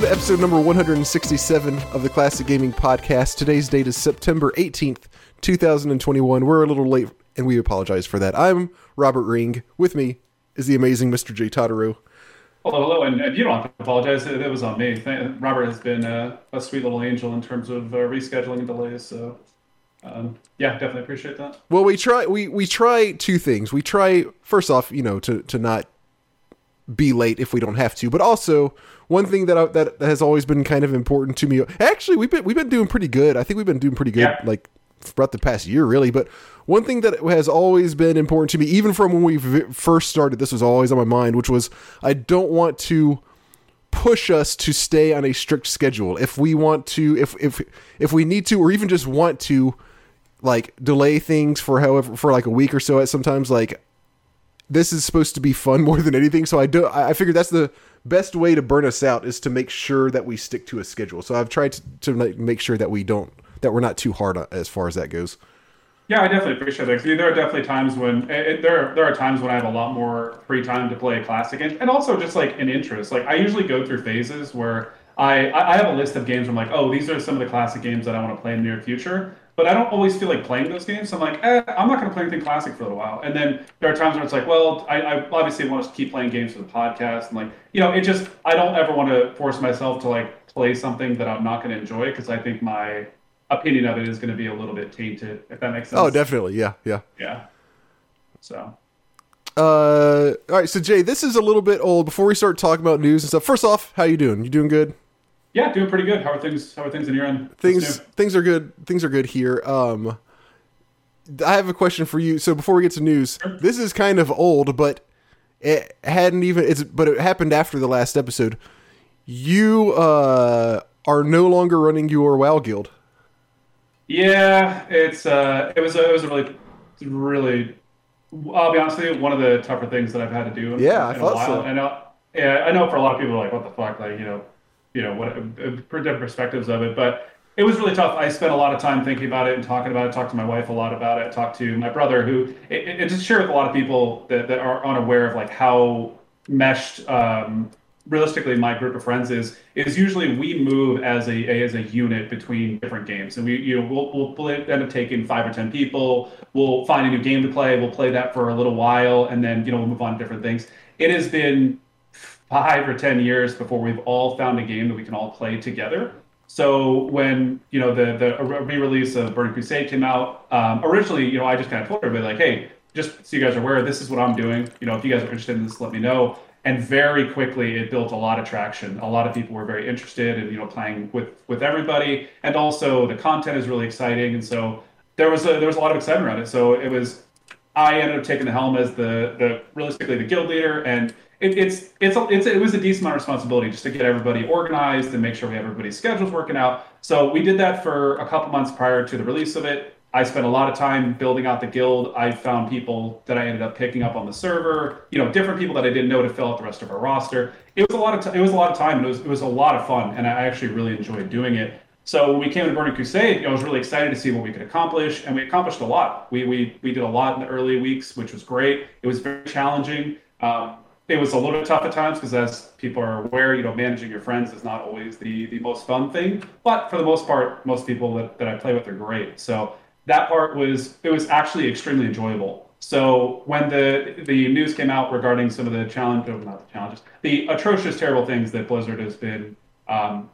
Welcome to episode number 167 of the Classic Gaming Podcast. Today's date is September 18th, 2021. We're a little late, and we apologize for that. I'm Robert Ring. With me is the amazing Mr. J. Totaro. Hello, hello, and, and you don't have to apologize. It, it was on me. Robert has been uh, a sweet little angel in terms of uh, rescheduling and delays. So, um, yeah, definitely appreciate that. Well, we try we we try two things. We try first off, you know, to to not be late if we don't have to, but also one thing that I, that has always been kind of important to me. Actually, we've been we've been doing pretty good. I think we've been doing pretty good, Yeah. like throughout the past year, really. But one thing that has always been important to me, even from when we v- first started, this was always on my mind, which was I don't want to push us to stay on a strict schedule. If we want to, if if if we need to, or even just want to, like delay things for however for like a week or so. At sometimes like this is supposed to be fun more than anything. So I do. I I figured that's the best way to burn us out is to make sure that we stick to a schedule. So I've tried to, to make sure that we don't that we're not too hard as far as that goes. Yeah, I definitely appreciate that. there are definitely times when it, there there are times when I have a lot more free time to play a classic, and, and also just like an interest. Like I usually go through phases where I I have a list of games. Where I'm like, oh, these are some of the classic games that I want to play in the near future. But I don't always feel like playing those games. So I'm like, eh, I'm not going to play anything classic for a little while. And then there are times where it's like, well, I, I obviously want to keep playing games for the podcast, and like, you know, it just I don't ever want to force myself to like play something that I'm not going to enjoy because I think my opinion of it is going to be a little bit tainted. If that makes sense. Oh, definitely. Yeah, yeah. Yeah. So. Uh, all right. So Jay, this is a little bit old. Before we start talking about news and stuff, first off, how you doing? You doing good? Yeah, doing pretty good. How are things? How are things in your end? Things things are good things are good here um i have a question for you so before we get to news this is kind of old but it hadn't even it's but it happened after the last episode you uh are no longer running your wow guild Yeah, it's uh, it was a, it was a really, really. I'll be honest with you, one of the tougher things that I've had to do. In, Yeah, I in thought a while. so. I know. Yeah, I know. For a lot of people, like, what the fuck, like, you know, you know, what uh, different perspectives of it, but it was really tough. I spent a lot of time thinking about it and talking about it. Talked to my wife a lot about it. Talked to my brother, who it, just share with a lot of people that, that are unaware of like how meshed um, realistically my group of friends is is usually we move as a as a unit between different games and we you know we'll, we'll end up taking five or ten people we'll find a new game to play we'll play that for a little while and then you know we'll move on to different things it has been five or ten years before we've all found a game that we can all play together so when you know the the re-release of Burning Crusade came out, um, originally you know I just kind of told everybody like, hey, just so you guys are aware, this is what I'm doing. You know, if you guys are interested in this, let me know. And very quickly, it built a lot of traction. A lot of people were very interested in you know playing with with everybody, and also the content is really exciting. And so there was a there was a lot of excitement around it. So it was I ended up taking the helm as the the realistically the guild leader, and it, it's it's it's it was a decent amount of responsibility just to get everybody organized and make sure we have everybody's schedules working out. So we did that for a couple months prior to the release of it. I spent a lot of time building out the guild. I found people that I ended up picking up on the server. You know, different people that I didn't know to fill out the rest of our roster. It was a lot of t- it was a lot of time, and it was it was a lot of fun, and I actually really enjoyed doing it. So when we came to Burning Crusade, I was really excited to see what we could accomplish, and we accomplished a lot. We we we did a lot in the early weeks, which was great. It was very challenging. Um, it was a little bit tough at times because, as people are aware, you know, managing your friends is not always the the most fun thing. But for the most part, most people that, that I play with are great. So that part was it was actually extremely enjoyable. So when the the news came out regarding some of the challenge, oh, not the challenges, the atrocious, terrible things that Blizzard has been um,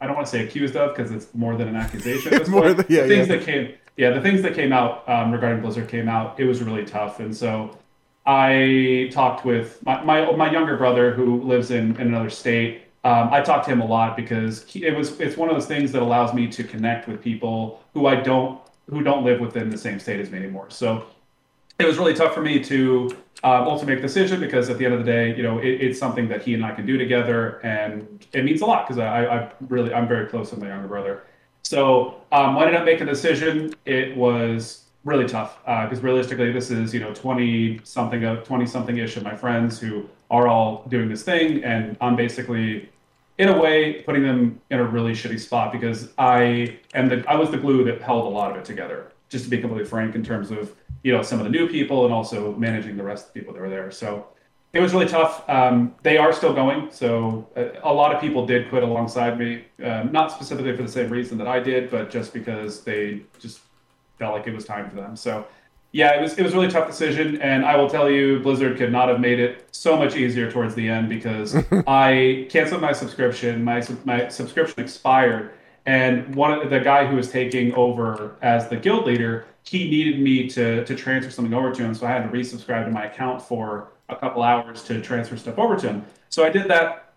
I don't want to say accused of because it's more than an accusation. At More than- yeah, the things yeah. that came, yeah, the things that came out um, regarding Blizzard came out. It was really tough, and so I talked with my, my, my younger brother who lives in, in another state. Um, I talked to him a lot because he, it was it's one of those things that allows me to connect with people who I don't who don't live within the same state as me anymore. So it was really tough for me to uh, ultimately make a decision because at the end of the day, you know, it, it's something that he and I can do together, and it means a lot because I, I really I'm very close with my younger brother. So um, I ended up making a decision, it was really tough because uh, realistically, this is you know 20 something of 20 something ish of my friends who are all doing this thing, and I'm basically in a way putting them in a really shitty spot because I am the I was the glue that held a lot of it together. Just to be completely frank, in terms of you know some of the new people and also managing the rest of the people that were there. So it was really tough. Um, they are still going, so a, a, lot of people did quit alongside me, um, not specifically for the same reason that I did, but just because they just felt like it was time for them. So yeah, it was it was a really tough decision, and I will tell you, Blizzard could not have made it so much easier towards the end because I canceled my subscription. My my subscription expired, and one of the guy who was taking over as the guild leader, he needed me to to transfer something over to him, so I had to resubscribe to my account for a couple hours to transfer stuff over to him. So I did that,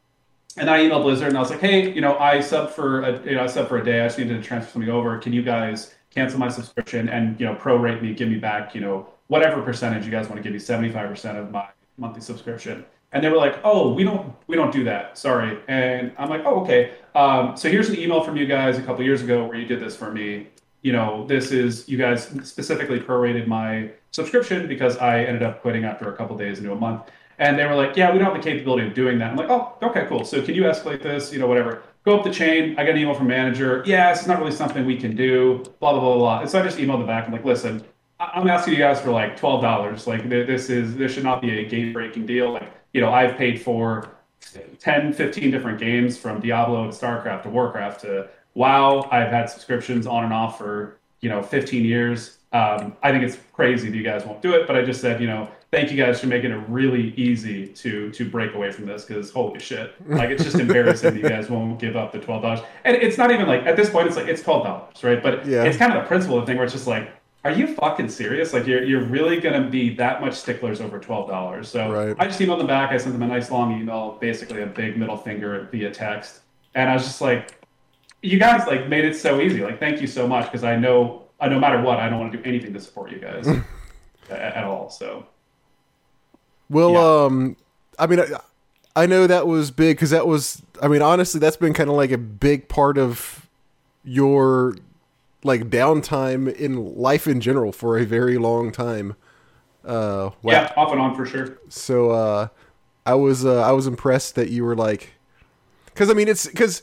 and I emailed Blizzard and I was like, hey, you know, I sub for a you know I sub for a day. I just needed to transfer something over. Can you guys cancel my subscription and you know prorate me, give me back you know whatever percentage you guys want to give me, seventy five percent of my monthly subscription. And they were like, "Oh, we don't we don't do that. Sorry." And I'm like, "Oh, okay. Um, so here's an email from you guys a couple years ago where you did this for me. You know, this is you guys specifically prorated my subscription because I ended up quitting after a couple days into a month." And they were like, "Yeah, we don't have the capability of doing that." I'm like, "Oh, okay, cool. So can you escalate this? You know, whatever." Go up the chain. I got an email from manager. Yeah, it's not really something we can do. Blah blah blah blah. And so I just emailed them back. I'm like, "Listen, I'm asking you guys for like twelve dollars. Like this is this should not be a game breaking deal. Like you know, I've paid for 10, 15 different games from Diablo to StarCraft to Warcraft to WoW. I've had subscriptions on and off for you know 15 years. Um, I think it's crazy that you guys won't do it, but I just said, you know, thank you guys for making it really easy to to break away from this because holy shit, like it's just embarrassing that you guys won't give up the twelve dollars. And it's not even like at this point, it's like it's twelve dollars, right? But yeah. it's kind of the principle of the thing where it's just like, are you fucking serious? Like you're you're really gonna be that much sticklers over twelve dollars? So right. I just emailed them back. I sent them a nice long email, basically a big middle finger via text, and I was just like, you guys like made it so easy. Like thank you so much because I know uh, no matter what, I don't want to do anything to support you guys at, at, all. So, well, yeah. um, I mean, I, I know that was big because that was, I mean, honestly, that's been kind of like a big part of your like downtime in life in general for a very long time. Uh, wow. Yeah, off and on for sure. So, uh, I was, uh, I was impressed that you were like, because I mean, it's because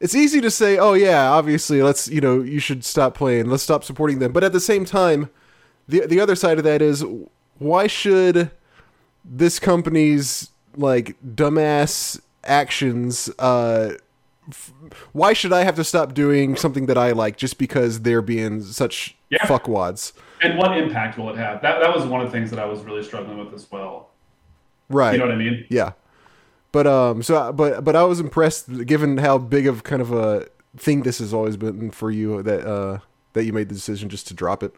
it's easy to say, oh yeah, obviously, let's you know, you should stop playing, let's stop supporting them. But at the same time, the the other side of that is, why should this company's like dumbass actions? Uh, f- why should I have to stop doing something that I like just because they're being such yeah. fuckwads? And what impact will it have? That that was one of the things that I was really struggling with as well. Right. You know what I mean? Yeah. But um, so but but I was impressed given how big of kind of a thing this has always been for you that uh that you made the decision just to drop it.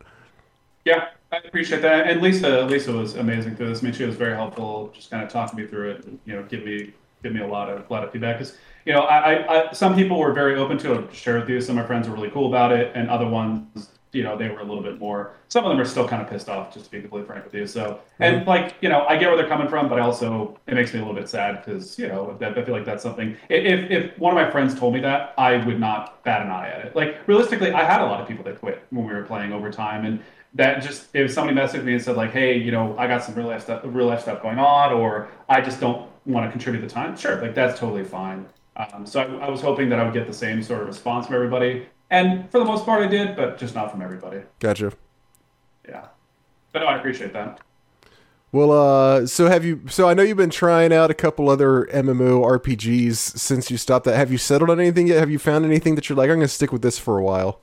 Yeah, I appreciate that. And Lisa, Lisa was amazing through this. I mean, she was very helpful, just kind of talking me through it. And, you know, give me give me a lot of a lot of feedback. Because you know, I, I, some people were very open to it. Share with you. Some of my friends were really cool about it, and other ones you know they were a little bit more some of them are still kind of pissed off just to be completely frank with you so and mm-hmm. like you know i get where they're coming from but i also it makes me a little bit sad because you know i feel like that's something if, if one of my friends told me that i would not bat an eye at it like realistically i had a lot of people that quit when we were playing overtime and that just if somebody messaged me and said like hey you know i got some real life stuff real life stuff going on or i just don't want to contribute the time sure like that's totally fine um, so I, I was hoping that i would get the same sort of response from everybody and for the most part, I did, but just not from everybody. Gotcha. Yeah, but no, I appreciate that. Well, uh, so have you? So I know you've been trying out a couple other MMO RPGs since you stopped that. Have you settled on anything yet? Have you found anything that you're like, I'm going to stick with this for a while?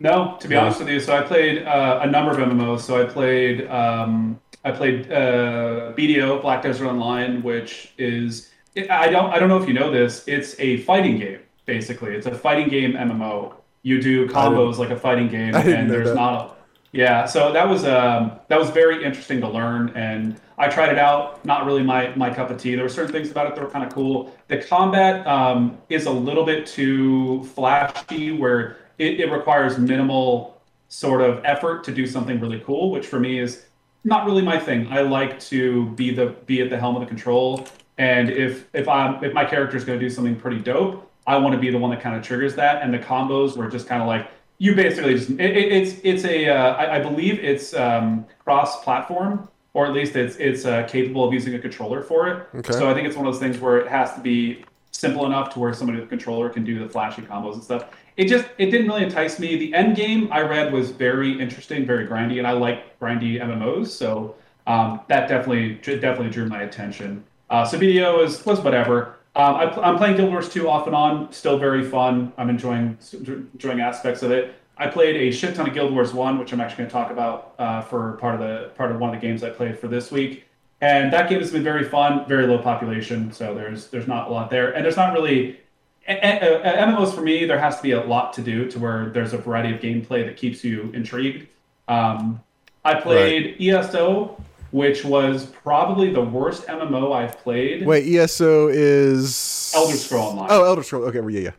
No, to be yeah. honest with you. So I played uh, a number of MMOs. So I played, um, I played uh, BDO, Black Desert Online, which is I don't I don't know if you know this. It's a fighting game basically. It's a fighting game MMO you do combos like a fighting game, and there's not a yeah. So that was um, that was very interesting to learn, and I tried it out, not really my my cup of tea. There were certain things about it that were kind of cool. The combat um, is a little bit too flashy, where it, it requires minimal sort of effort to do something really cool, which for me is not really my thing. I like to be the be at the helm of the control, and if if I'm if my character is going to do something pretty dope, I want to be the one that kind of triggers that. And the combos were just kind of like you basically just it, it, it's it's a uh, I, I believe it's um, cross platform or at least it's it's uh, capable of using a controller for it. Okay. So I think it's one of those things where it has to be simple enough to where somebody with a controller can do the flashy combos and stuff. It just it didn't really entice me. The end game I read was very interesting, very grindy, and I like grindy MMOs, so um, that definitely definitely drew my attention. Uh, so BDO was was whatever. Um, I, am playing Guild Wars 2 off and on, still very fun. I'm enjoying enjoying aspects of it. I played a shit ton of Guild Wars 1, which I'm actually going to talk about uh, for part of the part of one of the games I played for this week. And that game has been very fun, very low population, so there's there's not a lot there, and there's not really MMOs for me. There has to be a lot to do to where there's a variety of gameplay that keeps you intrigued. Um, I played right. ESO, which was probably the worst MMO I've played. Wait, ESO is Elder Scroll Online. Oh, Elder Scroll. Okay, well, yeah, yeah.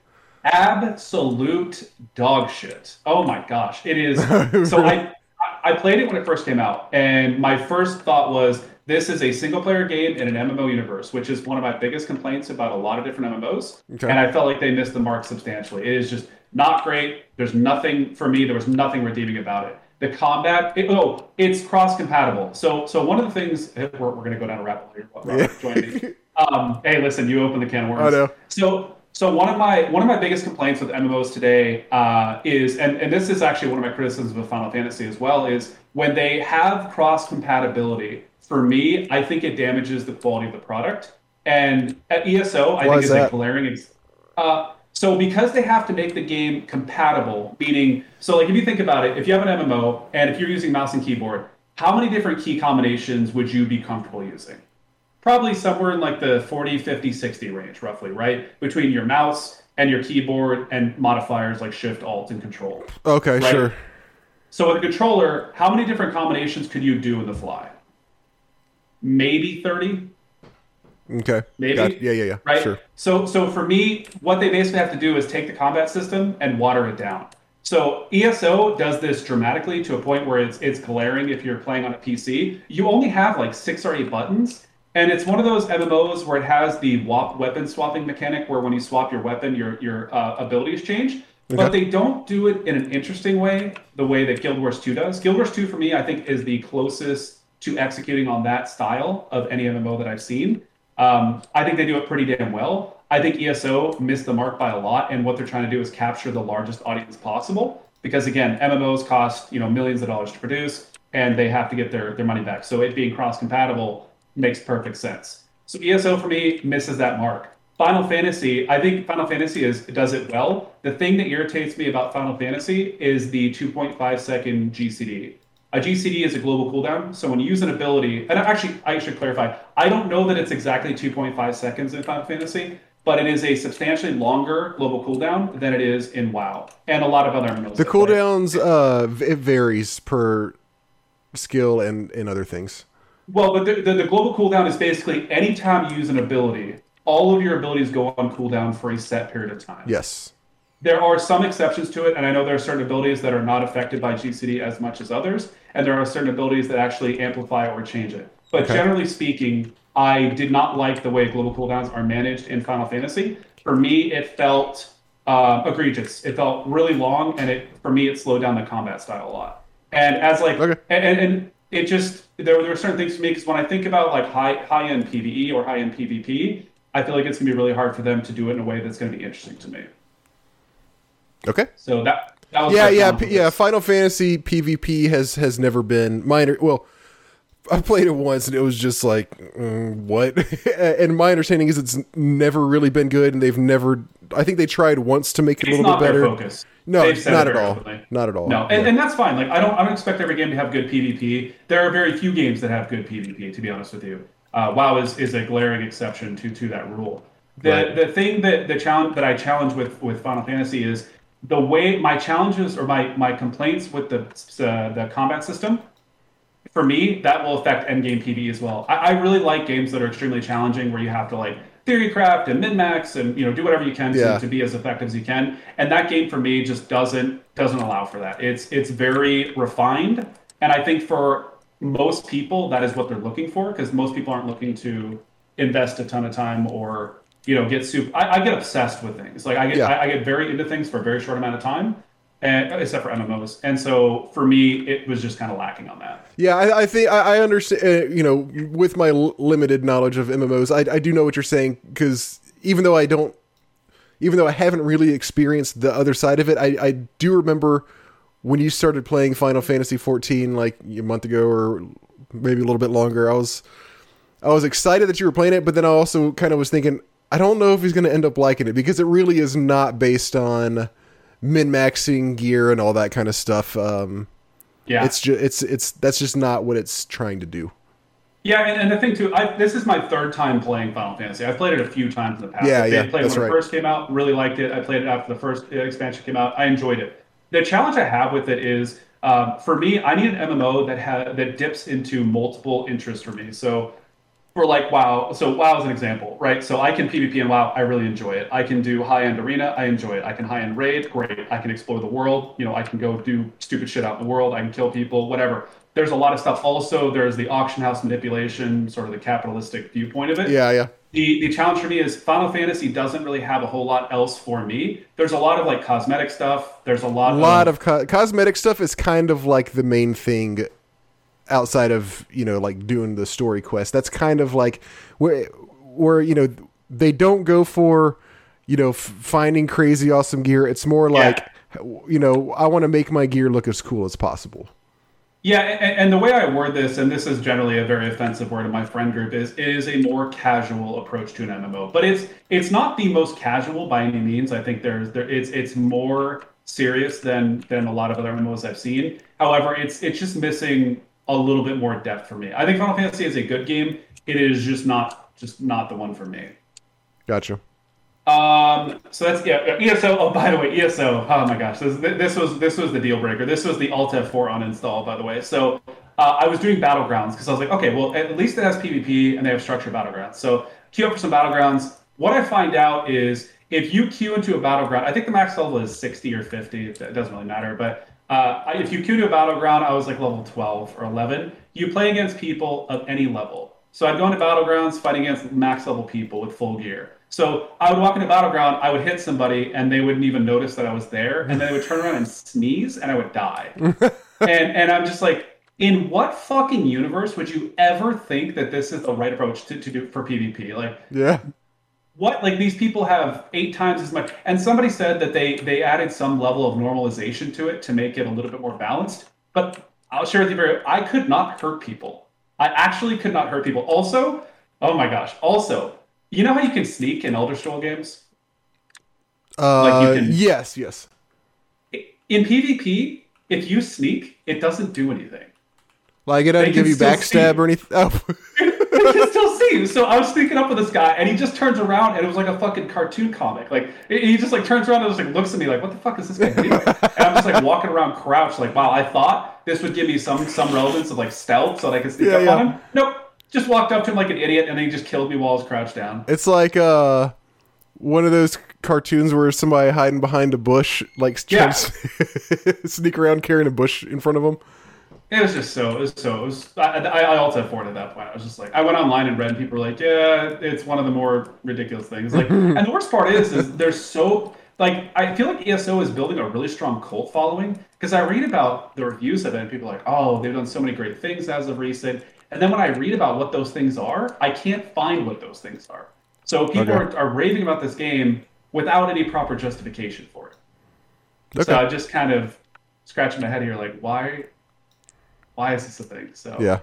Absolute dog shit. Oh my gosh, it is. so I I played it when it first came out, and my first thought was this is a single player game in an MMO universe, which is one of my biggest complaints about a lot of different MMOs. Okay. And I felt like they missed the mark substantially. It is just not great. There's nothing for me. There was nothing redeeming about it the combat. It, oh, it's cross compatible. So, so one of the things we're, we're going to go down a rabbit hole here. Join me. Um, hey, listen, you open the can of worms. I know. So, so one of my one of my biggest complaints with MMOs today uh, is, and and this is actually one of my criticisms of Final Fantasy as well, is when they have cross compatibility. For me, I think it damages the quality of the product. And at ESO, I Why think is, is a glaring. Uh, so because they have to make the game compatible, meaning, so like if you think about it, if you have an MMO and if you're using mouse and keyboard, how many different key combinations would you be comfortable using? Probably somewhere in like the 40, 50, 60 range, roughly, right? Between your mouse and your keyboard and modifiers like Shift, Alt, and Control. Okay, right? sure. So with a controller, how many different combinations could you do in the fly? Maybe 30, Okay. Maybe. Yeah, yeah, yeah. Right. Sure. So, so for me, what they basically have to do is take the combat system and water it down. So ESO does this dramatically to a point where it's it's glaring if you're playing on a PC. You only have like six or eight buttons, and it's one of those MMOs where it has the WAP weapon swapping mechanic, where when you swap your weapon, your your uh, abilities change. Okay. But they don't do it in an interesting way, the way that Guild Wars 2 does. Guild Wars 2 for me, I think, is the closest to executing on that style of any MMO that I've seen. Um, I think they do it pretty damn well. I think ESO missed the mark by a lot, and what they're trying to do is capture the largest audience possible. Because again, MMOs cost you know millions of dollars to produce, and they have to get their their money back. So it being cross compatible makes perfect sense. So ESO for me misses that mark. Final Fantasy, I think Final Fantasy is does it well. The thing that irritates me about Final Fantasy is the 2.5 second GCD. A GCD is a global cooldown. So when you use an ability, and actually, I should clarify, I don't know that it's exactly 2.5 seconds in Final Fantasy, but it is a substantially longer global cooldown than it is in WoW and a lot of other MMOs. The cooldowns, uh, it varies per skill and, and other things. Well, but the, the, the global cooldown is basically anytime you use an ability, all of your abilities go on cooldown for a set period of time. Yes. There are some exceptions to it, and I know there are certain abilities that are not affected by GCD as much as others, and there are certain abilities that actually amplify or change it. But okay. generally speaking, I did not like the way global cooldowns are managed in Final Fantasy. For me, it felt uh, egregious. It felt really long, and it for me, it slowed down the combat style a lot. And as like, okay. and, and it just there, there were certain things for me because when I think about like high high end PVE or high end PvP, I feel like it's gonna be really hard for them to do it in a way that's gonna be interesting to me. Okay. So that that was yeah, yeah, P- yeah. Final Fantasy PvP has has never been minor. Well, I played it once and it was just like mm, what. and my understanding is it's never really been good, and they've never. I think they tried once to make it it's a little bit better. Focus. No, not at all. Openly. Not at all. No, and, yeah. and, that's fine. Like I don't, I don't expect every game to have good PvP. There are very few games that have good PvP. To be honest with you, uh, WoW is, is a glaring exception to to that rule. The right. the thing that the challenge that I challenge with with Final Fantasy is the way my challenges or my my complaints with the uh, the combat system for me, that will affect end game PvE as well. I, I really like games that are extremely challenging, where you have to like theory craft and min max and you know do whatever you can to, to be as effective as you can. And that game for me just doesn't doesn't allow for that. It's it's very refined, and I think for most people that is what they're looking for because most people aren't looking to invest a ton of time or you know get super. I, I get obsessed with things like I get Yeah. I, I get very into things for a very short amount of time. And, except for MMOs, and so for me, it was just kind of lacking on that. Yeah, I, I think I, I understand. Uh, you know, with my l- limited knowledge of MMOs, I, I do know what you're saying because even though I don't, even though I haven't really experienced the other side of it, I, I do remember when you started playing Final Fantasy 14 like a month ago or maybe a little bit longer. I was I was excited that you were playing it, but then I also kind of was thinking I don't know if he's going to end up liking it because it really is not based on min maxing gear and all that kind of stuff. Um, Yeah, it's just it's it's that's just not what it's trying to do. Yeah, and, and the thing too, I, this is my third time playing Final Fantasy. I've played it a few times in the past. Yeah, I yeah, played it that's when right. it first came out, really liked it. I played it after the first expansion came out. I enjoyed it. The challenge I have with it is, um, for me, I need an MMO that ha- that dips into multiple interests for me. So for like WoW, so WoW is an example, right? So I can PvP in WoW, I really enjoy it. I can do high end arena, I enjoy it. I can high end raid, great. I can explore the world, you know, I can go do stupid shit out in the world, I can kill people, whatever. There's a lot of stuff. Also, there's the auction house manipulation, sort of the capitalistic viewpoint of it. Yeah, yeah. The the challenge for me is Final Fantasy doesn't really have a whole lot else for me. There's a lot of like cosmetic stuff. There's a lot A lot of co- cosmetic stuff is kind of like the main thing outside of you know like doing the story quest. That's kind of like where where you know they don't go for you know f- finding crazy awesome gear. It's more like you know I want to make my gear look as cool as possible. Yeah, and, and the way I word this, and this is generally a very offensive word in my friend group, is it is a more casual approach to an MMO. But it's it's not the most casual by any means. I think there's there it's it's more serious than than a lot of other MMOs I've seen. However, it's it's just missing a little bit more depth for me. I think Final Fantasy is a good game. It is just not just not the one for me. Gotcha. Um, so that's yeah, ESO. Oh, by the way, ESO. Oh my gosh, this this was this was the deal breaker. This was the Alt F4 uninstall, by the way. So uh, I was doing battlegrounds because I was like, okay, well at least it has PvP and they have structured battlegrounds. So queue up for some battlegrounds. What I find out is if you queue into a battleground, I think the max level is 60 or 50. It doesn't really matter, but uh, if you queue to a battleground, I was like level 12 or 11. You play against people of any level. So I'd go into battlegrounds fighting against max level people with full gear. So I would walk into battleground, I would hit somebody, and they wouldn't even notice that I was there, and then they would turn around and sneeze, and I would die. and and I'm just like, in what fucking universe would you ever think that this is the right approach to, to do for PvP? Like, Yeah. What like these people have eight times as much and somebody said that they they added some level of normalization to it to make it a little bit more balanced but i'll share with you very i could not hurt people i actually could not hurt people also oh my gosh also you know how you can sneak in elder scroll games Uh, Like you can- yes, yes. in pvp if you sneak it doesn't do anything Like it doesn't give you backstab see. or anything. Oh. I can still see you. So I was sneaking up with this guy, and he just turns around, and it was like a fucking cartoon comic. Like he just like turns around and just like looks at me like, "What the fuck is this guy doing?" and I'm just like walking around crouched, like, "Wow, I thought this would give me some some relevance of like stealth, so that I could sneak Yeah, up yeah. on him." Nope. Just walked up to him like an idiot, and then he just killed me while I was crouched down. It's like uh one of those cartoons where somebody hiding behind a bush, like Yeah. sneak around carrying a bush in front of them. It was just so. It was so. It was. I, I, also had forward at that point. I was just like, I went online and read, and people were like, "Yeah, it's one of the more ridiculous things." Like, and the worst part is, is they're so like. I feel like ESO is building a really strong cult following because I read about the reviews of it, and people are like, "Oh, they've done so many great things as of recent." And then when I read about what those things are, I can't find what those things are. So people Okay. are, are raving about this game without any proper justification for it. Okay. So I just kind of scratching my head here, like, why, why is this a thing? So Yeah.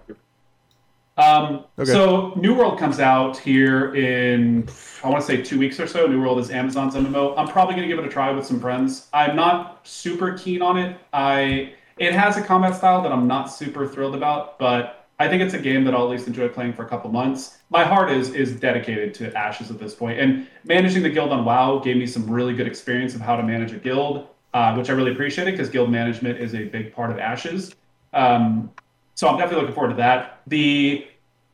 Um, Okay. So New World comes out here in I want to say two weeks or so. New World is Amazon's MMO. I'm probably going to give it a try with some friends. I'm not super keen on it. I it has a combat style that I'm not super thrilled about, but I think it's a game that I'll at least enjoy playing for a couple months. My heart is is dedicated to Ashes at this point, and managing the guild on WoW gave me some really good experience of how to manage a guild, uh, which I really appreciated because guild management is a big part of Ashes. Um, so I'm definitely looking forward to that. The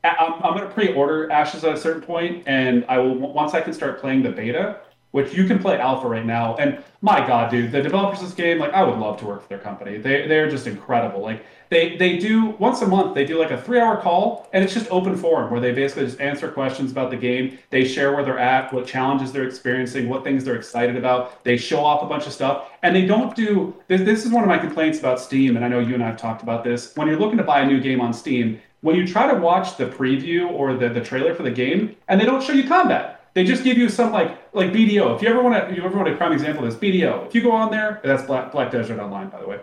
I'm, I'm going to pre-order Ashes at a certain point, and I will once I can start playing the beta, which you can play alpha right now. And my God, dude, the developers of this game, like I would love to work for their company. They they're just incredible. Like they they do once a month they do like a three hour call and it's just open forum where they basically just answer questions about the game they share where they're at what challenges they're experiencing what things they're excited about they show off a bunch of stuff and they don't do this, this is one of my complaints about steam and i know you and i have talked about this when you're looking to buy a new game on steam when you try to watch the preview or the, the trailer for the game and they don't show you combat they just give you some like like BDO. If you ever want to, you ever want a prime example of this BDO. If you go on there, that's Black Black Desert Online, by the way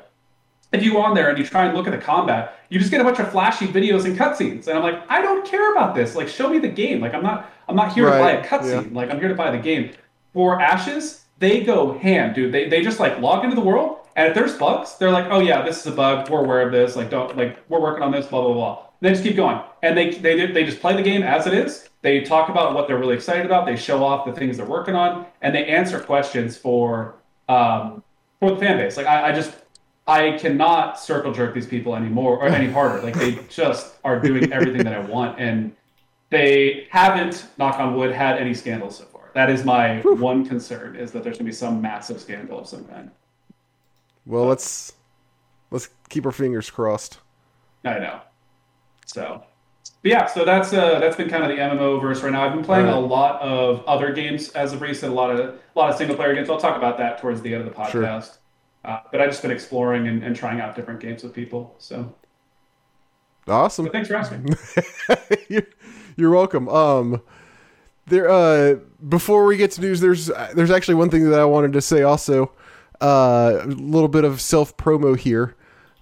if you go on there and you try and look at the combat, you just get a bunch of flashy videos and cutscenes. And I'm like, I don't care about this. Like, show me the game. Like, I'm not, I'm not here right. to buy a cutscene. Yeah. Like, I'm here to buy the game. For Ashes, they go ham, dude. They, they just like log into the world, and if there's bugs, they're like, oh yeah, this is a bug. We're aware of this. Like, don't like, we're working on this. Blah blah blah. And they just keep going, and they they they just play the game as it is. They talk about what they're really excited about. They show off the things they're working on, and they answer questions for um, for the fan base. Like, I, I just I cannot circle jerk these people anymore or any harder. Like they just are doing everything that I want, and they haven't, knock on wood, had any scandals so far. That is my Whew. one concern: is that there's going to be some massive scandal of some kind. Well, but, let's let's keep our fingers crossed. I know. So, but yeah, so that's uh, that's been kind of the MMO verse right now. I've been playing right. a lot of other games as of recent, a lot of a lot of single player games. I'll talk about that towards the end of the podcast. Sure. Uh, but I've just been exploring and, and, trying out different games with people. So awesome. But thanks for asking. you're, you're, welcome. Um, there. Uh, before we get to news, there's there's actually one thing that I wanted to say. Also, uh, a little bit of self promo here.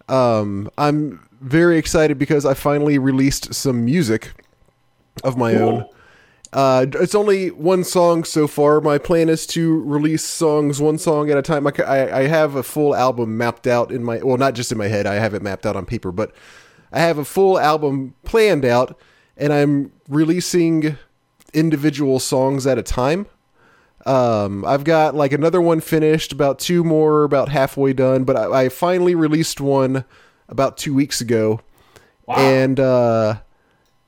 Um, I'm very excited because I finally released some music of my cool. own. Uh, it's only one song so far. My plan is to release songs one song at a time. I, I, have a full album mapped out in my well, not just in my head. I have it mapped out on paper, but I have a full album planned out, and I'm releasing individual songs at a time. Um, I've got like another one finished, about two more, about halfway done. But I, I finally released one about two weeks ago, wow. and uh,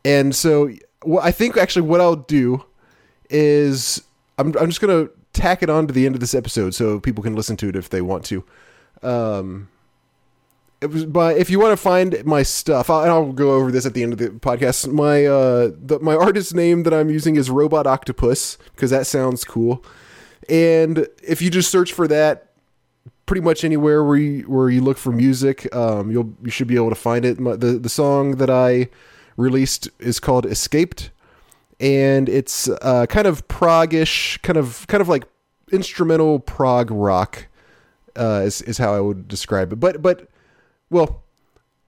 and so well, I think actually what I'll do is I'm I'm just gonna tack it on to the end of this episode so people can listen to it if they want to. Um, was, but if you want to find my stuff, I'll, I'll go over this at the end of the podcast. My uh, the, my artist name that I'm using is Robot Octopus because that sounds cool. And if you just search for that, pretty much anywhere where you where you look for music, um, you'll you should be able to find it. My, the the song that I released is called Escaped, and it's uh, kind of prog-ish, kind of kind of like instrumental prog rock uh, is is how I would describe it. But but well,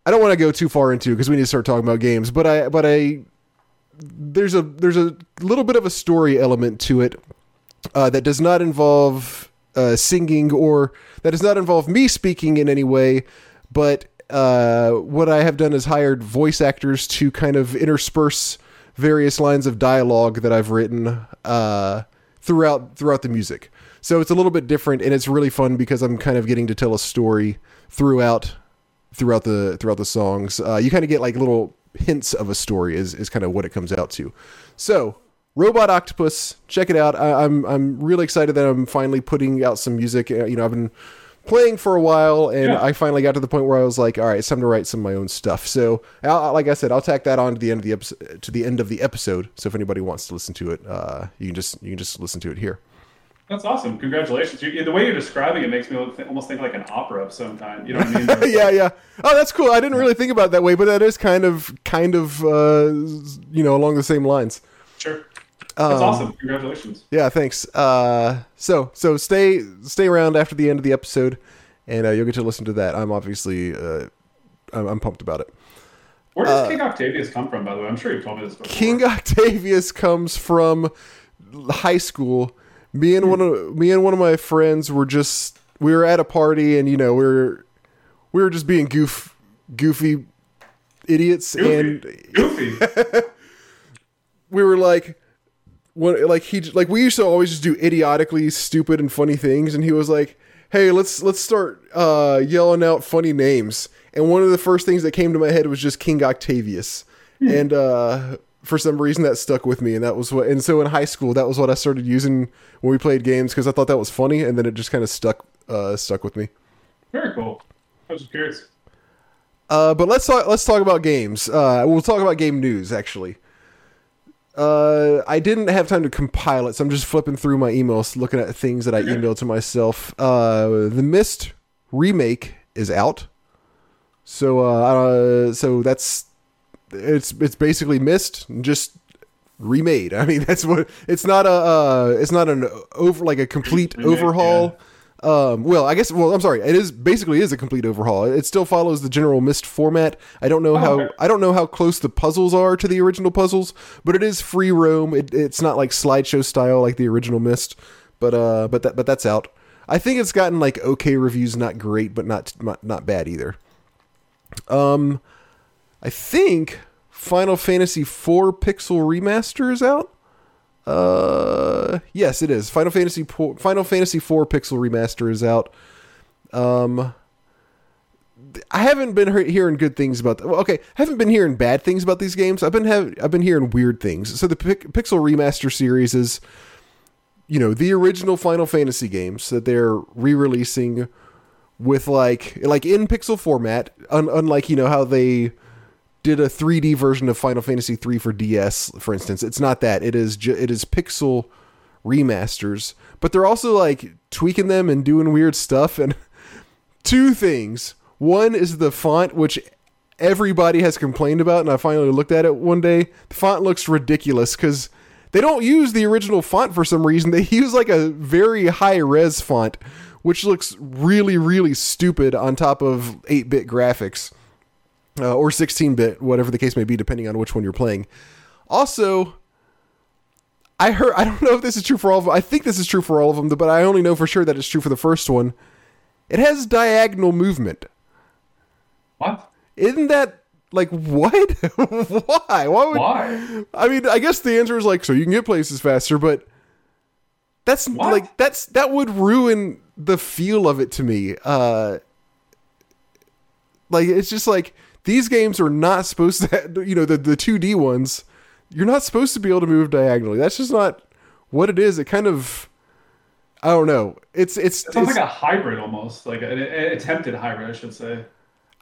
I don't want to go too far into because we need to start talking about games. But I but I there's a there's a little bit of a story element to it uh, that does not involve uh, singing or that does not involve me speaking in any way, but uh, what I have done is hired voice actors to kind of intersperse various lines of dialogue that I've written uh, throughout throughout the music. So it's a little bit different, and it's really fun because I'm kind of getting to tell a story throughout throughout the throughout the songs. Uh, you kind of get like little hints of a story is is kind of what it comes out to. So Robot Octopus, check it out. I, I'm I'm really excited that I'm finally putting out some music. Uh, you know, I've been playing for a while, and yeah. I finally got to the point where I was like, all right, it's time to write some of my own stuff. So, I'll, like I said, I'll tack that on to the end of the episode. To the end of the episode. So if anybody wants to listen to it, uh, you can just you can just listen to it here. That's awesome! Congratulations. You, the way you're describing it makes me almost think like an opera of some kind. You know what I mean? yeah, yeah. Oh, that's cool. I didn't really think about it that way, but that is kind of kind of uh, you know along the same lines. Sure. That's um, awesome. Congratulations. Yeah, thanks. Uh, so so stay stay around after the end of the episode, and uh, you'll get to listen to that. I'm obviously uh, I'm, I'm, pumped about it. Where does uh, King Octavius come from? By the way, I'm sure you've told me this before. King Octavius comes from high school. Me and one of me and one of my friends were just we were at a party, and you know we were we were just being goof goofy idiots goofy. and goofy. we were like when like he like we used to always just do idiotically stupid and funny things, and he was like, "Hey, let's let's start uh, yelling out funny names." and one of the first things that came to my head was just King Octavius, and uh, for some reason that stuck with me, and that was what. And so in high school, that was what I started using when we played games because I thought that was funny, and then it just kind of stuck uh, stuck with me. Very cool. I was just curious. Uh, but let's talk. Let's talk about games. Uh, we'll talk about game news actually. Uh, I didn't have time to compile it, so I'm just flipping through my emails, looking at things that I emailed to myself. Uh, the Myst remake is out, so uh, so that's it's it's basically Myst just remade. I mean, that's what it's not a uh, it's not an over like a complete Remake, overhaul. Um, well, I guess. Well, I'm sorry. It is basically is a complete overhaul. It still follows the general Myst format. I don't know how okay. I don't know how close the puzzles are to the original puzzles, but it is free roam. It, it's not like slideshow style like the original Myst, but uh, but that but that's out. I think it's gotten like okay reviews, not great, but not not, not bad either. Um, I think Final Fantasy IV Pixel Remaster is out. Uh, yes, it is. Final Fantasy po- Final Fantasy IV Pixel Remaster is out. Um, I haven't been he- hearing good things about. Well, okay, haven't been hearing bad things about these games. I've been have I've been hearing weird things. So the Pixel Remaster series is, you know, the original Final Fantasy games that they're re-releasing with like like in pixel format, un- unlike you know how they did a 3D version of Final Fantasy 3 for DS, for instance. It's not that. It is ju- it is pixel remasters, but they're also like tweaking them and doing weird stuff and two things. One is the font which everybody has complained about and I finally looked at it one day. The font looks ridiculous cuz they don't use the original font for some reason. They use like a very high res font which looks really really stupid on top of 8-bit graphics uh, or 16 bit, whatever the case may be, depending on which one you're playing. Also, I heard, I don't know if this is true for all of them. I think this is true for all of them, but I only know for sure that it's true for the first one. It has diagonal movement. What? Isn't that like what? Why? Why would? Why? I mean, I guess the answer is like so you can get places faster, but that's What? like that's that would ruin the feel of it to me. Uh like it's just like these games are not supposed to you know the the 2D ones you're not supposed to be able to move diagonally. That's just not what it is. It kind of I don't know. It's it's, It sounds it's like a hybrid almost, like an, an attempted hybrid, I should say.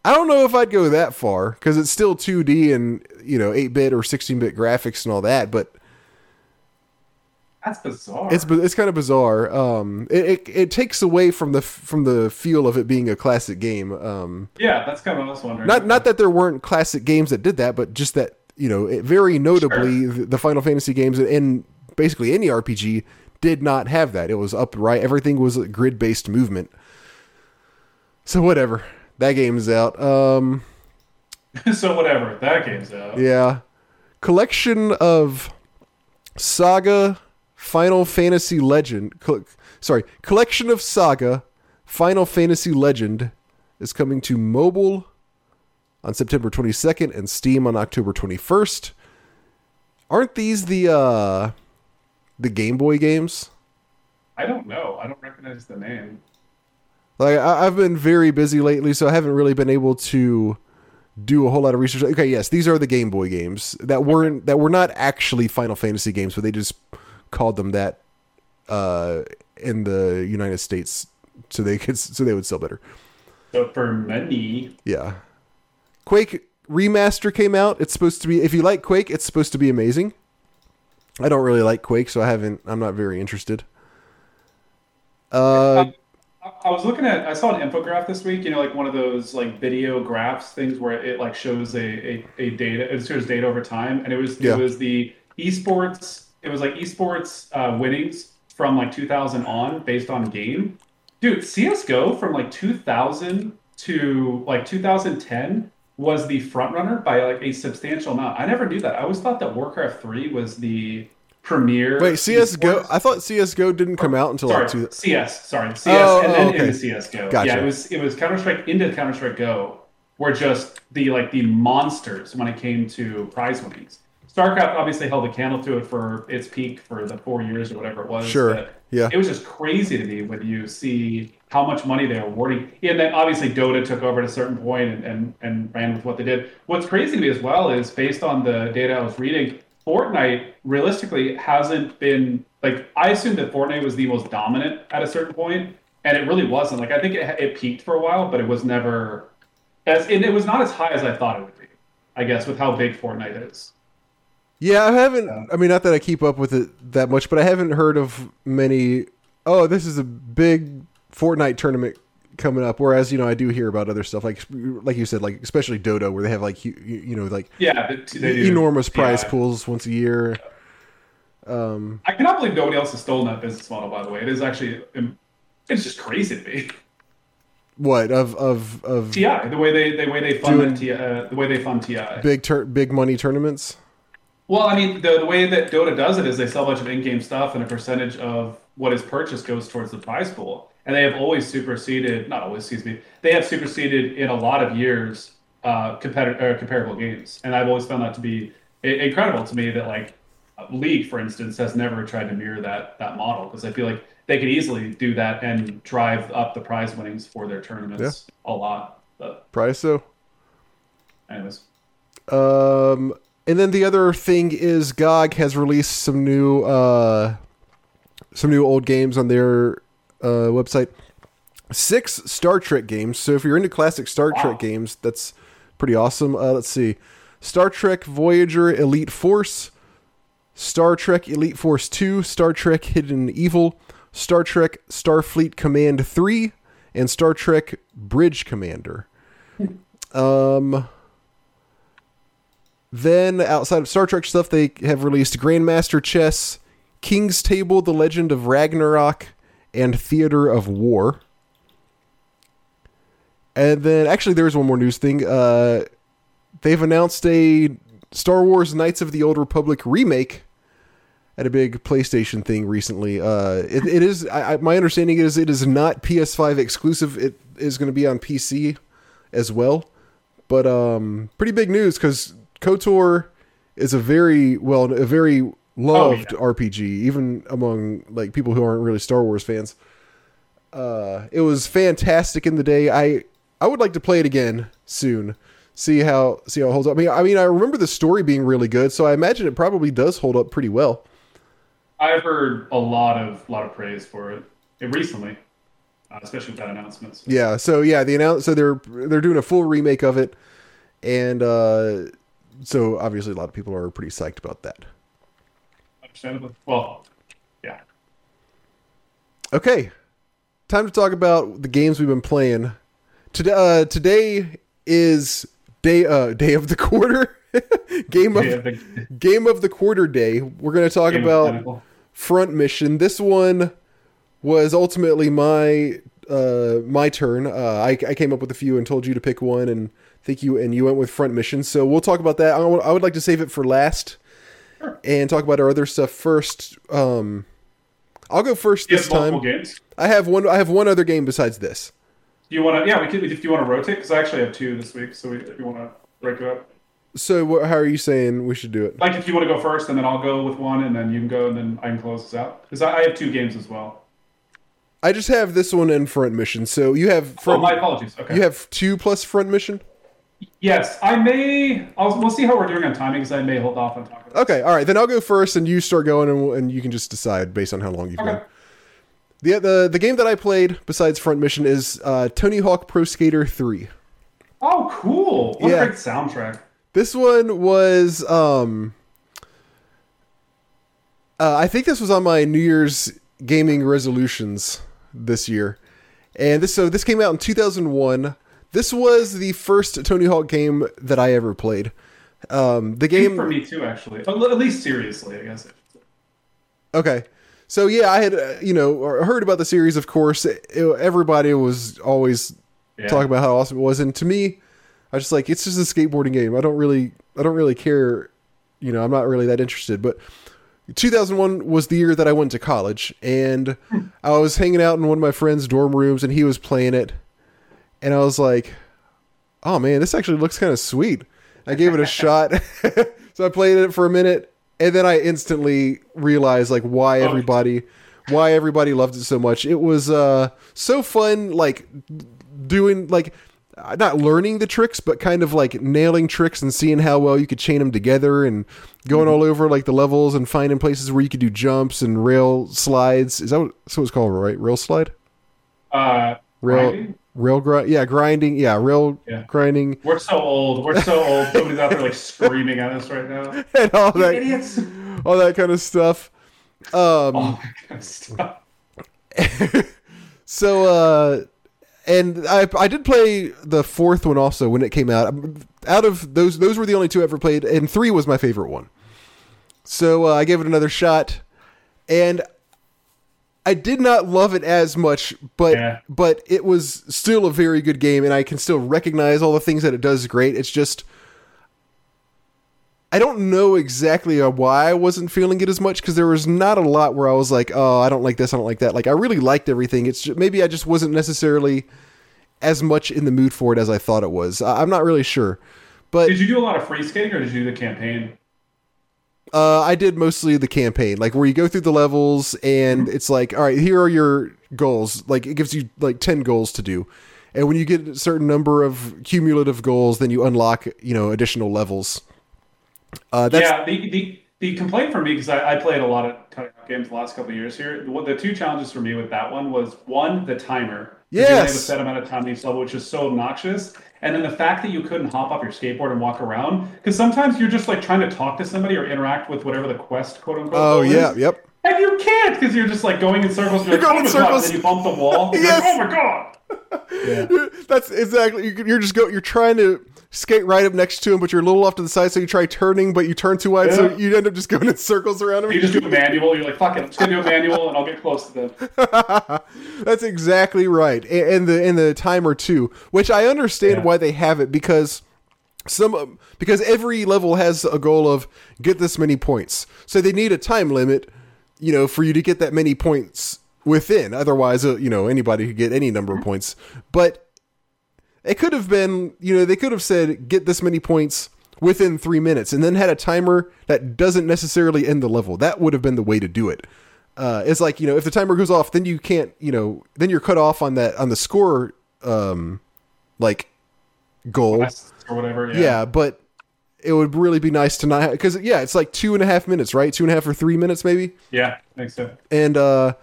I don't know if I'd go that far because it's still 2D and you know 8-bit or 16-bit graphics and all that, but That's bizarre. it's it's kind of bizarre. Um, it, it it takes away from the from the feel of it being a classic game. Um, yeah, that's kind of what I was wondering. not not that there weren't classic games that did that, but just that you know, it, very notably, the, the Final Fantasy games and basically any RPG did not have that. It was upright. Everything was a grid based movement. So whatever. That game's out. Um, so whatever, that game's out. yeah, collection of Saga Final Fantasy Legend. Co- sorry, collection of Saga Final Fantasy Legend is coming to mobile on September 22nd and Steam on October 21st. Aren't these the uh the Game Boy games? I don't know. I don't recognize the name. Like I, I've been very busy lately, so I haven't really been able to do a whole lot of research. Okay, yes, these are the Game Boy games that weren't that were not actually Final Fantasy games, but they just called them that uh, in the United States, so they could so they would sell better. So for money, Yeah, Quake remaster came out. It's supposed to be if you like Quake, it's supposed to be amazing. I don't really like Quake, so I haven't. I'm not very interested. Uh, I- I was looking at. I saw an infograph this week. You know, like one of those like video graphs things where it like shows a a, a data. It shows data over time, and it was Yeah. it was the esports. It was like esports uh, winnings from like 2000 on based on game. Dude, CS:GO from like 2000 to like 2010 was the front runner by like a substantial amount. I never knew that. I always thought that Warcraft 3 was the premier. wait, CS:GO. I thought CS:GO didn't come out until Sorry, like two. CS. Sorry, CS, Oh, and then oh, okay. into CS:GO. Gotcha. Yeah, it was it was Counter Strike into Counter Strike Go, were just the like the monsters when it came to prize winnings. StarCraft obviously held a candle to it for its peak for the four years or whatever it was. Sure. Yeah. It was just crazy to me when you see how much money they were awarding. And then obviously Dota took over at a certain point and, and, and ran with what they did. What's crazy to me as well is based on the data I was reading, Fortnite realistically hasn't been like I assumed that Fortnite was the most dominant at a certain point, and it really wasn't. Like I think it, it peaked for a while, but it was never as and it was not as high as I thought it would be. I guess with how big Fortnite is. Yeah, I haven't. I mean, not that I keep up with it that much, but I haven't heard of many. Oh, this is a big Fortnite tournament coming up. Whereas, you know, I do hear about other stuff like, like you said, like especially Dota, where they have like you, you know like Yeah, they, they do. enormous prize Yeah. pools once a year. I cannot believe nobody else has stolen that business model. By the way, it is actually um, it's just crazy to me. What of of of Ti the way they the way they fund the, uh, the way they fund Ti. big tur- big money tournaments? Well, I mean, the, the way that Dota does it is they sell a bunch of in-game stuff, and a percentage of what is purchased goes towards the prize pool. And they have always superseded, not always, excuse me, they have superseded in a lot of years uh, uh, comparable games. And I've always found that to be i- incredible to me that like League, for instance, has never tried to mirror that that model because I feel like they could easily do that and drive up the prize winnings for their tournaments a lot. But Prize so. anyways, Um, and then the other thing is GOG has released some new uh, some new old games on their uh, website. Six Star Trek games. So if you're into classic Star Wow. Trek games, that's pretty awesome. Uh, let's see: Star Trek Voyager Elite Force, Star Trek Elite Force Two, Star Trek Hidden Evil, Star Trek Starfleet Command Three, and Star Trek Bridge Commander. Um. Then, outside of Star Trek stuff, they have released Grandmaster Chess, King's Table, The Legend of Ragnarok, and Theater of War. And then, actually, there's one more news thing. Uh, they've announced a Star Wars Knights of the Old Republic remake at a big PlayStation thing recently. Uh, it, it is, I, I, my understanding is, it is not PS5 exclusive. It is going to be on PC as well. But um, pretty big news because KOTOR is a very well, a very loved yeah. RPG, even among like people who aren't really Star Wars fans. Uh, it was fantastic in the day. I I would like to play it again soon. See how see how it holds up. I mean, I mean, I remember the story being really good, so I imagine it probably does hold up pretty well. I've heard a lot of lot of praise for it, it recently, uh, especially with that announcement. So. Yeah. So yeah, the announce so they're they're doing a full remake of it, and uh, so obviously a lot of people are pretty psyched about that. Understandably. Well, yeah. Okay, time to talk about the games we've been playing. Today, uh, today is day uh day of the quarter, game of Yeah, the- game of the quarter day. We're gonna talk Game about front mission. This one was ultimately my uh my turn. Uh, I, I came up with a few and told you to pick one, and think you and you went with front mission. So we'll talk about that. I, would like to save it for last and talk about our other stuff first. Um, I'll go first this time. games. I have one. I have one other game besides this. Do you want to? Yeah, we could. If you want to rotate, because I actually have two this week. So we, if you want to break it up, So wh- how are you saying we should do it? like if you want to go first, and then I'll go with one, and then you can go, and then I can close this out. Because I, I have two games as well. I just have this one and front mission. So you have Oh, front. my apologies. Okay. you have two plus front mission. Yes, I may. I'll, we'll see how we're doing on timing, because I may hold off on talking. About Okay, all right. Then I'll go first, and you start going, and, we'll- and you can just decide based on how long you've Okay. gone. The, the the game that I played besides front mission is uh, Tony Hawk Pro Skater Three. Oh, cool! What Yeah. a great soundtrack. This one was um uh, I think this was on my New Year's gaming resolutions this year. And this so this came out in 2001. This was the first Tony Hawk game that I ever played. Um the Game for me too, actually. At least seriously, I guess. Okay. So yeah, I had uh, you know heard about the series of course. It- everybody was always Yeah. talking about how awesome it was and to me I was just like it's just a skateboarding game. I don't really I don't really care, you know, I'm not really that interested, but 2001 was the year that I went to college and I was hanging out in one of my friend's dorm rooms and he was playing it and I was like, "Oh man, this actually looks kind of sweet." I gave it a shot. so I played it for a minute, and then I instantly realized like why everybody, why everybody loved it so much. It was uh so fun, like doing like not learning the tricks, but kind of like nailing tricks and seeing how well you could chain them together and going all over like the levels and finding places where you could do jumps and rail slides. Is that what, what it's called, right? Rail slide? Uh, Rail? Rail grind. Yeah, grinding. Yeah, real Yeah. grinding We're so old. We're so old. Somebody's out there like screaming at us right now. and all You that, idiots! all that kind of stuff. Um, Oh my god! Stop. So, uh, and I I did play the fourth one also when it came out. Um, Out of those, those were the only two I ever played, and three was my favorite one. So uh, I gave it another shot, and I did not love it as much, but Yeah. but it was still a very good game, and I can still recognize all the things that it does great. It's just. I don't know exactly uh, why I wasn't feeling it as much because there was not a lot where I was like, "Oh, I don't like this, I don't like that." Like I really liked everything. It's just, maybe I just wasn't necessarily as much in the mood for it as I thought it was. I- I'm not really sure, but Did you do a lot of free skating or did you do the campaign? Uh, I did mostly the campaign, like where you go through the levels and it's like, all right, here are your goals. Like it gives you like ten goals to do, and when you get a certain number of cumulative goals, then you unlock you know additional levels. Uh, that's, yeah, the, the the complaint for me because I, I played a lot of games the last couple years here. The, the two challenges for me with that one was one the timer. 'Cause You only have a Yes. set amount of time in each level, which is so obnoxious. And then the fact that you couldn't hop off your skateboard and walk around because sometimes you're just like trying to talk to somebody or interact with whatever the quest quote unquote. Oh yeah, is. yep. And you can't because you're just like going in circles. You're, You're like, oh going in oh God, circles. And you bump the wall. Yes. like, oh my god. Yeah. That's exactly. you- You're just go. You're trying to skate right up next to him, but you're a little off to the side, so you try turning, but you turn too wide, so you end up just going in circles around him. You just do a manual. You're like, fuck it. I'm just gonna do a manual and I'll get close to them. That's exactly right, and the and the timer too, which I understand Yeah. why they have it because some because every level has a goal of get this many points, so they need a time limit, you know, for you to get that many points within. Otherwise, uh, you know, anybody could get any number of points, but it could have been, you know, they could have said get this many points within three minutes, and then had a timer that doesn't necessarily end the level. That would have been the way to do it. Uh, it's like you know, if the timer goes off, then you can't, you know, then you're cut off on that on the score, um, like goal. Or whatever. Yeah, but it would really be nice to not because yeah, it's like two and a half minutes, right? Two and a half or three minutes maybe, Yeah. Makes sense. and uh,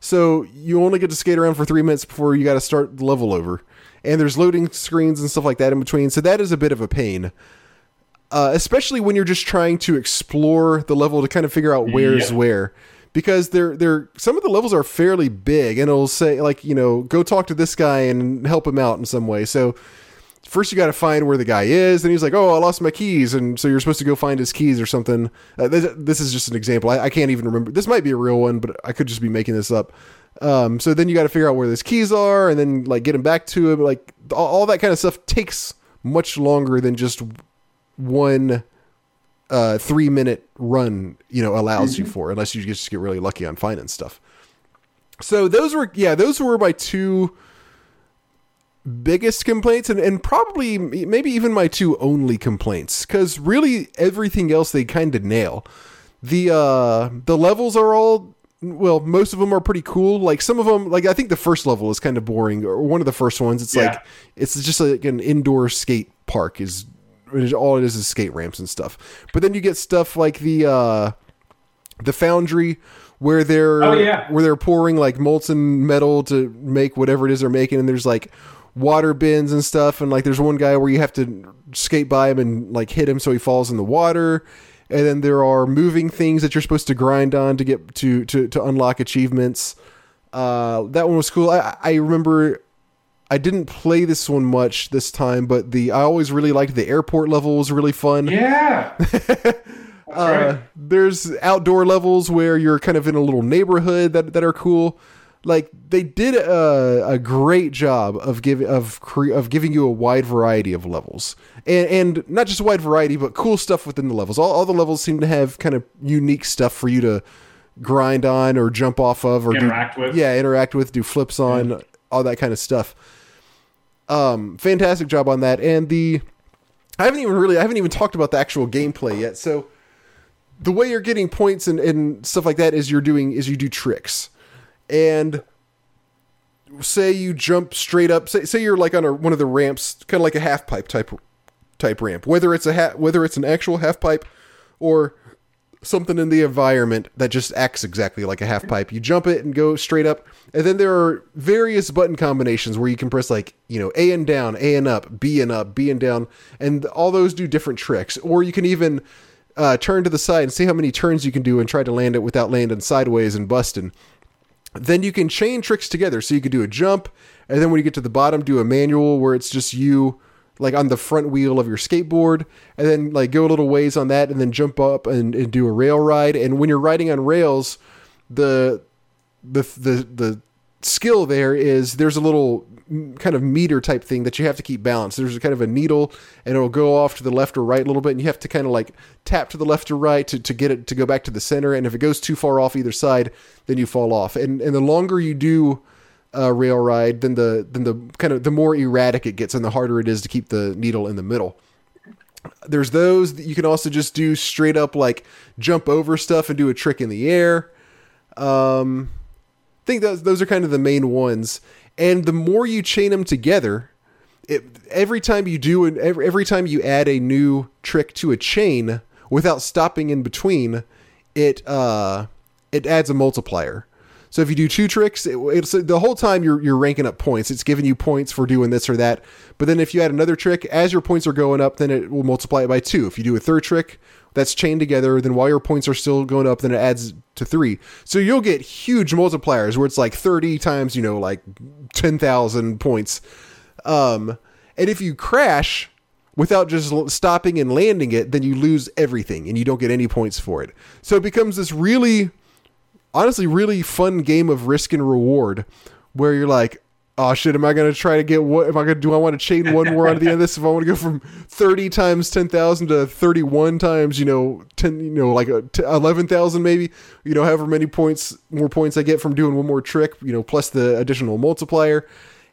so you only get to skate around for three minutes before you got to start the level over, and there's loading screens and stuff like that in between. So that is a bit of a pain. Uh, especially when you're just trying to explore the level to kind of figure out where's Yeah. where because they're they're some of the levels are fairly big and it'll say like you know go talk to this guy and help him out in some way so first you got to find where the guy is and he's like oh i lost my keys and so you're supposed to go find his keys or something uh, this, this is just an example I, I can't even remember this might be a real one but i could just be making this up um, so then you got to figure out where those keys are and then like get him back to him like all, all that kind of stuff takes much longer than just one uh, three minute run you know allows you for unless you just get really lucky on finding stuff. So those were yeah those were my two biggest complaints and, and probably maybe even my two only complaints because really everything else they kind of nail. The uh the levels are all well most of them are pretty cool like some of them like i think the first level is kind of boring or one of the first ones it's Yeah. like it's just like an indoor skate park is is- all it is is skate ramps and stuff but then you get stuff like the uh the foundry where they're Oh, yeah. where they're pouring like molten metal to make whatever it is they're making and there's like water bins and stuff and like there's one guy where you have to skate by him and like hit him so he falls in the water and then there are moving things that you're supposed to grind on to get to to, to unlock achievements uh that one was cool i i remember I didn't play this one much this time, but the I always really liked the airport level was really fun. Yeah. That's Uh, right. there's outdoor levels where you're kind of in a little neighborhood that that are cool. Like they did a, a great job of giving of cre- of giving you a wide variety of levels, and and not just a wide variety, but cool stuff within the levels. All, all the levels seem to have kind of unique stuff for you to grind on or jump off of or do- Interact with. yeah, interact with, do flips on, all that kind of stuff. Um, fantastic job on that, and the I haven't even really I haven't even talked about the actual gameplay yet. So the way you're getting points and, and stuff like that is you're doing is you do tricks. And say you jump straight up say, say you're like on a, one of the ramps kind of like a half pipe type type ramp whether it's a ha- whether it's an actual half pipe or something in the environment that just acts exactly like a half pipe. You jump it and go straight up and then there are various button combinations where you can press like you know a and down a and up b and up b and down and all those do different tricks. Or you can even uh, turn to the side and see how many turns you can do and try to land it without landing sideways and busting then you can chain tricks together. So you could do a jump, and then when you get to the bottom, do a manual where it's just you like on the front wheel of your skateboard, and then like go a little ways on that, and then jump up and, and do a rail ride. And when you're riding on rails, the the the the skill there is there's a little kind of meter type thing that you have to keep balanced. There's a kind of a needle and it'll go off to the left or right a little bit and you have to kind of like tap to the left or right to, to get it to go back to the center. And if it goes too far off either side, then you fall off. And and the longer you do a rail ride, then the then the kind of the more erratic it gets and the harder it is to keep the needle in the middle. There's those that you can also just do straight up like jump over stuff and do a trick in the air. Um, I think those those are kind of the main ones and the more you chain them together it, every time you do and every, every time you add a new trick to a chain without stopping in between it uh it adds a multiplier. So if you do two tricks it, it's the whole time you're you're ranking up points. It's giving you points for doing this or that. But then if you add another trick as your points are going up then it will multiply it by two. If you do a third trick that's chained together, then while your points are still going up, then it adds to three. So you'll get huge multipliers where it's like 30 times, you know, like 10,000 points. Um, and if you crash without just stopping and landing it, then you lose everything and you don't get any points for it. So it becomes this really, honestly, really fun game of risk and reward where you're like, oh shit, am I to try to get what? Am I to do? I want to chain one more onto the end of this. If I want to go from thirty times ten thousand to thirty-one times, you know, ten, you know, like t- eleven thousand maybe, you know, however many points more points I get from doing one more trick, you know, plus the additional multiplier.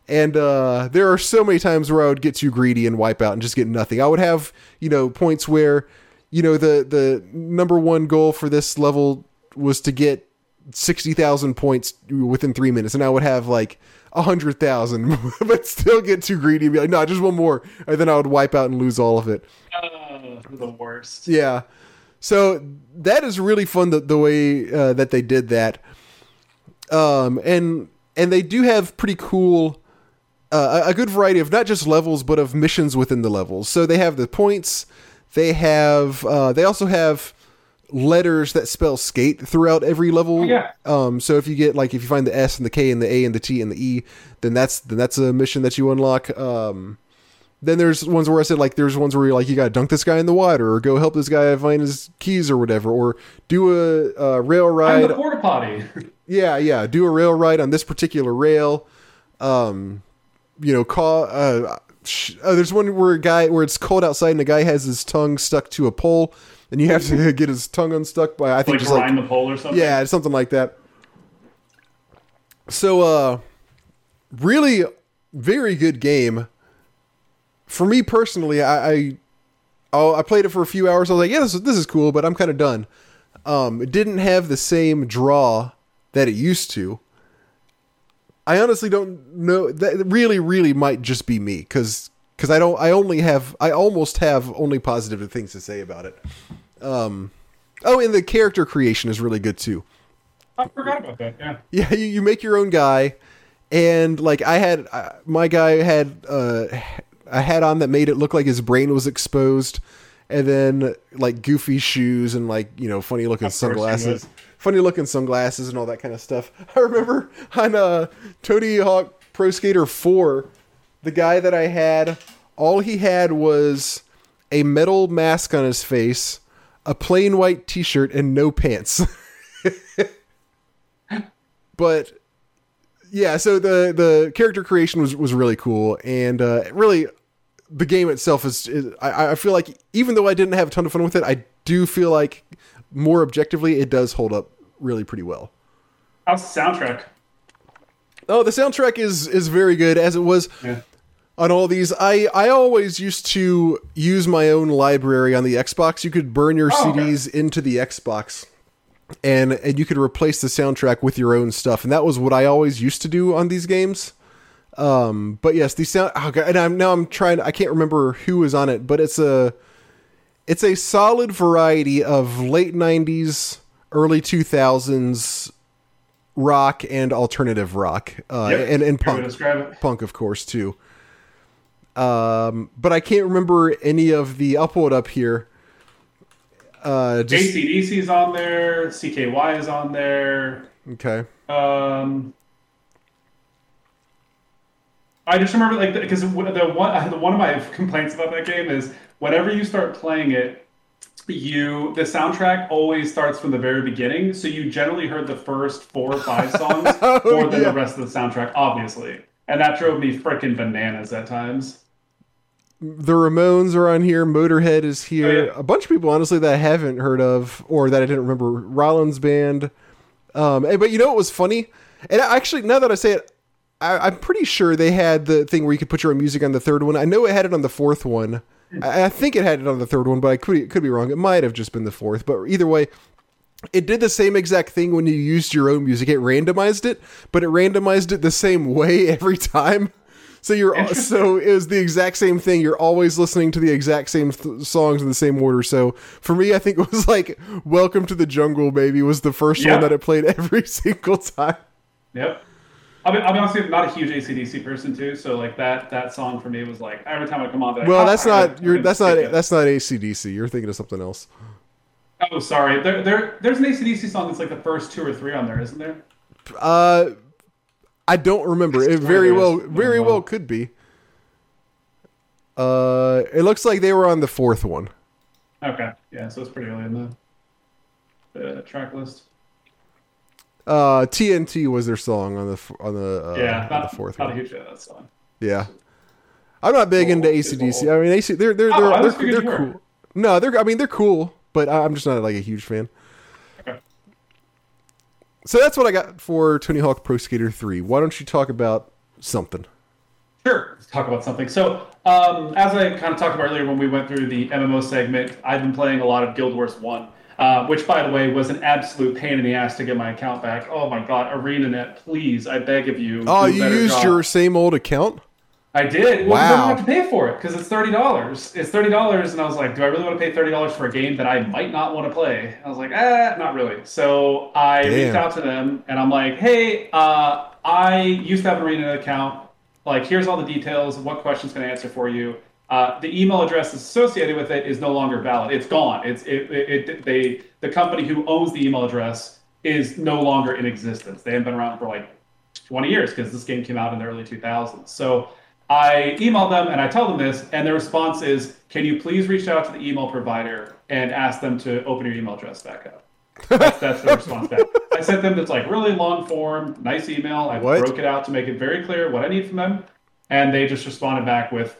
And uh, there are so many times where I would get too greedy and wipe out and just get nothing. I would have, you know, points where, you know, the the number one goal for this level was to get sixty thousand points within three minutes, and I would have like a hundred thousand, but still get too greedy and be like, no, just one more, and then I would wipe out and lose all of it. Uh, the worst. Yeah. So that is really fun the, the way uh, that they did that. Um, and and they do have pretty cool, uh, a good variety of not just levels but of missions within the levels. So they have the points. They have uh, they also have letters that spell skate throughout every level. Oh, yeah. Um, so if you get like if you find the S and the K and the A and the T and the E, then that's then that's a mission that you unlock. Um, then there's ones where I said like there's ones where you're like you gotta dunk this guy in the water or go help this guy find his keys or whatever or do a, a rail ride. I'm the porta potty. yeah, yeah, do a rail ride on this particular rail. Um, you know, call. Uh, sh- uh, there's one where a guy where it's cold outside and the guy has his tongue stuck to a pole and you have to get his tongue unstuck by I think like just like the pole or something. yeah, something like that. So, uh, really, very good game. For me personally, I I, oh, I played it for a few hours. I was like, yeah, this, is- this is cool, but I'm kind of done. Um, it didn't have the same draw that it used to. I honestly don't know. That really, really might just be me because because I don't. I only have. I almost have only positive things to say about it. Um, oh, and the character creation is really good too. I forgot about that. Yeah. Yeah, you, you make your own guy, and like I had uh, my guy had uh, a hat on that made it look like his brain was exposed, and then like goofy shoes and like you know funny looking Of sunglasses, funny looking sunglasses and all that kind of stuff. I remember on uh, Tony Hawk Pro Skater Four, the guy that I had, all he had was a metal mask on his face, a plain white T-shirt, and no pants. but yeah, so the the character creation was was really cool, and uh, really the game itself is, is I, I feel like even though I didn't have a ton of fun with it, I do feel like more objectively it does hold up really pretty well. How's the soundtrack? Oh, the soundtrack is is very good as it was. Yeah. On all these. I I always used to use my own library on the Xbox. You could burn your Oh, okay. CDs into the Xbox. And, and you could replace the soundtrack with your own stuff, and that was what I always used to do on these games. Um, but yes, the sound. Oh God, and I'm now I'm trying. I can't remember who was on it, but it's a it's a solid variety of late '90s, early 2000s rock and alternative rock, uh, Yep. and and Good way to punk punk, of course, too. Um, but I can't remember any of the. It up here. Uh, just ACDC's on there. CKY is on there. okay. Um, I just remember like because the one the one of my complaints about that game is whenever you start playing it, you the soundtrack always starts from the very beginning, so you generally heard the first four or five songs more than yeah. the rest of the soundtrack, obviously, and that drove me freaking bananas at times. The Ramones are on here. Motorhead is here. Oh, yeah. A bunch of people, honestly, that I haven't heard of or that I didn't remember. Rollins Band. Um, but you know what was funny? And actually, now that I say it, I, I'm pretty sure they had the thing where you could put your own music on the third one. I know it had it on the fourth one. I, I think it had it on the third one, but I could could be wrong. It might have just been the fourth. But either way, it did the same exact thing when you used your own music. It randomized it, but it randomized it the same way every time. So you're so it was the exact same thing. You're always listening to the exact same th- songs in the same order. So for me, I think it was like "Welcome to the Jungle," baby, was the first Yeah. one that it played every single time. Yep. I'll be, I'll be honest with you, I'm not a huge ACDC person too, so like that that song for me was like every time I come on. Like, Well, "Oh, that's I- not I you're that's not it." that's not ACDC. You're thinking of something else. Oh, sorry. There, there, there's an ACDC song that's like the first two or three on there, isn't there? Uh, I don't remember. It very well, very well could be. Uh, it looks like they were on the fourth one. Okay, yeah, so it's pretty early in the, the track list. Uh, TNT was their song on the on the uh, yeah, not, the fourth not a huge fan of that song. Yeah, I'm not big into ACDC. I mean, AC, they're they're Oh, they're I they're, figured they're cool. No, they're I mean they're cool, but I'm just not like a huge fan. So that's what I got for Tony Hawk Pro Skater 3. Why don't you talk about something? Sure. Let's talk about something. So, um, as I kind of talked about earlier when we went through the MMO segment, I've been playing a lot of Guild Wars 1, uh, which, by the way, was an absolute pain in the ass to get my account back. Oh my god, ArenaNet, please, I beg of you. Oh, you used job. your same old account? I did. Well, Wow. I don't have to pay for it because it's thirty dollars. It's thirty dollars, and I was like, do I really want to pay thirty dollars for a game that I might not want to play? I was like, eh, not really. So I Damn. reached out to them, and I'm like, hey, uh, I used to have an Arena account. Like, here's all the details. What questions can I answer for you? Uh, the email address associated with it is no longer valid. It's gone. It's it, it, it they the company who owns the email address is no longer in existence. They haven't been around for like 20 years because this game came out in the early 2000s. So I emailed them and I tell them this, and their response is, "Can you please reach out to the email provider and ask them to open your email address back up?" That's, that's the response back. I sent them this like really long form, nice email. I What? broke it out to make it very clear what I need from them, and they just responded back with.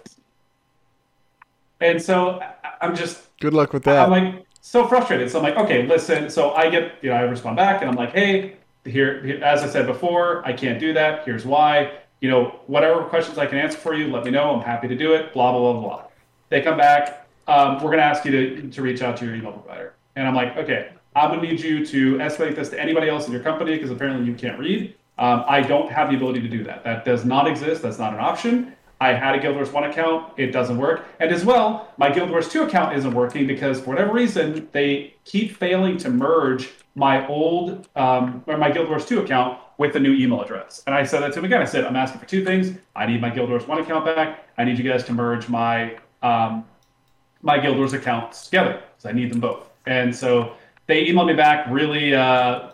And so I'm just Good luck with that. I'm like so frustrated. So I'm like, okay, listen. So I get, you know, I respond back and I'm like, hey, here, here- as I said before, I can't do that. Here's why. You know, whatever questions I can answer for you, let me know. I'm happy to do it. Blah blah blah blah. They come back. Um, we're gonna ask you to to reach out to your email provider. And I'm like, okay, I'm gonna need you to escalate this to anybody else in your company because apparently you can't read. Um, I don't have the ability to do that. That does not exist. That's not an option. I had a Guild Wars 1 account, it doesn't work. And as well, my Guild Wars 2 account isn't working because for whatever reason, they keep failing to merge my old, um, or my Guild Wars 2 account with the new email address. And I said that to him again. I said, I'm asking for two things. I need my Guild Wars 1 account back. I need you guys to merge my, um, my Guild Wars accounts together because I need them both. And so they emailed me back really uh,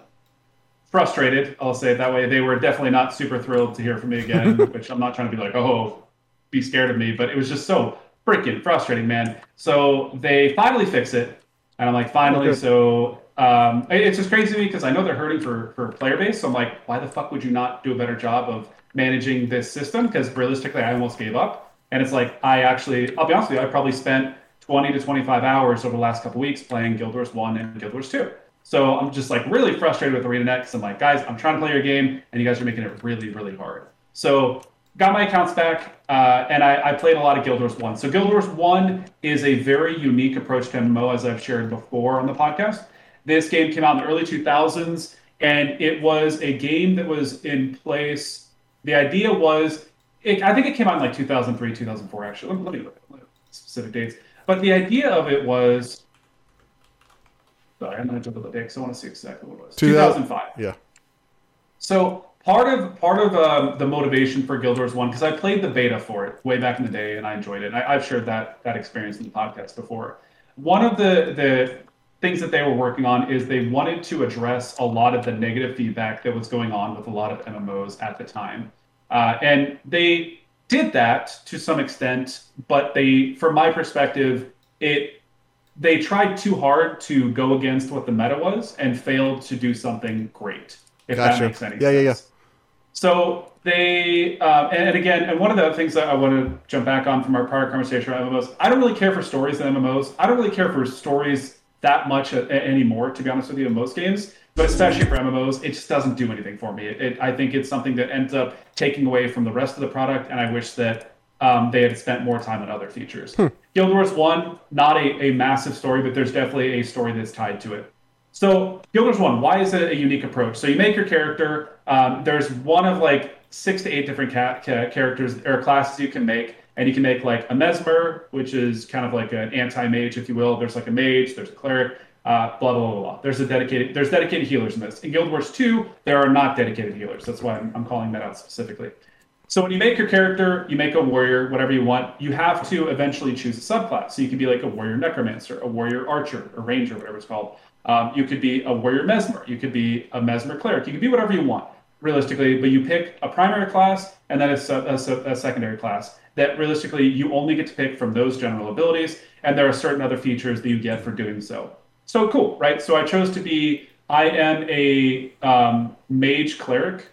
frustrated. I'll say it that way. They were definitely not super thrilled to hear from me again, which I'm not trying to be like, oh, be scared of me, but it was just so freaking frustrating, man. So they finally fix it, and I'm like, finally. Okay. So um, it's just crazy to me because I know they're hurting for for player base. So I'm like, why the fuck would you not do a better job of managing this system? Because realistically, I almost gave up. And it's like I actually, I'll be honest with you, I probably spent 20 to 25 hours over the last couple weeks playing Guild Wars 1 and Guild Wars 2. So I'm just like really frustrated with ArenaNet because I'm like, guys, I'm trying to play your game and you guys are making it really, really hard. So got my accounts back, uh, and I, I, played a lot of Guild Wars 1. So, Guild Wars 1 is a very unique approach to MMO, as I've shared before on the podcast. This game came out in the early 2000s, and it was a game that was in place. The idea was, it, I think it came out in like 2003, 2004, actually. Let, let me look at specific dates. But the idea of it was, sorry, I'm going to jump to the date because I want to see exactly what it was. 2005. Yeah. So part of part of um, the motivation for Guild Wars One because I played the beta for it way back in the day and I enjoyed it. I, have shared that that experience in the podcast before. One of the the things that they were working on is they wanted to address a lot of the negative feedback that was going on with a lot of MMOs at the time, uh, and they did that to some extent. But they, from my perspective, it they tried too hard to go against what the meta was and failed to do something great if gotcha. that makes any yeah, sense. Yeah, yeah, So they, uh, and, and, again, and one of the things that I want to jump back on from our prior conversation about MMOs, I don't really care for stories in MMOs. I don't really care for stories that much a, a, anymore, to be honest with you, in most games. But especially for MMOs, it just doesn't do anything for me. It, it, I think it's something that ends up taking away from the rest of the product, and I wish that um, they had spent more time on other features. Hmm. Guild Wars 1, not a, a massive story, but there's definitely a story that's tied to it. So Guild Wars One, why is it a unique approach? So you make your character. Um, there's one of like six to eight different ca- ca- characters or classes you can make, and you can make like a mesmer, which is kind of like an anti-mage, if you will. There's like a mage. There's a cleric. Uh, blah, blah blah blah. There's a dedicated. There's dedicated healers in this. In Guild Wars Two, there are not dedicated healers. That's why I'm, I'm calling that out specifically. So when you make your character, you make a warrior, whatever you want. You have to eventually choose a subclass. So you can be like a warrior necromancer, a warrior archer, a ranger, whatever it's called. Um, you could be a warrior mesmer. You could be a mesmer cleric. You could be whatever you want, realistically. But you pick a primary class and then a, a, a secondary class that realistically you only get to pick from those general abilities. And there are certain other features that you get for doing so. So cool, right? So I chose to be, I am a um, mage cleric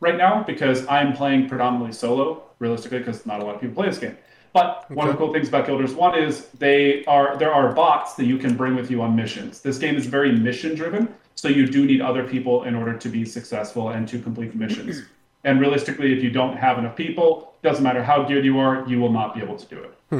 right now because I'm playing predominantly solo, realistically, because not a lot of people play this game. But okay. one of the cool things about Guild Wars One is they are there are bots that you can bring with you on missions. This game is very mission driven, so you do need other people in order to be successful and to complete the missions. and realistically, if you don't have enough people, doesn't matter how good you are, you will not be able to do it. Hmm.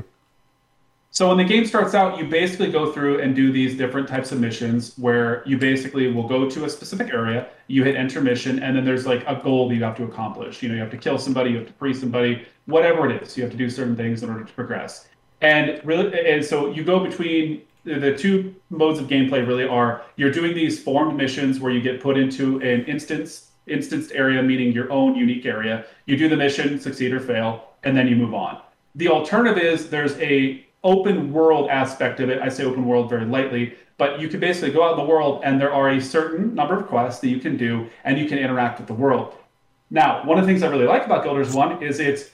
So when the game starts out, you basically go through and do these different types of missions where you basically will go to a specific area, you hit enter mission, and then there's like a goal that you have to accomplish. You know, you have to kill somebody, you have to free somebody, whatever it is. You have to do certain things in order to progress. And really, and so you go between the two modes of gameplay. Really, are you're doing these formed missions where you get put into an instance instanced area, meaning your own unique area. You do the mission, succeed or fail, and then you move on. The alternative is there's a open world aspect of it. I say open world very lightly, but you can basically go out in the world and there are a certain number of quests that you can do and you can interact with the world. Now, one of the things I really like about Guild Wars 1 is it's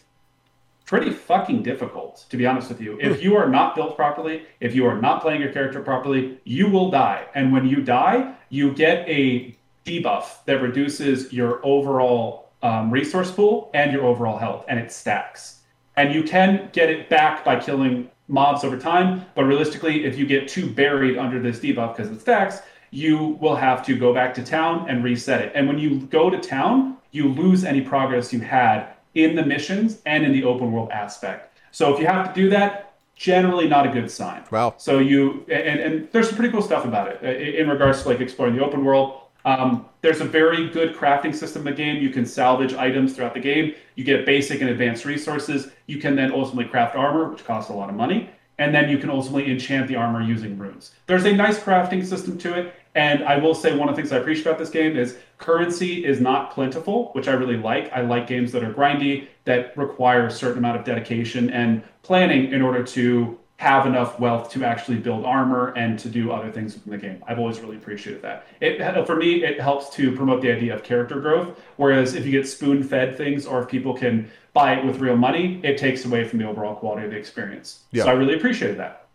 pretty fucking difficult, to be honest with you. If you are not built properly, if you are not playing your character properly, you will die. And when you die, you get a debuff that reduces your overall um, resource pool and your overall health, and it stacks. And you can get it back by killing mobs over time. But realistically, if you get too buried under this debuff because it stacks, you will have to go back to town and reset it. And when you go to town, you lose any progress you had in the missions and in the open world aspect. So if you have to do that, generally not a good sign. Wow. So you and, and there's some pretty cool stuff about it in regards to like exploring the open world. Um, there's a very good crafting system in the game. You can salvage items throughout the game. You get basic and advanced resources. You can then ultimately craft armor, which costs a lot of money. And then you can ultimately enchant the armor using runes. There's a nice crafting system to it. And I will say one of the things I appreciate about this game is currency is not plentiful, which I really like. I like games that are grindy, that require a certain amount of dedication and planning in order to have enough wealth to actually build armor and to do other things within the game. I've always really appreciated that. It for me, it helps to promote the idea of character growth. Whereas if you get spoon-fed things, or if people can buy it with real money, it takes away from the overall quality of the experience. Yeah. So I really appreciated that.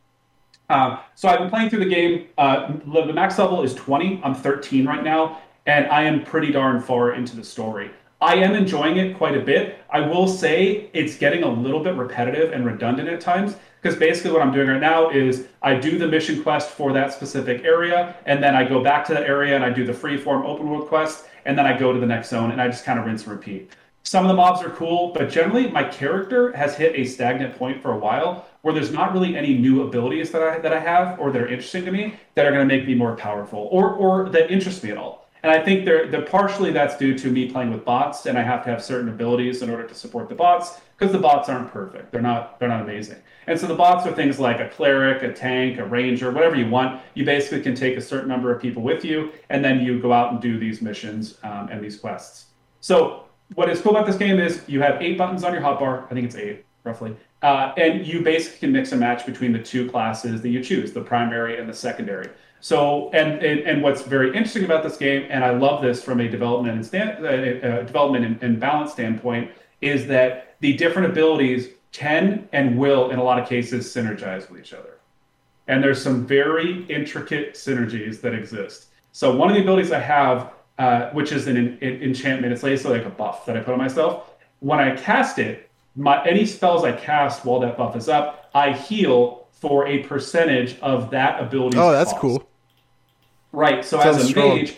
Um, so I've been playing through the game. Uh, the max level is 20. I'm 13 right now, and I am pretty darn far into the story. I am enjoying it quite a bit. I will say it's getting a little bit repetitive and redundant at times because basically what I'm doing right now is I do the mission quest for that specific area, and then I go back to that area and I do the freeform open world quest, and then I go to the next zone and I just kind of rinse and repeat. some of the mobs are cool, but generally my character has hit a stagnant point for a while where there's not really any new abilities that I that I have or that are interesting to me that are going to make me more powerful or or that interest me at all. And I think they're, they're partially that's due to me playing with bots, and I have to have certain abilities in order to support the bots because the bots aren't perfect. They're not they're not amazing. And so the bots are things like a cleric, a tank, a ranger, whatever you want. You basically can take a certain number of people with you, and then you go out and do these missions um, and these quests. So what is cool about this game is you have eight buttons on your hotbar. I think it's eight roughly, uh, and you basically can mix and match between the two classes that you choose, the primary and the secondary. So, and, and, and what's very interesting about this game, and I love this from a development and stand, uh, uh, development and, and balance standpoint, is that the different abilities can and will, in a lot of cases, synergize with each other. And there's some very intricate synergies that exist. So, one of the abilities I have, uh, which is an, an enchantment, it's basically like a buff that I put on myself. When I cast it, my any spells I cast while that buff is up, I heal for a percentage of that ability. Oh, that's cost. cool. Right. So Sounds as a strong. mage,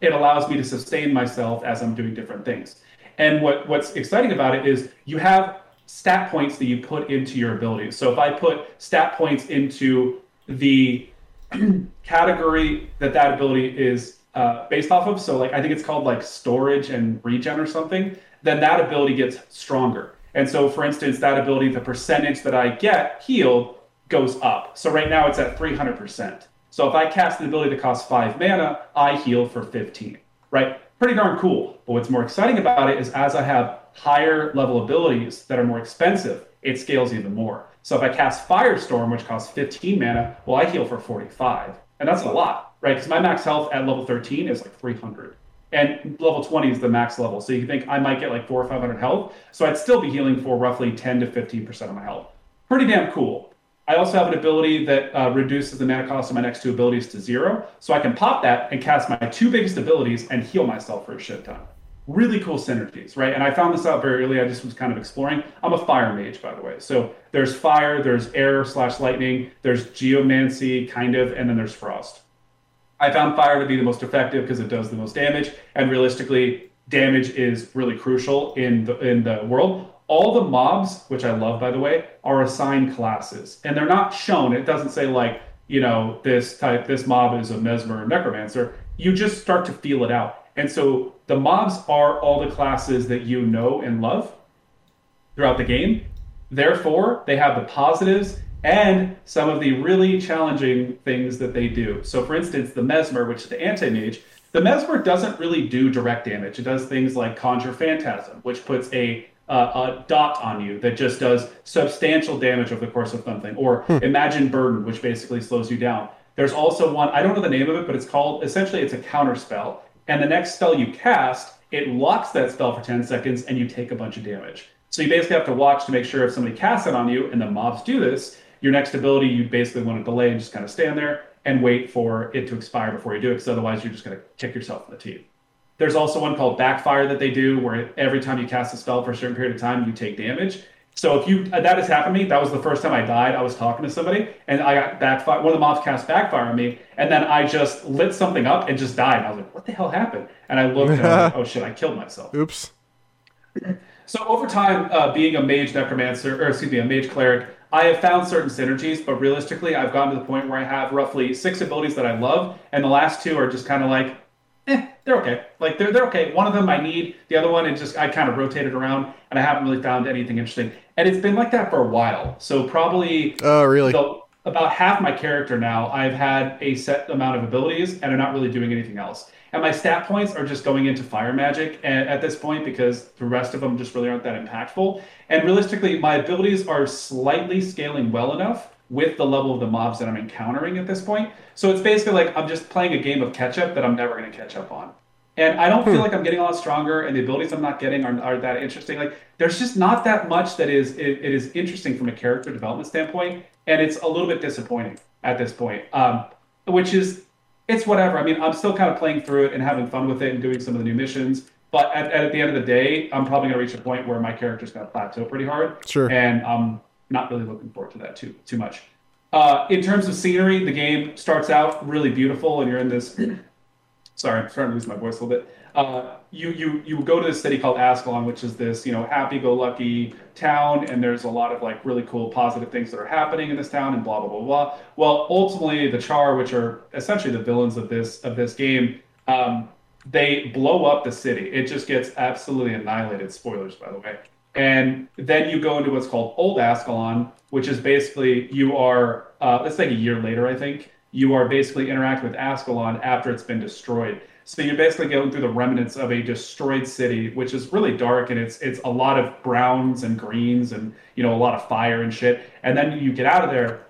it allows me to sustain myself as I'm doing different things. And what, what's exciting about it is you have stat points that you put into your abilities. So if I put stat points into the category that that ability is uh, based off of, so like I think it's called like storage and regen or something, then that ability gets stronger. And so, for instance, that ability, the percentage that I get healed goes up. So right now it's at 300%. So if I cast an ability that costs five mana, I heal for 15, right? Pretty darn cool. But what's more exciting about it is as I have higher level abilities that are more expensive, it scales even more. So if I cast Firestorm, which costs 15 mana, well, I heal for 45. And that's a lot, right? Because my max health at level 13 is like 300. And level 20 is the max level. So you can think I might get like four or 500 health. So I'd still be healing for roughly 10 to 15% of my health. Pretty damn cool. I also have an ability that uh, reduces the mana cost of my next two abilities to zero. So I can pop that and cast my two biggest abilities and heal myself for a shit ton. Really cool synergies, right? And I found this out very early. I just was kind of exploring. I'm a fire mage, by the way. So there's fire, there's air slash lightning, there's geomancy, kind of, and then there's frost. I found fire to be the most effective because it does the most damage. And realistically, damage is really crucial in the in the world all the mobs, which I love by the way, are assigned classes, and they're not shown. It doesn't say like you know this type, this mob is a mesmer necromancer. You just start to feel it out, and so the mobs are all the classes that you know and love throughout the game. Therefore, they have the positives and some of the really challenging things that they do. So, for instance, the mesmer, which is the anti-mage, the mesmer doesn't really do direct damage. It does things like conjure phantasm, which puts a uh, a dot on you that just does substantial damage over the course of something, or hmm. Imagined Burden, which basically slows you down. There's also one I don't know the name of it, but it's called essentially it's a counter spell, and the next spell you cast it locks that spell for 10 seconds, and you take a bunch of damage. So you basically have to watch to make sure if somebody casts it on you, and the mobs do this, your next ability you basically want to delay and just kind of stand there and wait for it to expire before you do it, because otherwise you're just going to kick yourself in the teeth. There's also one called Backfire that they do, where every time you cast a spell for a certain period of time, you take damage. So if you uh, that has happened to me, that was the first time I died. I was talking to somebody, and I got backfire. One of the mobs cast backfire on me, and then I just lit something up and just died. I was like, "What the hell happened?" And I looked, and I was like, "Oh shit, I killed myself." Oops. So over time, uh, being a mage necromancer, or excuse me, a mage cleric, I have found certain synergies, but realistically, I've gotten to the point where I have roughly six abilities that I love, and the last two are just kind of like, eh, they're okay. Like they're they're okay. One of them I need, the other one it just I kind of rotated around, and I haven't really found anything interesting. And it's been like that for a while. So probably oh really the, about half my character now I've had a set amount of abilities, and I'm not really doing anything else. And my stat points are just going into fire magic at, at this point because the rest of them just really aren't that impactful. And realistically, my abilities are slightly scaling well enough with the level of the mobs that I'm encountering at this point. So it's basically like I'm just playing a game of catch up that I'm never going to catch up on. And I don't hmm. feel like I'm getting a lot stronger, and the abilities I'm not getting are, are that interesting. Like there's just not that much that is it, it is interesting from a character development standpoint, and it's a little bit disappointing at this point. Um, which is it's whatever. I mean, I'm still kind of playing through it and having fun with it and doing some of the new missions. But at, at the end of the day, I'm probably going to reach a point where my character's going to plateau pretty hard. Sure. And I'm not really looking forward to that too too much. Uh, in terms of scenery, the game starts out really beautiful, and you're in this. Sorry, I'm starting to lose my voice a little bit. uh, you you you go to this city called Ascalon, which is this you know happy-go-lucky town, and there's a lot of like really cool positive things that are happening in this town, and blah blah blah blah. Well, ultimately, the Char, which are essentially the villains of this of this game, um, they blow up the city. It just gets absolutely annihilated. Spoilers, by the way. And then you go into what's called Old Ascalon, which is basically you are, uh, let's say a year later, I think, you are basically interacting with Ascalon after it's been destroyed. So you're basically going through the remnants of a destroyed city, which is really dark and it's it's a lot of browns and greens and you know a lot of fire and shit. And then you get out of there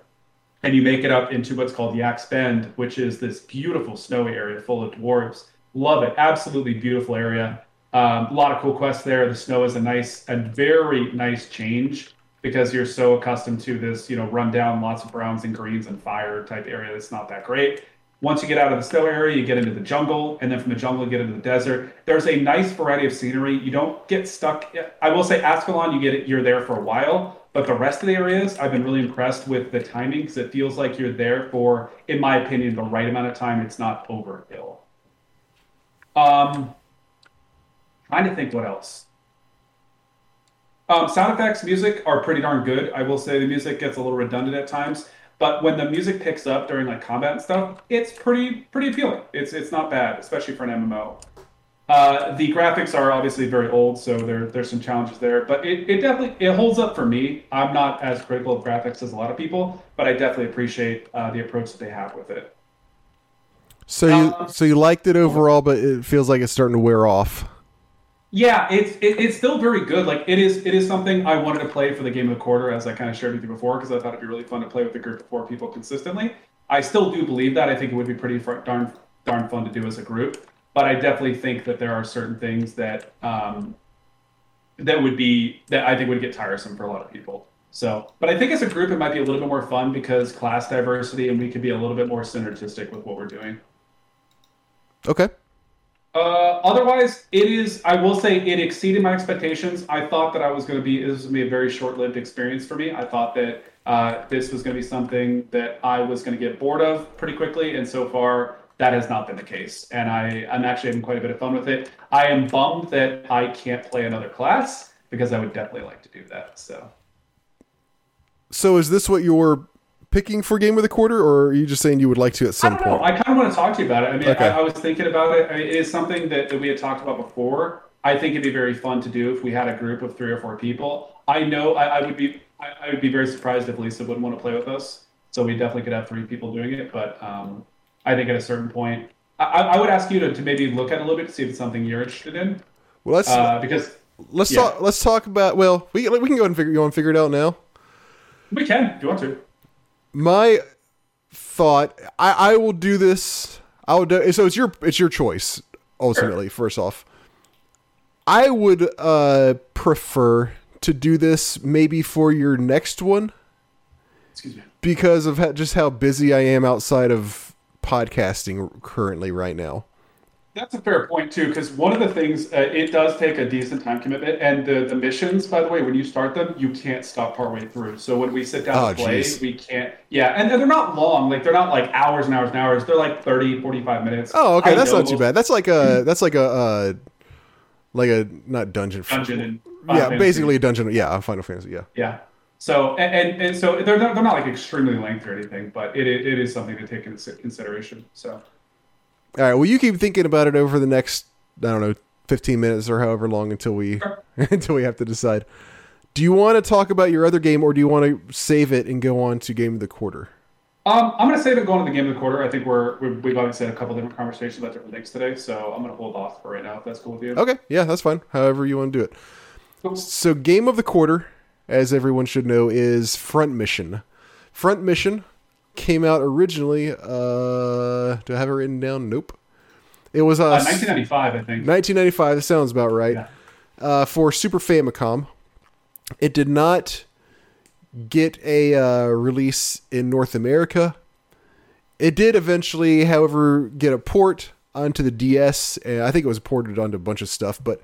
and you make it up into what's called Yak's Bend, which is this beautiful snowy area full of dwarves. Love it, absolutely beautiful area. Um, a lot of cool quests there. The snow is a nice, a very nice change because you're so accustomed to this, you know, rundown, lots of browns and greens and fire type area. That's not that great. Once you get out of the snow area, you get into the jungle, and then from the jungle, you get into the desert. There's a nice variety of scenery. You don't get stuck. I will say, Ascalon, you get it, you're there for a while, but the rest of the areas, I've been really impressed with the timing because it feels like you're there for, in my opinion, the right amount of time. It's not overkill. Um, trying to think what else. Um, sound effects, music are pretty darn good. I will say the music gets a little redundant at times, but when the music picks up during like combat and stuff, it's pretty pretty appealing. It's it's not bad, especially for an MMO. Uh, the graphics are obviously very old, so there there's some challenges there, but it, it definitely it holds up for me. I'm not as critical of graphics as a lot of people, but I definitely appreciate uh, the approach that they have with it. So you um, so you liked it overall, but it feels like it's starting to wear off. Yeah, it's it, it's still very good. Like it is it is something I wanted to play for the game of the quarter, as I kind of shared with you before, because I thought it'd be really fun to play with a group of four people consistently. I still do believe that. I think it would be pretty darn darn fun to do as a group. But I definitely think that there are certain things that um, that would be that I think would get tiresome for a lot of people. So, but I think as a group, it might be a little bit more fun because class diversity, and we could be a little bit more synergistic with what we're doing. Okay. Uh, otherwise, it is. I will say it exceeded my expectations. I thought that I was going to be. This was going to be a very short-lived experience for me. I thought that uh, this was going to be something that I was going to get bored of pretty quickly, and so far that has not been the case. And I, I'm actually having quite a bit of fun with it. I am bummed that I can't play another class because I would definitely like to do that. So. So is this what your picking for game of the quarter, or are you just saying you would like to at some I point? Know. I kind of want to talk to you about it. I mean, okay. I, I, was thinking about it. I mean, it is something that, that we had talked about before. I think it'd be very fun to do if we had a group of three or four people. I know I, I would be I, I, would be very surprised if Lisa wouldn't want to play with us. So we definitely could have three people doing it. But um, I think at a certain point, I, I, would ask you to, to maybe look at it a little bit to see if it's something you're interested in. Well, let's uh, because let's yeah. talk. Let's talk about. Well, we we can go and figure. You want to figure it out now? We can. If you want to. My thought I, I will do this. I will do so. It's your it's your choice ultimately. Sure. First off, I would uh, prefer to do this maybe for your next one. Excuse me. Because of just how busy I am outside of podcasting currently right now. That's a fair point too, because one of the things uh, it does take a decent time commitment, and the the missions, by the way, when you start them, you can't stop partway through. So when we sit down oh, to play, geez. we can't. Yeah, and they're not long; like they're not like hours and hours and hours. They're like 30, 45 minutes. Oh, okay, I that's not too bad. That's like a that's like a uh, like a not dungeon. Dungeon and yeah, Fantasy. basically a dungeon. Yeah, Final Fantasy. Yeah. Yeah. So and, and, and so they're not, they're not like extremely lengthy or anything, but it it is something to take into consideration. So. All right. Well, you keep thinking about it over the next I don't know 15 minutes or however long until we until we have to decide. Do you want to talk about your other game, or do you want to save it and go on to game of the quarter? Um, I'm going to save it going to the game of the quarter. I think we're we've, we've obviously had a couple different conversations about different things today, so I'm going to hold off for right now if that's cool with you. Okay, yeah, that's fine. However you want to do it. Cool. So, game of the quarter, as everyone should know, is Front Mission. Front Mission came out originally. Uh, do I have it written down? Nope. It was uh, 1995, I think. 1995. That sounds about right. Yeah. Uh, for Super Famicom, it did not get a uh, release in North America. It did eventually, however, get a port onto the DS. And I think it was ported onto a bunch of stuff, but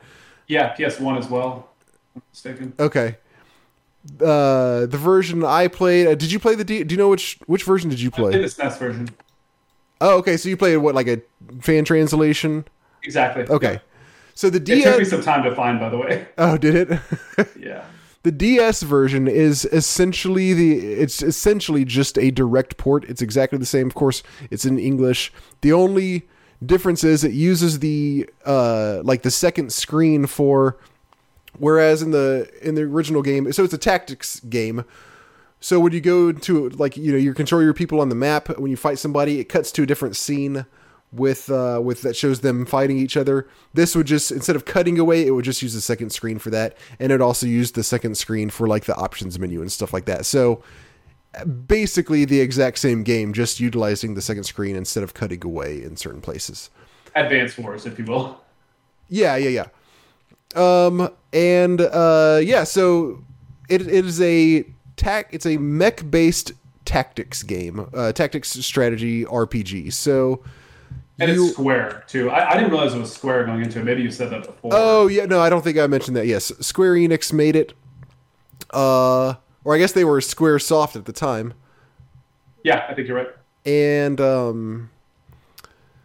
yeah, PS1 as well. mistaken. Okay uh, the version I played. Uh, did you play the? D- do you know which which version did you play? I played the SNES version. Oh, okay. So you played what, like a fan translation? Exactly. Okay. Yeah. So the It took me some time to find, by the way. Oh, did it? Yeah. the DS version is essentially the it's essentially just a direct port. It's exactly the same. Of course, it's in English. The only difference is it uses the uh like the second screen for whereas in the in the original game, so it's a tactics game. So when you go to like you know you control your people on the map when you fight somebody, it cuts to a different scene with uh with that shows them fighting each other. This would just instead of cutting away, it would just use the second screen for that, and it also used the second screen for like the options menu and stuff like that. So basically the exact same game, just utilizing the second screen instead of cutting away in certain places. Advanced Wars, if you will. Yeah, yeah, yeah. Um, and uh, yeah, so it, it is a tac. It's a mech based tactics game, uh, tactics strategy RPG. So And you. it's Square, too. I, I didn't realize it was Square going into it. Maybe you said that before. Oh yeah, no, I don't think I mentioned that. Yes, Square Enix made it. Uh, or I guess they were Square Soft at the time. Yeah, I think you're right. and um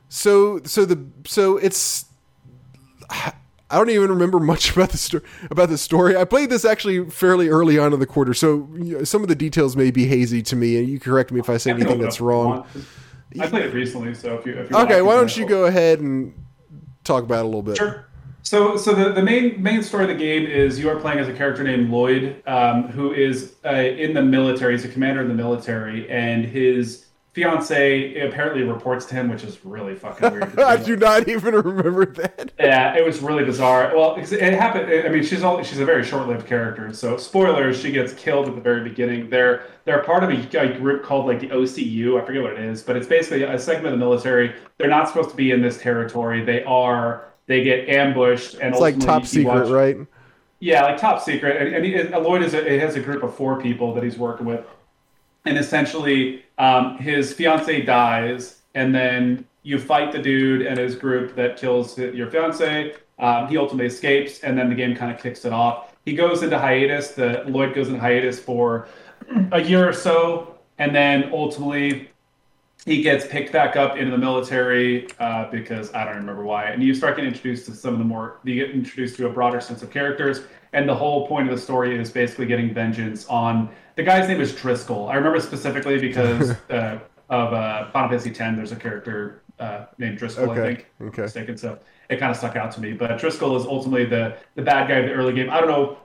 so so the so it's I don't even remember much about the story about the story. I played this actually fairly early on in the quarter, so you know, some of the details may be hazy to me, and you correct me if I say I anything that's up if you why want. I played it recently, so if you if you Okay, why don't you go ahead and talk about it a little bit? Sure. So, so the, the main main story of the game is you are playing as a character named Lloyd, um, who is uh, in the military. He's a commander in the military, and his fiance apparently reports to him, which is really fucking weird. I do not even remember that. Yeah, it was really bizarre. Well, it happened. I mean, she's all, she's a very short-lived character. So, spoilers: she gets killed at the very beginning. They're they're part of a, a group called like the OCU. I forget what it is, but it's basically a segment of the military. They're not supposed to be in this territory. They are. They get ambushed, and It's like top secret, watch- right? yeah, like top secret. And, and he, and Lloyd is a, it has a group of four people that he's working with, and essentially, um, his fiance dies, and then you fight the dude and his group that kills your fiance. Um, he ultimately escapes, and then the game kind of kicks it off. He goes into hiatus. The Lloyd goes into hiatus for a year or so, and then ultimately he gets picked back up into the military uh, because I don't remember why. And you start getting introduced to some of the more, you get introduced to a broader sense of characters. And the whole point of the story is basically getting vengeance on the guy's name is Driscoll. I remember specifically because uh, of uh, Final Fantasy X. There's a character uh, named Driscoll, Okay, I think. okay. Mistaken. So it kind of stuck out to me. But Driscoll is ultimately the the bad guy of the early game. I don't know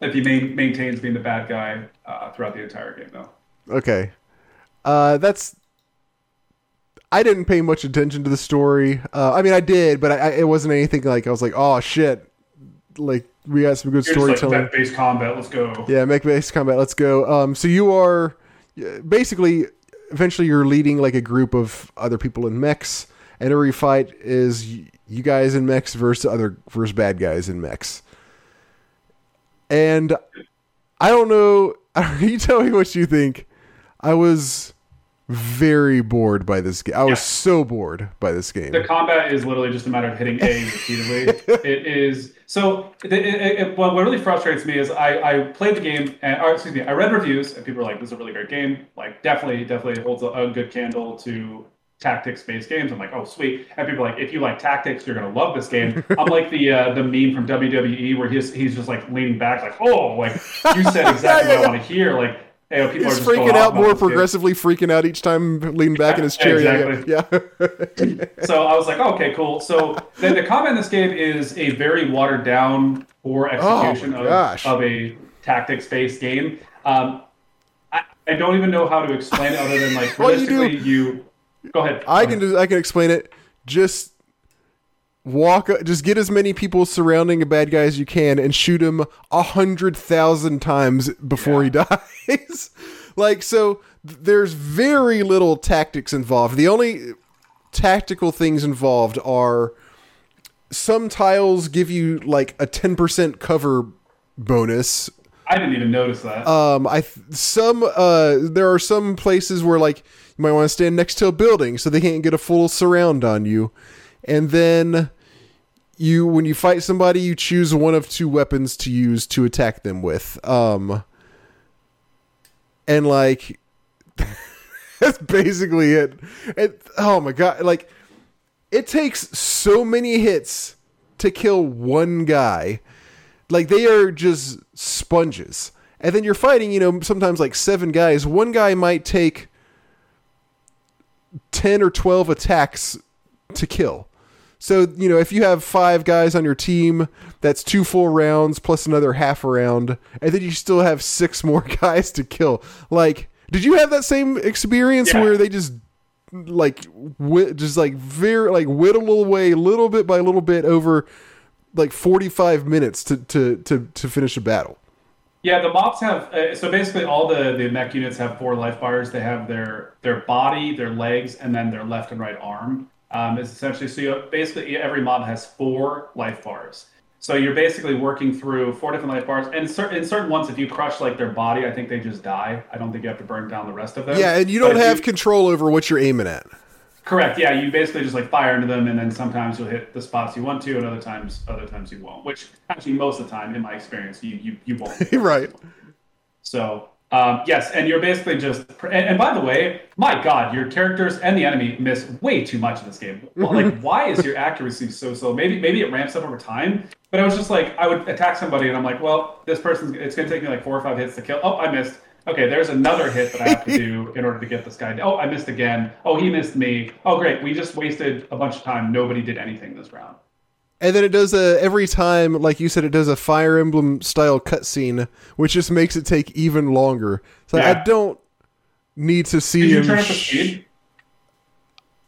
if he main, maintains being the bad guy uh, throughout the entire game, though. Okay. Uh, that's. I didn't pay much attention to the story. Uh, I mean, I did, but I, I, it wasn't anything like I was like, "Oh shit!" Like we got some good You're like storytelling. base combat. Let's go. yeah, mech based combat. Let's go. Um, so you are basically eventually you're leading like a group of other people in mechs, and every fight is you guys in mechs versus other versus bad guys in mechs. And I don't know. Are you tell me what you think. I was very bored by this game. I was Yeah. so bored by this game. The combat is literally just a matter of hitting A repeatedly. it is so. It, it, it, what really frustrates me is I, I played the game and or excuse me, I read reviews and people are like, "This is a really great game." Like, definitely, definitely holds a, a good candle to tactics-based games. I'm like, "Oh, sweet." And people are like, "If you like tactics, you're gonna love this game." I'm like the uh, the meme from WWE where he's he's just like leaning back, like, "Oh, like you said exactly what I want to hear." Like. You know, people He's freaking out more progressively, freaking out each time, leaning back in his chair. Yeah, Yeah, yeah. so I was like, oh, okay, cool. So the, the combat in this game is a very watered down poor execution Oh of, of a tactics based game. Um, I, I don't even know how to explain it other than like All you do- you, go ahead. I Go can do, I can explain it. Just walk, just get as many people surrounding a bad guy as you can, and shoot him a hundred thousand times before he dies. like so, th- there's very little tactics involved. The only tactical things involved are some tiles give you like a ten percent cover bonus I didn't even notice that. um i th- some uh there are some places where like you might want to stand next to a building so they can't get a full surround on you and then you when you fight somebody you choose one of two weapons to use to attack them with um and like that's basically it. it oh my god like it takes so many hits to kill one guy. Like they are just sponges. And then you're fighting, you know, sometimes like seven guys. One guy might take 10 or 12 attacks to kill. So, you know, if you have five guys on your team, that's two full rounds plus another half a round, and then you still have six more guys to kill. Like, did you have that same experience Yeah. where they just like whi- just like very like whittle away little bit by little bit over like 45 minutes to to to, to finish a battle? Yeah, the mobs have uh, so basically all the the mech units have four life bars. They have their their body, their legs, and then their left and right arm. Um, is essentially so you basically every mob has four life bars. So you're basically working through four different life bars, and in certain, in certain ones, if you crush like their body, I think they just die. I don't think you have to burn down the rest of them. Yeah, and you don't if have control over what you're aiming at. Correct. Yeah, you basically just like fire into them, and then sometimes you'll hit the spots you want to, and other times, other times you won't. Which actually, most of the time, in my experience, you you, you won't. right. So um, yes, and you're basically just. And, and by the way, my God, your characters and the enemy miss way too much in this game. Well, like, why is your accuracy so slow? Maybe maybe it ramps up over time. But I was just like, I would attack somebody, and I'm like, well, this person's. It's going to take me like four or five hits to kill. Oh, I missed. Okay, there's another hit that I have to do in order to get this guy. Oh, I missed again. Oh, he missed me. Oh, great. We just wasted a bunch of time. Nobody did anything this round. And then it does a every time, like you said, it does a Fire Emblem style cutscene, which just makes it take even longer. So I don't need to see Did you him. turn up the speed?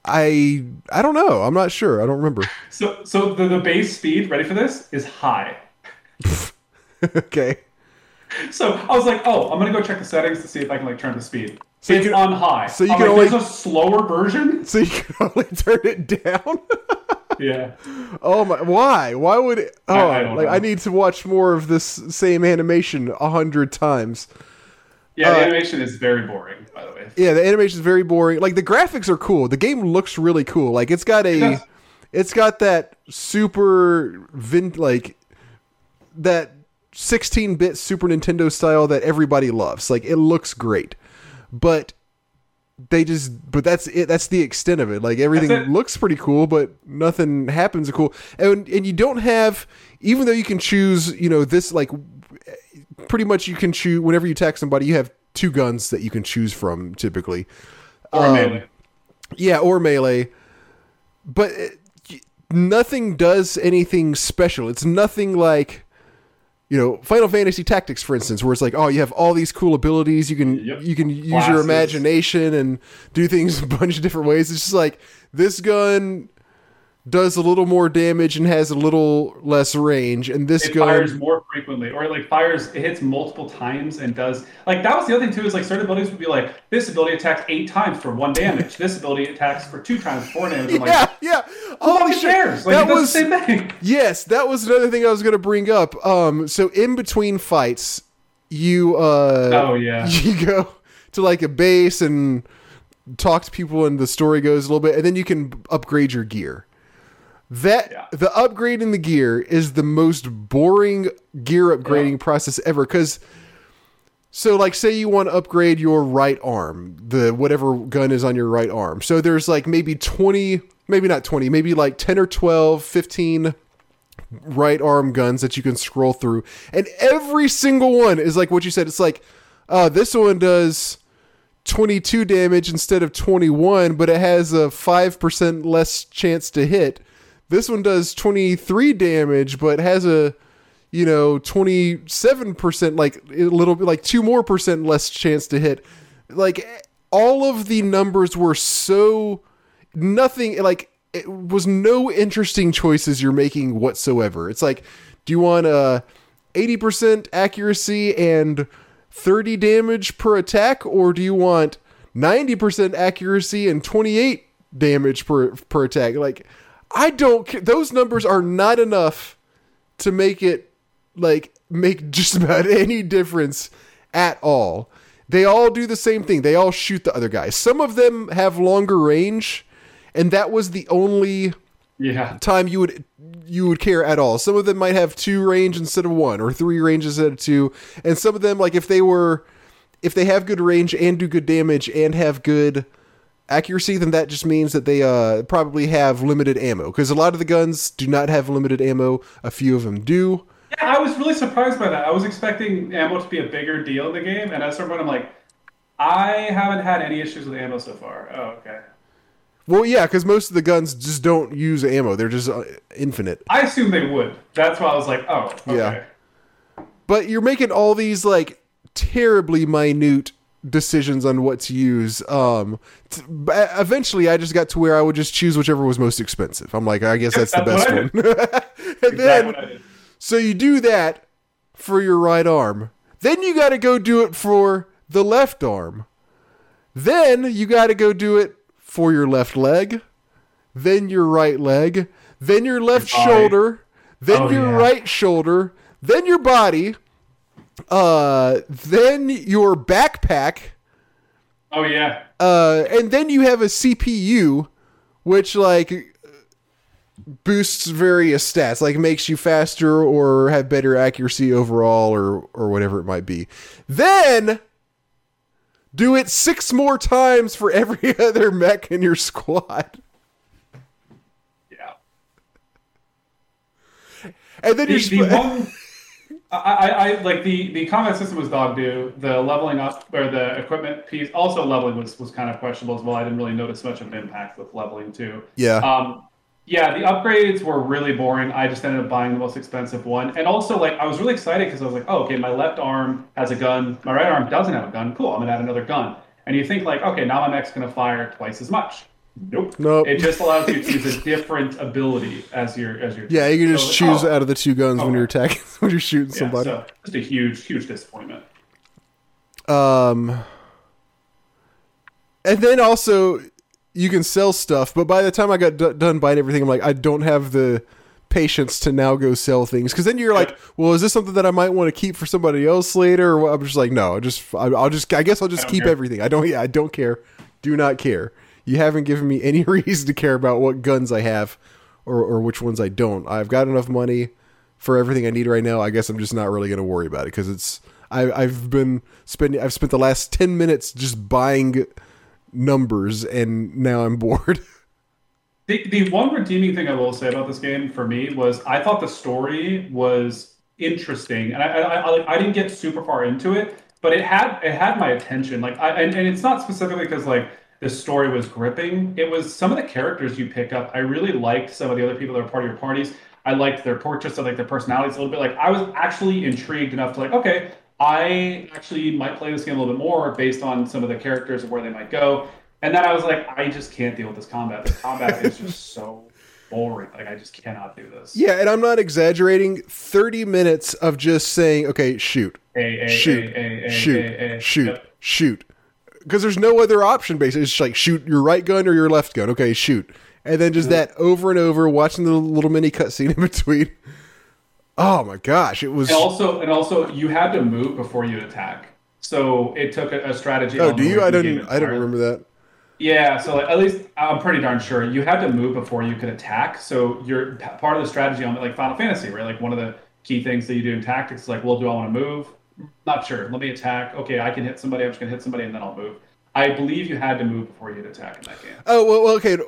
I I don't know. I'm not sure. I don't remember. So, so the, the base speed, ready for this, is high. okay. So I was like, oh, I'm gonna go check the settings to see if I can like turn the speed. So you it's can- on high. so you I'm can like, only- There's a slower version. So you can only turn it down. Yeah. oh my! Why? Why would it? Oh, I don't like know. I need to watch more of this same animation a hundred times. Yeah, the Uh, animation is very boring, by the way. Yeah, the animation is very boring. Like the graphics are cool. The game looks really cool. Like it's got a, does. it's got that super vin like that 16-bit Super Nintendo style that everybody loves. Like it looks great, but they just but that's it. That's the extent of it. Like everything it. looks pretty cool, but nothing happens cool. And and you don't have even though you can choose, you know, this like pretty much you can choose whenever you attack somebody, you have two guns that you can choose from typically. Or um, melee. Yeah, or melee. But it, nothing does anything special. It's nothing like you know Final Fantasy Tactics, for instance, where it's like, oh, you have all these cool abilities. You can Yep. you can use Classes. your imagination and do things a bunch of different ways. It's just like this gun does a little more damage and has a little less range, and this It gun fires more frequently, or it like fires, it hits multiple times and does like that was the other thing too. Is like certain abilities would be like this ability attacks eight times for one damage. this ability attacks for two times for four damage. I'm yeah, like, yeah. Holy shit. cares? Like that was the same thing. Yes, that was another thing I was going to bring up. Um, so in between fights, you uh, Oh, yeah. you go to like a base and talk to people, and the story goes a little bit, and then you can upgrade your gear. That Yeah. the upgrading the gear is the most boring gear upgrading process ever because. So, like, say you want to upgrade your right arm, the whatever gun is on your right arm. So, there's like maybe 20, maybe not 20, maybe like 10 or 12, 15 right arm guns that you can scroll through. And every single one is like what you said. It's like, uh, this one does 22 damage instead of 21, but it has a 5% less chance to hit. This one does 23 damage, but has a, you know, 27%, like a little bit, like two more percent less chance to hit. Like all of the numbers were so nothing, like it was no interesting choices you're making whatsoever. It's like, do you want uh, a 80% accuracy and 30 damage per attack, or do you want 90% accuracy and 28 damage per per attack? Like, I don't. ca- Those numbers are not enough to make it like make just about any difference at all. They all do the same thing. They all shoot the other guy. Some of them have longer range, and that was the only Yeah. time you would you would care at all. Some of them might have two range instead of one, or three ranges instead of two, and some of them like if they were if they have good range and do good damage and have good accuracy, then that just means that they uh, probably have limited ammo. Because a lot of the guns do not have limited ammo. A few of them do. Yeah, I was really surprised by that. I was expecting ammo to be a bigger deal in the game, and at some point I'm like, I haven't had any issues with ammo so far. Oh, okay. Well, yeah, because most of the guns just don't use ammo; they're just uh, infinite. I assume they would. That's why I was like, oh, okay. Yeah. But you're making all these like terribly minute decisions on what to use. Um, t- eventually, I just got to where I would just choose whichever was most expensive. I'm like, I guess that's the best one. And Exactly then, what I did. so you do that for your right arm. Then you got to go do it for the left arm. Then you got to go do it for your left leg. Then your right leg. Then your left shoulder. Then Oh, your yeah. right shoulder. Then your body. Uh, then your backpack. Oh yeah. Uh, and then you have a CPU, which like boosts various stats, like makes you faster or have better accuracy overall, or or whatever it might be. Then do it six more times for every other mech in your squad, Yeah. and then The, you're the one, I, I, like the the combat system was dog do. The leveling up or the equipment piece, also leveling was was kind of questionable as well. I didn't really notice much of an impact with leveling too. yeah. Um, yeah, the upgrades were really boring. I just ended up buying the most expensive one, and also like I was really excited because I was like, oh, okay, my left arm has a gun, my right arm doesn't have a gun. Cool, I'm gonna add another gun. And you think like, okay, now my mech's gonna fire twice as much. Nope. Nope. It just allows you to use a different ability as your as your. yeah, you can just So, choose oh, out of the two guns when you're attacking, when you're shooting yeah, somebody. so just a huge, huge disappointment. Um, and then also you can sell stuff, but by the time I got d- done buying everything, I'm like, I don't have the patience to now go sell things because then you're like, well, is this something that I might want to keep for somebody else later? Or? I'm just like, no, just I'll just I guess I'll just keep care. everything. I don't yeah, I don't care. Do not care. You haven't given me any reason to care about what guns I have or or which ones I don't. I've got enough money for everything I need right now. I guess I'm just not really going to worry about it because it's I, I've been spending I've spent the last ten minutes just buying numbers and now I'm bored. The, the one redeeming thing I will say about this game for me was I thought the story was interesting, and I I, I, I didn't get super far into it, but it had it had my attention. Like I and, and it's not specifically because like the story was gripping. It was some of the characters you pick up. I really liked some of the other people that were part of your parties. I liked their portraits. I liked their personalities a little bit. Like I was actually intrigued enough to like okay. I actually might play this game a little bit more based on some of the characters and where they might go. And then I was like, I just can't deal with this combat. The combat is just so boring. Like I just cannot do this. yeah, and I'm not exaggerating. Thirty minutes of just saying, okay, shoot, A, a, shoot, a, shoot, shoot, shoot. Because there's no other option. Basically, it's like shoot your right gun or your left gun. Okay, shoot, and then just that over and over, watching the little mini cutscene in between. Oh my gosh, it was. And also, and also, you had to move before you attack. So it took a, a strategy. Oh, do you? I from the game didn't. I didn't remember that. Yeah, so like, at least I'm pretty darn sure you had to move before you could attack. So you're part of the strategy on like Final Fantasy, right? Like one of the key things that you do in tactics is like, well, do I want to move? Not sure. Let me attack. Okay, I can hit somebody. I'm just gonna hit somebody, and then I'll move. I believe you had to move before you'd attack in that game. Oh well, okay.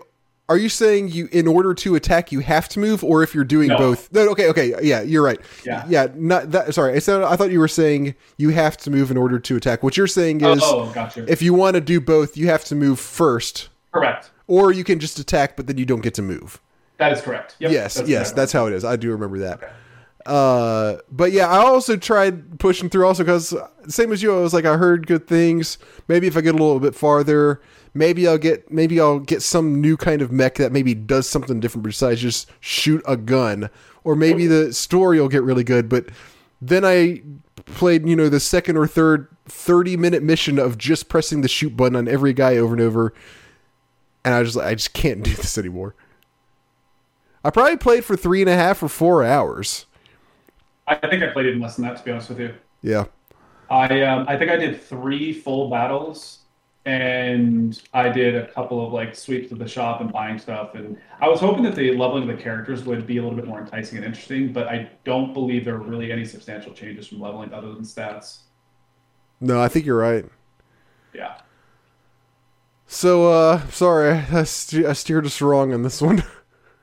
Are you saying you, in order to attack, you have to move, or if you're doing No. both? No. Okay. Okay. Yeah, you're right. Yeah. Yeah. Not that. Sorry. I said. I thought you were saying you have to move in order to attack. What you're saying oh, is, oh, gotcha. if you want to do both, you have to move first, correct. or you can just attack, but then you don't get to move. That is correct. Yep, yes. that's yes. exactly That's how it is. I do remember that. Uh, but yeah, I also tried pushing through also because same as you, I was like, I heard good things. Maybe if I get a little bit farther, maybe I'll get maybe I'll get some new kind of mech that maybe does something different besides just shoot a gun, or maybe the story will get really good. But then I played, you know, the second or third thirty minute mission of just pressing the shoot button on every guy over and over, and I was just like, I just can't do this anymore. I probably played for three and a half or four hours. I think I played even less than that, to be honest with you. Yeah. I um, I think I did three full battles, and I did a couple of like sweeps of the shop and buying stuff. And I was hoping that the leveling of the characters would be a little bit more enticing and interesting, but I don't believe there are really any substantial changes from leveling other than stats. No, I think you're right. Yeah. So, uh, sorry, I, st- I steered us wrong on this one.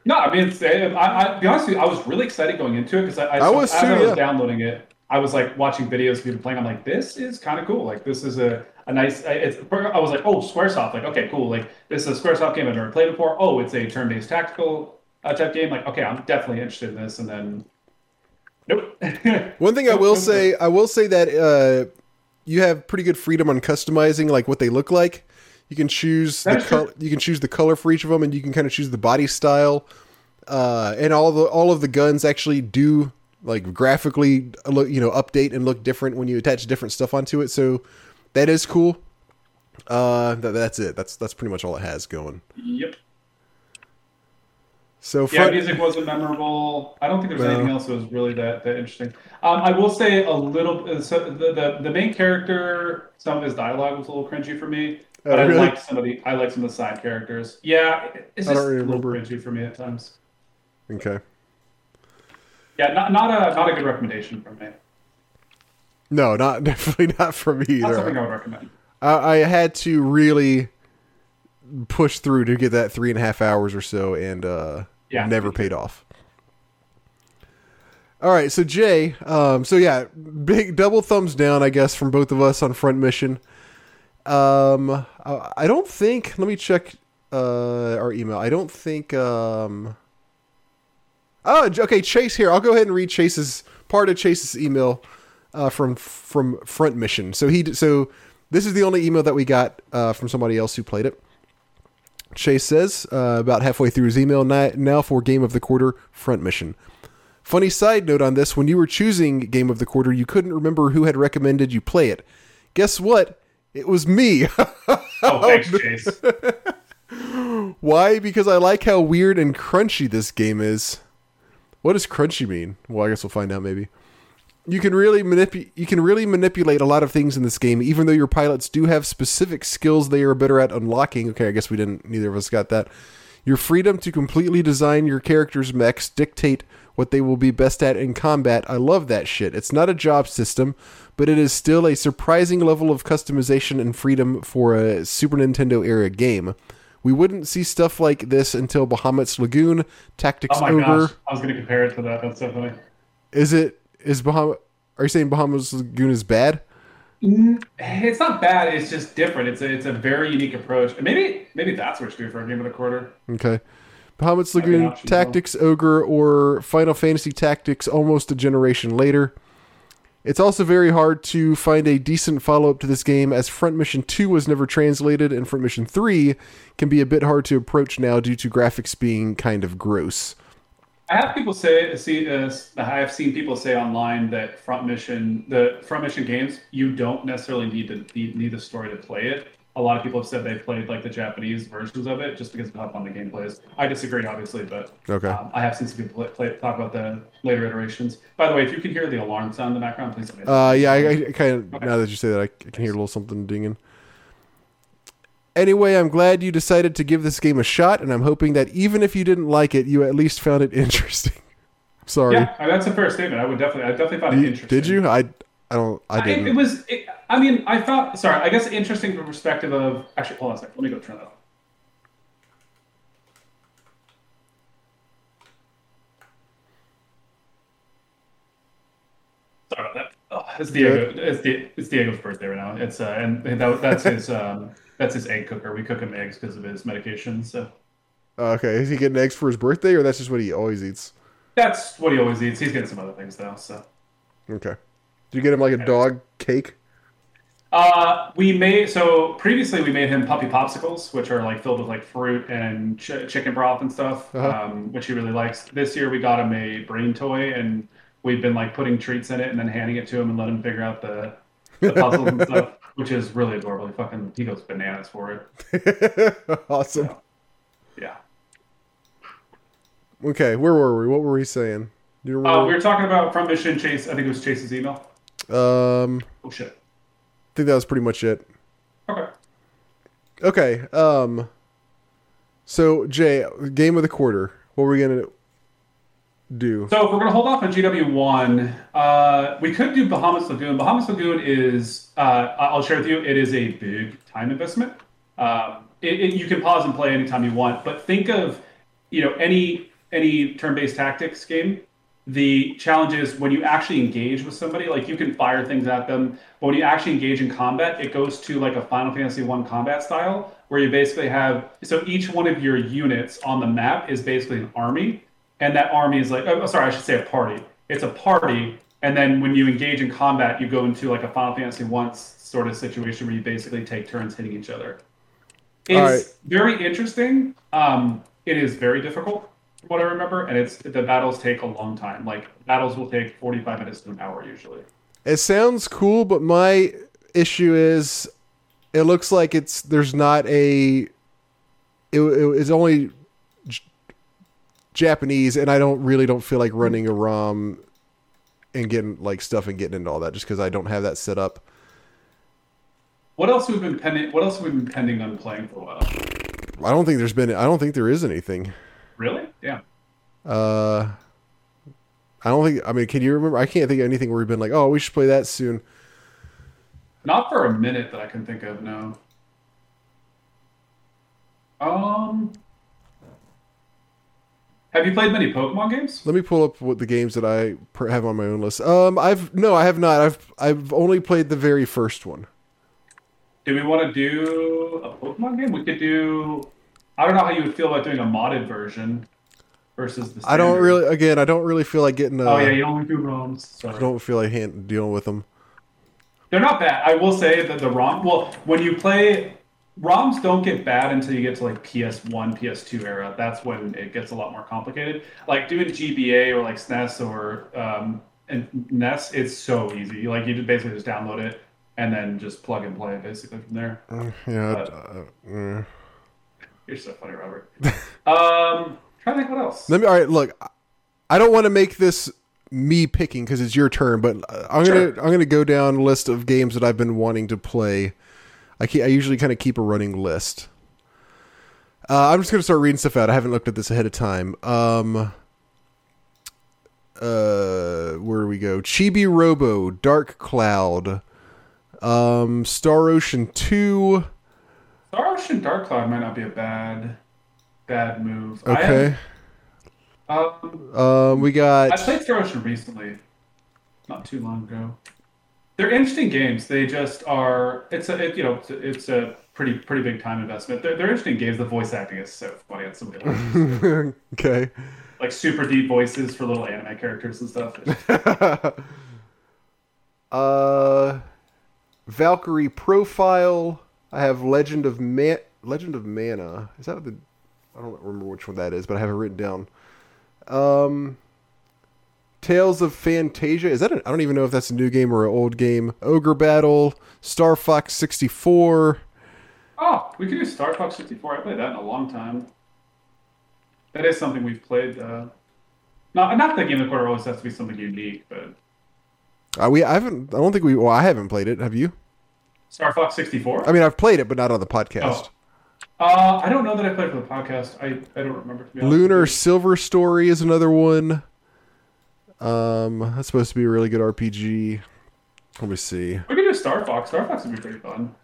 No, I mean, it's, I, I, be honest with you, I was really excited going into it because I, I, I was as too, I was yeah. downloading it, I was like watching videos of people playing. I'm like, this is kind of cool. Like, this is a, a nice. It's. I was like, oh, SquareSoft. Like, okay, cool. Like, this is a SquareSoft game I've never played before. Oh, it's a turn-based tactical uh, type game. Like, okay, I'm definitely interested in this. And then, nope. One thing I will say, I will say that uh, you have pretty good freedom on customizing like what they look like. You can choose the That's color. You can choose the color for each of them, and you can kind of choose the body style. Uh, and all the all of the guns actually do like graphically look, you know, update and look different when you attach different stuff onto it. So that is cool. Uh, th- that's it. That's that's pretty much all it has going. yep. So Yeah, front, music wasn't memorable. I don't think there's No. anything else that was really that, that interesting. Um, I will say a little. uh, So the, the the main character, some of his dialogue was a little cringy for me, Oh, but I really? liked some of the I liked some of the side characters. Yeah, it- it's I just don't a little remember. cringy for me at times. okay. Yeah, not not a not a good recommendation from me. No, not definitely not for me either. Not something I would recommend. I, I had to really push through to get that three and a half hours or so, and uh, Yeah, never paid off. All right, so Jay, um, so yeah, big double thumbs down, I guess, from both of us on Front Mission. Um, I, don't think. Let me check uh, our email. I don't think. Um, oh, okay, Chase here. I'll go ahead and read Chase's part of Chase's email uh, from from Front Mission. So he so this is the only email that we got uh, from somebody else who played it. Chase says uh, about halfway through his email now for game of the quarter Front Mission. Funny side note on this: when you were choosing game of the quarter, you couldn't remember who had recommended you play it. Guess what? It was me. Oh, thanks, oh, Chase. Why? Because I like how weird and crunchy this game is. What does crunchy mean? Well, I guess we'll find out maybe. You can really manipu- you can really manipulate a lot of things in this game, even though your pilots do have specific skills they are better at unlocking. Okay, I guess we didn't neither of us got that. Your freedom to completely design your character's mechs dictate what they will be best at in combat. I love that shit. It's not a job system, but it is still a surprising level of customization and freedom for a Super Nintendo era game. We wouldn't see stuff like this until Bahamut's Lagoon, Tactics Oh my Ogre. gosh, I was going to compare it to that. That's so funny. Is it is Bahamut? Are you saying Bahamut's Lagoon is bad? Mm, it's not bad. It's just different. It's a it's a very unique approach. Maybe maybe that's what should do for a game of the quarter. Okay. Bahamut's Might be an Lagoon, option. Tactics Ogre, or Final Fantasy Tactics almost a generation later. It's also very hard to find a decent follow up to this game, as Front Mission 2 was never translated, and Front Mission 3 can be a bit hard to approach now due to graphics being kind of gross. I have people say see uh, I have seen people say online that front mission the front mission games you don't necessarily need to need, need the story to play it. A lot of people have said they played like the Japanese versions of it just because of how fun the gameplay is. I disagree, obviously, but Okay. um, I have seen some people play, play, talk about the later iterations. By the way, if you can hear the alarm sound in the background, please. Uh, yeah, I, I kind of now that you say that, I, can hear a little something dinging. Anyway, I'm glad you decided to give this game a shot, and I'm hoping that even if you didn't like it, you at least found it interesting. Sorry, yeah, that's a fair statement. I would definitely, I definitely found it interesting. did you? I, I don't, I It, didn't. it was. It, I mean, I thought. Sorry, I guess interesting from perspective of. Actually, hold on a second. Let me go turn that off. Sorry about that. Oh, it's Diego. It's, Di- it's Diego's birthday right now. It's uh, and that, that's his um, that's his egg cooker. We cook him eggs because of his medication. So Uh, okay, is he getting eggs for his birthday, or that's just what he always eats? that's what he always eats. He's getting some other things though. So. Okay. Did you get him like a dog cake? Uh, we made so previously we made him puppy popsicles, which are like filled with like fruit and ch- chicken broth and stuff, Uh-huh. um, which he really likes. This year we got him a brain toy, and we've been like putting treats in it and then handing it to him and let him figure out the, the puzzles and stuff, which is really adorable. He fucking he goes bananas for it. awesome. Yeah. Okay, where were we? What were we saying? Do you Uh, we were talking about Front Mission Chase. I think it was Chase's email. Um, Oh shit. I think that was pretty much it. Okay. Okay. Um. So Jay, game of the quarter. What were we gonna do? So if we're gonna hold off on GW one, uh, we could do Bahamut's Lagoon. Bahamut's Lagoon is, uh, I'll share with you, it is a big time investment. Um, it, it, you can pause and play anytime you want. But think of, you know, any any turn-based tactics game. The challenge is when you actually engage with somebody, like you can fire things at them, but when you actually engage in combat, it goes to like a Final Fantasy One combat style, where you basically have so each one of your units on the map is basically an army, and that army is like, oh, sorry, I should say a party. It's a party, and then when you engage in combat, you go into like a Final Fantasy One sort of situation where you basically take turns hitting each other. It's right. very interesting. Um, it is very difficult, what I remember, and it's the battles take a long time. Like battles will take forty-five minutes to an hour usually. It sounds cool, but my issue is, it looks like it's there's not a. It, it is only J- Japanese, and I don't really don't feel like running a ROM and getting like stuff and getting into all that just because I don't have that set up. What else have been pending? What else have been pending on playing for a while? I don't think there's been. I don't think there is anything. Really? Yeah. Uh, I don't think. I mean, can you remember? I can't think of anything where we've been like, oh, we should play that soon. Not for a minute that I can think of. No. Um. Have you played many Pokemon games? Let me pull up what the games that I have on my own list. Um, I've no, I have not. I've I've only played the very first one. Do we want to do a Pokemon game? We could do. I don't know how you would feel about doing a modded version versus the. Standard. I don't really. Again, I don't really feel like getting. Uh, Oh yeah, you don't do ROMs. Sorry. I don't feel like hand, dealing with them. They're not bad. I will say that the ROM. Well, when you play ROMs, don't get bad until you get to like PS1, PS2 era. That's when it gets a lot more complicated. Like doing GBA or like SNES or um, and NES, it's so easy. Like you just basically just download it and then just plug and play basically from there. Yeah. But- uh, mm. You're so funny, Robert. um, try to think what else. Let me. All right. Look, I don't want to make this me picking because it's your turn, but I'm Sure. gonna I'm gonna go down a list of games that I've been wanting to play. I keep, I usually kind of keep a running list. Uh, I'm just gonna start reading stuff out. I haven't looked at this ahead of time. Um. Uh, where do we go? Chibi Robo, Dark Cloud, um, Star Ocean Two. Star Ocean Dark Cloud might not be a bad, bad move. Okay. have- um, Um, we got I played Star Ocean recently, not too long ago. They're interesting games. They just are. It's a it, you know it's a, it's a pretty pretty big time investment. They're, they're interesting games. The voice acting is so funny on some of the okay. like super deep voices for little anime characters and stuff. uh, Valkyrie profile. I have Legend of Man. Legend of Mana. Is that the? I don't remember which one that is, but I have it written down. Um, Tales of Phantasia. Is that? I I don't even know if that's a new game or an old game. Ogre Battle. Star Fox sixty four. Oh, we could do Star Fox 64. I played that in a long time. That is something we've played. Uh, not not that Game of the Quarter always has to be something unique, but Uh, we I haven't. I don't think we. Well, I haven't played it. Have you? Star Fox 64. I mean, I've played it, but not on the podcast. Oh. Uh, I don't know that I played for the podcast. I, I don't remember. To be Lunar. Silver Story is another one. Um, that's supposed to be a really good RPG. Let me see. We could do Star Fox. Star Fox would be pretty fun.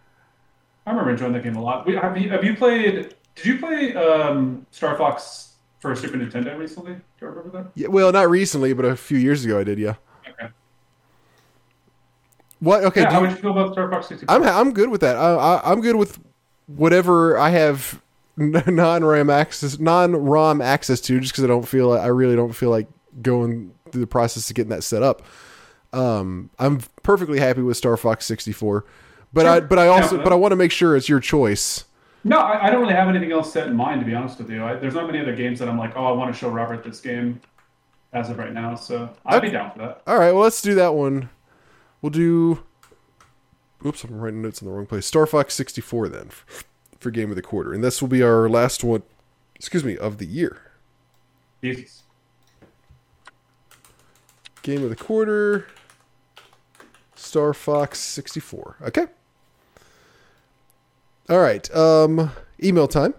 I remember enjoying that game a lot. We, have, you, have you played? Did you play um, Star Fox for Super Nintendo recently? Do you remember that? Yeah, well, not recently, but a few years ago I did. Yeah. Okay. What? Okay. yeah, do how you- would you feel about Star Fox 64? I'm I'm good with that. I, I I'm good with whatever I have non RAM access non ROM access to, just because I don't feel I really don't feel like going through the process of getting that set up. Um, I'm perfectly happy with Star Fox 64, but I but I Yeah, also but- but I want to make sure it's your choice. No, I, I don't really have anything else set in mind, to be honest with you. I, there's not many other games that I'm like, oh, I want to show Robert this game as of right now. So I'd be down for that. All right, well, let's do that one. We'll do. Oops, I'm writing notes in the wrong place. Star Fox 64 then for, game of the quarter, and this will be our last one. Excuse me, of the year. Jesus. Game of the quarter. Star Fox 64. Okay. All right. Um, email time.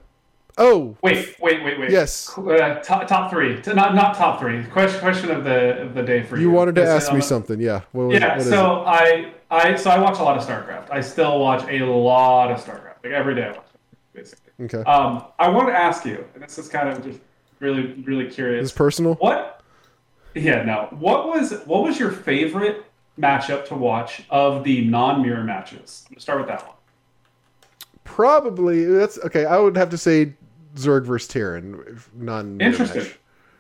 Oh, Wait, wait, wait, wait. Yes. Uh, top, top three. Not not top three. Question question of the of the day for you. you wanted to Yes, ask me um, something? Yeah. What was, Yeah. what is so I I so I watch a lot of StarCraft. I still watch a lot of StarCraft. Like every day I watch it, basically. Okay. Um, I want to ask you, and this is kind of just really, really curious. It's personal. What? Yeah, no. What was what was your favorite matchup to watch of the non-mirror matches? Let's start with that one. Probably that's okay. I would have to say Zerg versus Terran, non. Interesting.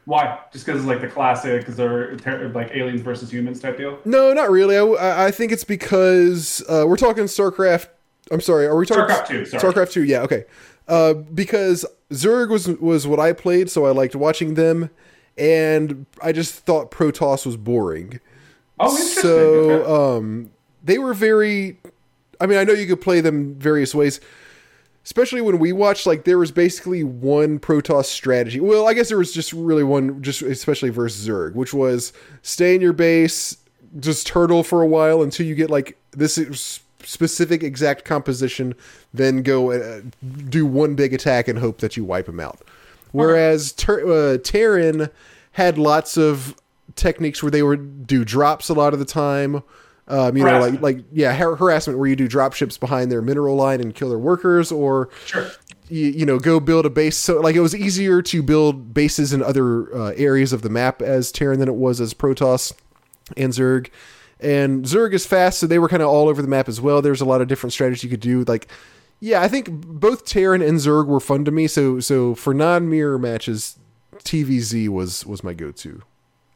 Why? Just because it's like the classic, because they're ter- like aliens versus humans type deal. No, not really. I, I think it's because uh, we're talking StarCraft. I'm sorry. Are we talking StarCraft two? Sorry. StarCraft two. Yeah. Okay. Uh, because Zerg was was what I played, so I liked watching them, and I just thought Protoss was boring. Oh, interesting. So Okay. um, they were very. I mean, I know you could play them various ways. Especially when we watched, like there was basically one Protoss strategy. Well, I guess there was just really one, just especially versus Zerg, which was stay in your base, just turtle for a while until you get like this specific exact composition, then go uh, do one big attack and hope that you wipe them out. Whereas ter- uh, Terran had lots of techniques where they would do drops a lot of the time. Um, you know, like like yeah, har- harassment where you do drop ships behind their mineral line and kill their workers, or Sure. you, you know go build a base. So like it was easier to build bases in other uh, areas of the map as Terran than it was as Protoss and Zerg. And Zerg is fast, so they were kind of all over the map as well. There's a lot of different strategies you could do. Like, yeah, I think both Terran and Zerg were fun to me. So so for non mirror matches, TVZ was was my go to.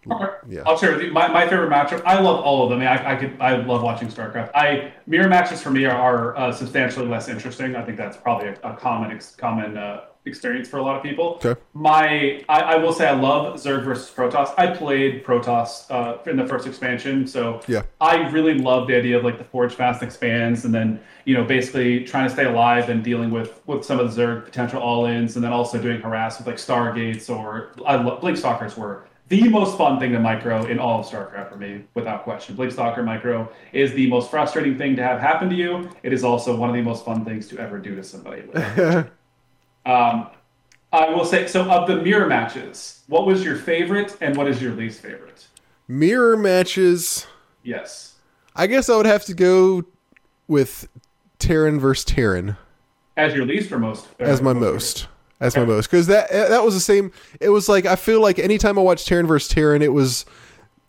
Okay. Yeah. I'll share with you my, my favorite matchup. I love all of them. I, I, could I love watching StarCraft. I mirror matches for me are, are uh, substantially less interesting. I think that's probably a, a common ex, common uh, experience for a lot of people. Okay. My I, I will say I love Zerg versus Protoss. I played Protoss uh, in the first expansion, so Yeah. I really love the idea of like the Forge fast expands, and then you know basically trying to stay alive and dealing with with some of the Zerg potential all-ins, and then also doing harass with like Stargates or I love Blink Stalkers were the most fun thing to micro in all of StarCraft for me, without question. Blink Stalker micro is the most frustrating thing to have happen to you. It is also one of the most fun things to ever do to somebody. um, I will say so. Of the mirror matches, what was your favorite, and what is your least favorite? Mirror matches. Yes. I guess I would have to go with Terran versus Terran As your least or most? as my most. As my most, because that that was the same. It was like I feel like anytime I watched Terran versus Terran, it was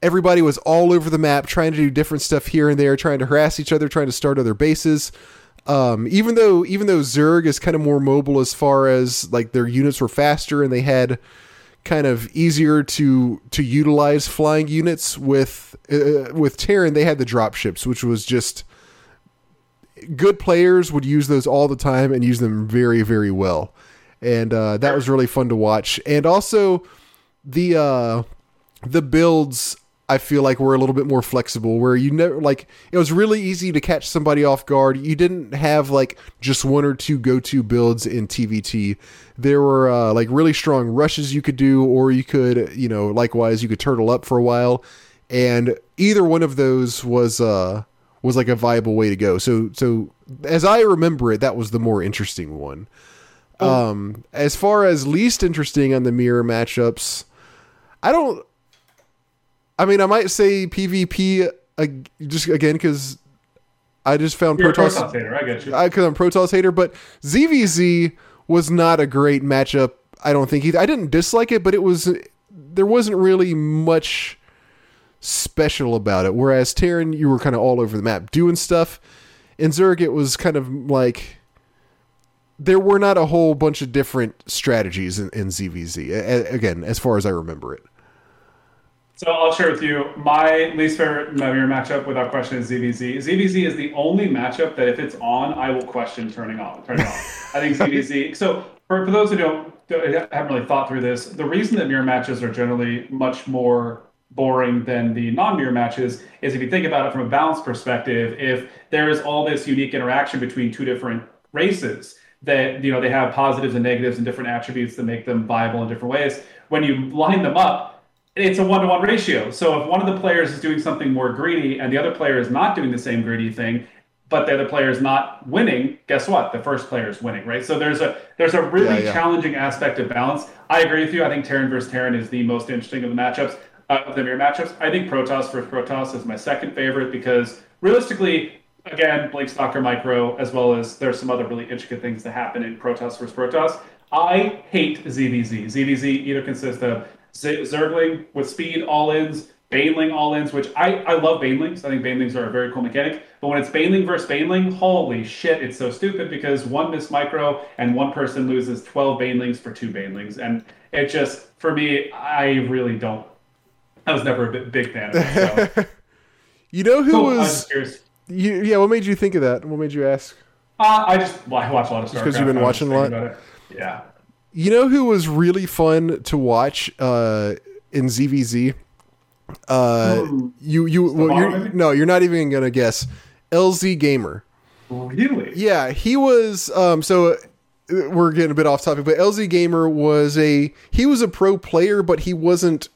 everybody was all over the map trying to do different stuff here and there, trying to harass each other, trying to start other bases. Um, even though even though Zerg is kind of more mobile as far as like their units were faster and they had kind of easier to to utilize flying units with uh, with Terran, they had the drop ships, which was just good players would use those all the time and use them very very well and uh, that was really fun to watch and also the uh, the builds i feel like were a little bit more flexible where you never like it was really easy to catch somebody off guard you didn't have like just one or two go-to builds in tvt there were uh, like really strong rushes you could do or you could you know likewise you could turtle up for a while and either one of those was uh was like a viable way to go. So so as I remember it, that was the more interesting one. Um, as far as least interesting on the mirror matchups, I don't. I mean, I might say PvP uh, just again because I just found You're Protoss Protoss hater. I get you. because I'm Protoss hater, but ZVZ was not a great matchup. I don't think either. I didn't dislike it, but it was there wasn't really much special about it. Whereas Terran, you were kind of all over the map doing stuff. In Zerg, it was kind of like there were not a whole bunch of different strategies in, in ZVZ. A- again, as far as I remember it. So I'll share with you my least favorite mirror matchup without question is ZVZ. ZVZ is the only matchup that if it's on, I will question turning on. Turning off. I think ZVZ. So for, for those who don't, don't haven't really thought through this, the reason that mirror matches are generally much more boring than the non-mirror matches is if you think about it from a balance perspective, if there is all this unique interaction between two different races that you know they have positives and negatives and different attributes that make them viable in different ways, when you line them up, it's a one-to-one ratio. So if one of the players is doing something more greedy and the other player is not doing the same greedy thing, but the other player is not winning, guess what? The first player is winning, right? So there's a there's a really Yeah, yeah. challenging aspect of balance. I agree with you. I think Terran versus Terran is the most interesting of the matchups, uh, of the mirror matchups. I think Protoss versus Protoss is my second favorite because realistically, again, Blink Stalker Micro, as well as there's some other really intricate things that happen in Protoss versus Protoss. I hate ZVZ. ZVZ either consists of Z- Zergling with speed all ins, Baneling all ins, which I, I love Banelings. I think Banelings are a very cool mechanic. But when it's Baneling versus Baneling, holy shit, it's so stupid because one miss micro and one person loses 12 Banelings for two Banelings. And it just, for me, I really don't. I was never a big, fan of it. So. you know who So, was. You, yeah, what made you think of that? What made you ask? Uh, I just well, I watch a lot of Star. Because you've been I was just watching a lot? thinking about it. Yeah. You know who was really fun to watch uh, in ZVZ? Uh, you you well, you're, no, you're not even gonna guess. LZ Gamer. Really? Yeah, he was. Um, so uh, we're getting a bit off topic, but LZ Gamer was a he was a pro player, but he wasn't.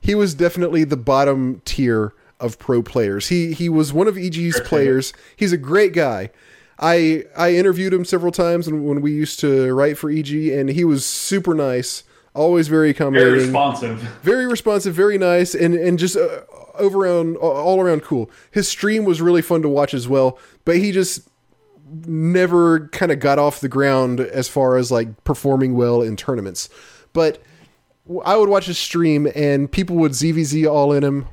He was definitely the bottom tier of pro players. He he was one of EG's players. He's a great guy. I I interviewed him several times when, when we used to write for EG, and he was super nice. Always very accommodating, Very responsive. very responsive, very nice, and and just uh, over around all around cool. His stream was really fun to watch as well, but he just never kind of got off the ground as far as like performing well in tournaments. But I would watch his stream, and people would ZVZ all in him,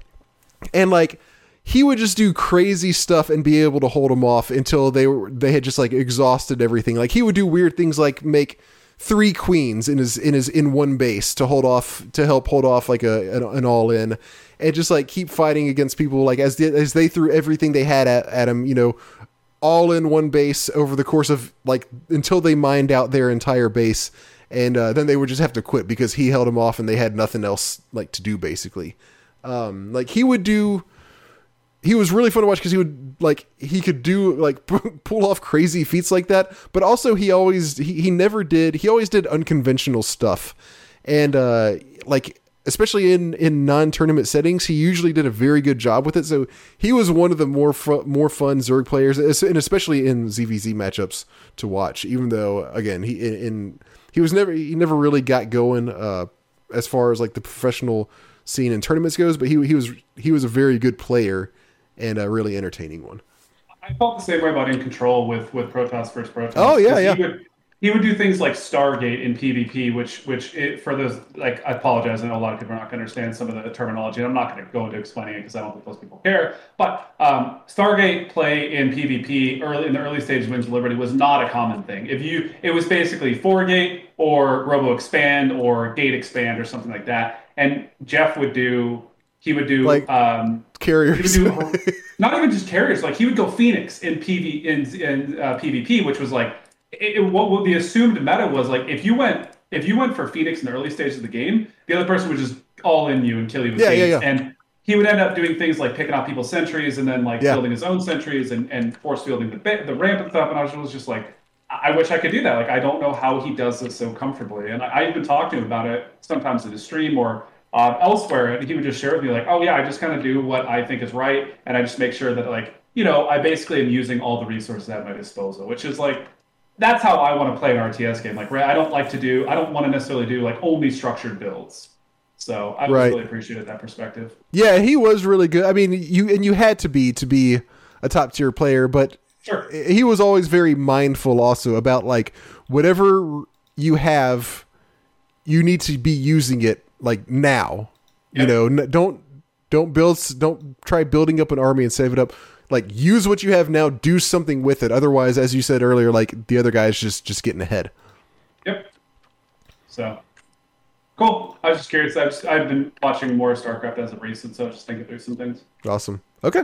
and like he would just do crazy stuff and be able to hold them off until they were they had just like exhausted everything. Like he would do weird things like make three queens in his in his in one base to hold off to help hold off like a an, an all in and just like keep fighting against people like as they, as they threw everything they had at, at him you know all in one base over the course of like until they mined out their entire base and uh, then they would just have to quit because he held them off and they had nothing else like to do basically um like he would do he was really fun to watch because he would like he could do like pull off crazy feats like that. But also he always he, he never did he always did unconventional stuff. And uh like especially in in non-tournament settings he usually did a very good job with it. So he was one of the more more fun zerg players and especially in zvz matchups to watch even though again he in, in he was never he never really got going uh as far as like the professional scene in tournaments goes but he he was he was a very good player and a really entertaining one. I felt the same way about InControl with with Protoss versus Protoss. Oh, yeah, yeah. He would, he would do things like Stargate in PvP, which which it, for those like I apologize, I know a lot of people are not going to understand some of the terminology, and I'm not going to go into explaining it because I don't think those people care. But um, Stargate play in PvP early in the early stages of Wings of Liberty was not a common thing. If you, it was basically four gate or Robo Expand or Gate Expand or something like that, and Geoff would do. He would do Like- um, Carriers. he would do not even just carriers. Like he would go Phoenix in PV in in uh, PvP, which was like it, it- what, what the assumed meta was like if you went if you went for Phoenix in the early stages of the game, the other person would just all in you and kill you with Yeah, yeah, Phoenix. yeah. And he would end up doing things like picking off people's sentries and then like Yeah. building his own sentries and, and force fielding the the ramp and stuff. And I was just like, I wish I could do that. Like I don't know how he does this so comfortably. And I, I even talked to him about it sometimes in his stream or uh, elsewhere, and he would just share with me like, "Oh yeah, I just kind of do what I think is right, and I just make sure that like you know I basically am using all the resources at my disposal, which is like that's how I want to play an RTS game. Like, right, I don't like to do, I don't want to necessarily do like only structured builds. So I Right. really appreciated that perspective. yeah, he was really good. I mean, you and you had to be to be a top tier player, but Sure. he was always very mindful also about like whatever you have, you need to be using it like now. You know, don't don't build don't try building up an army and save it up. Like use what you have now, do something with it. Otherwise, as you said earlier, like the other guy's just just getting ahead. Yep. So cool. I was just curious. I've I've been watching more StarCraft as of recent, so I was just thinking through some things. Awesome. Okay.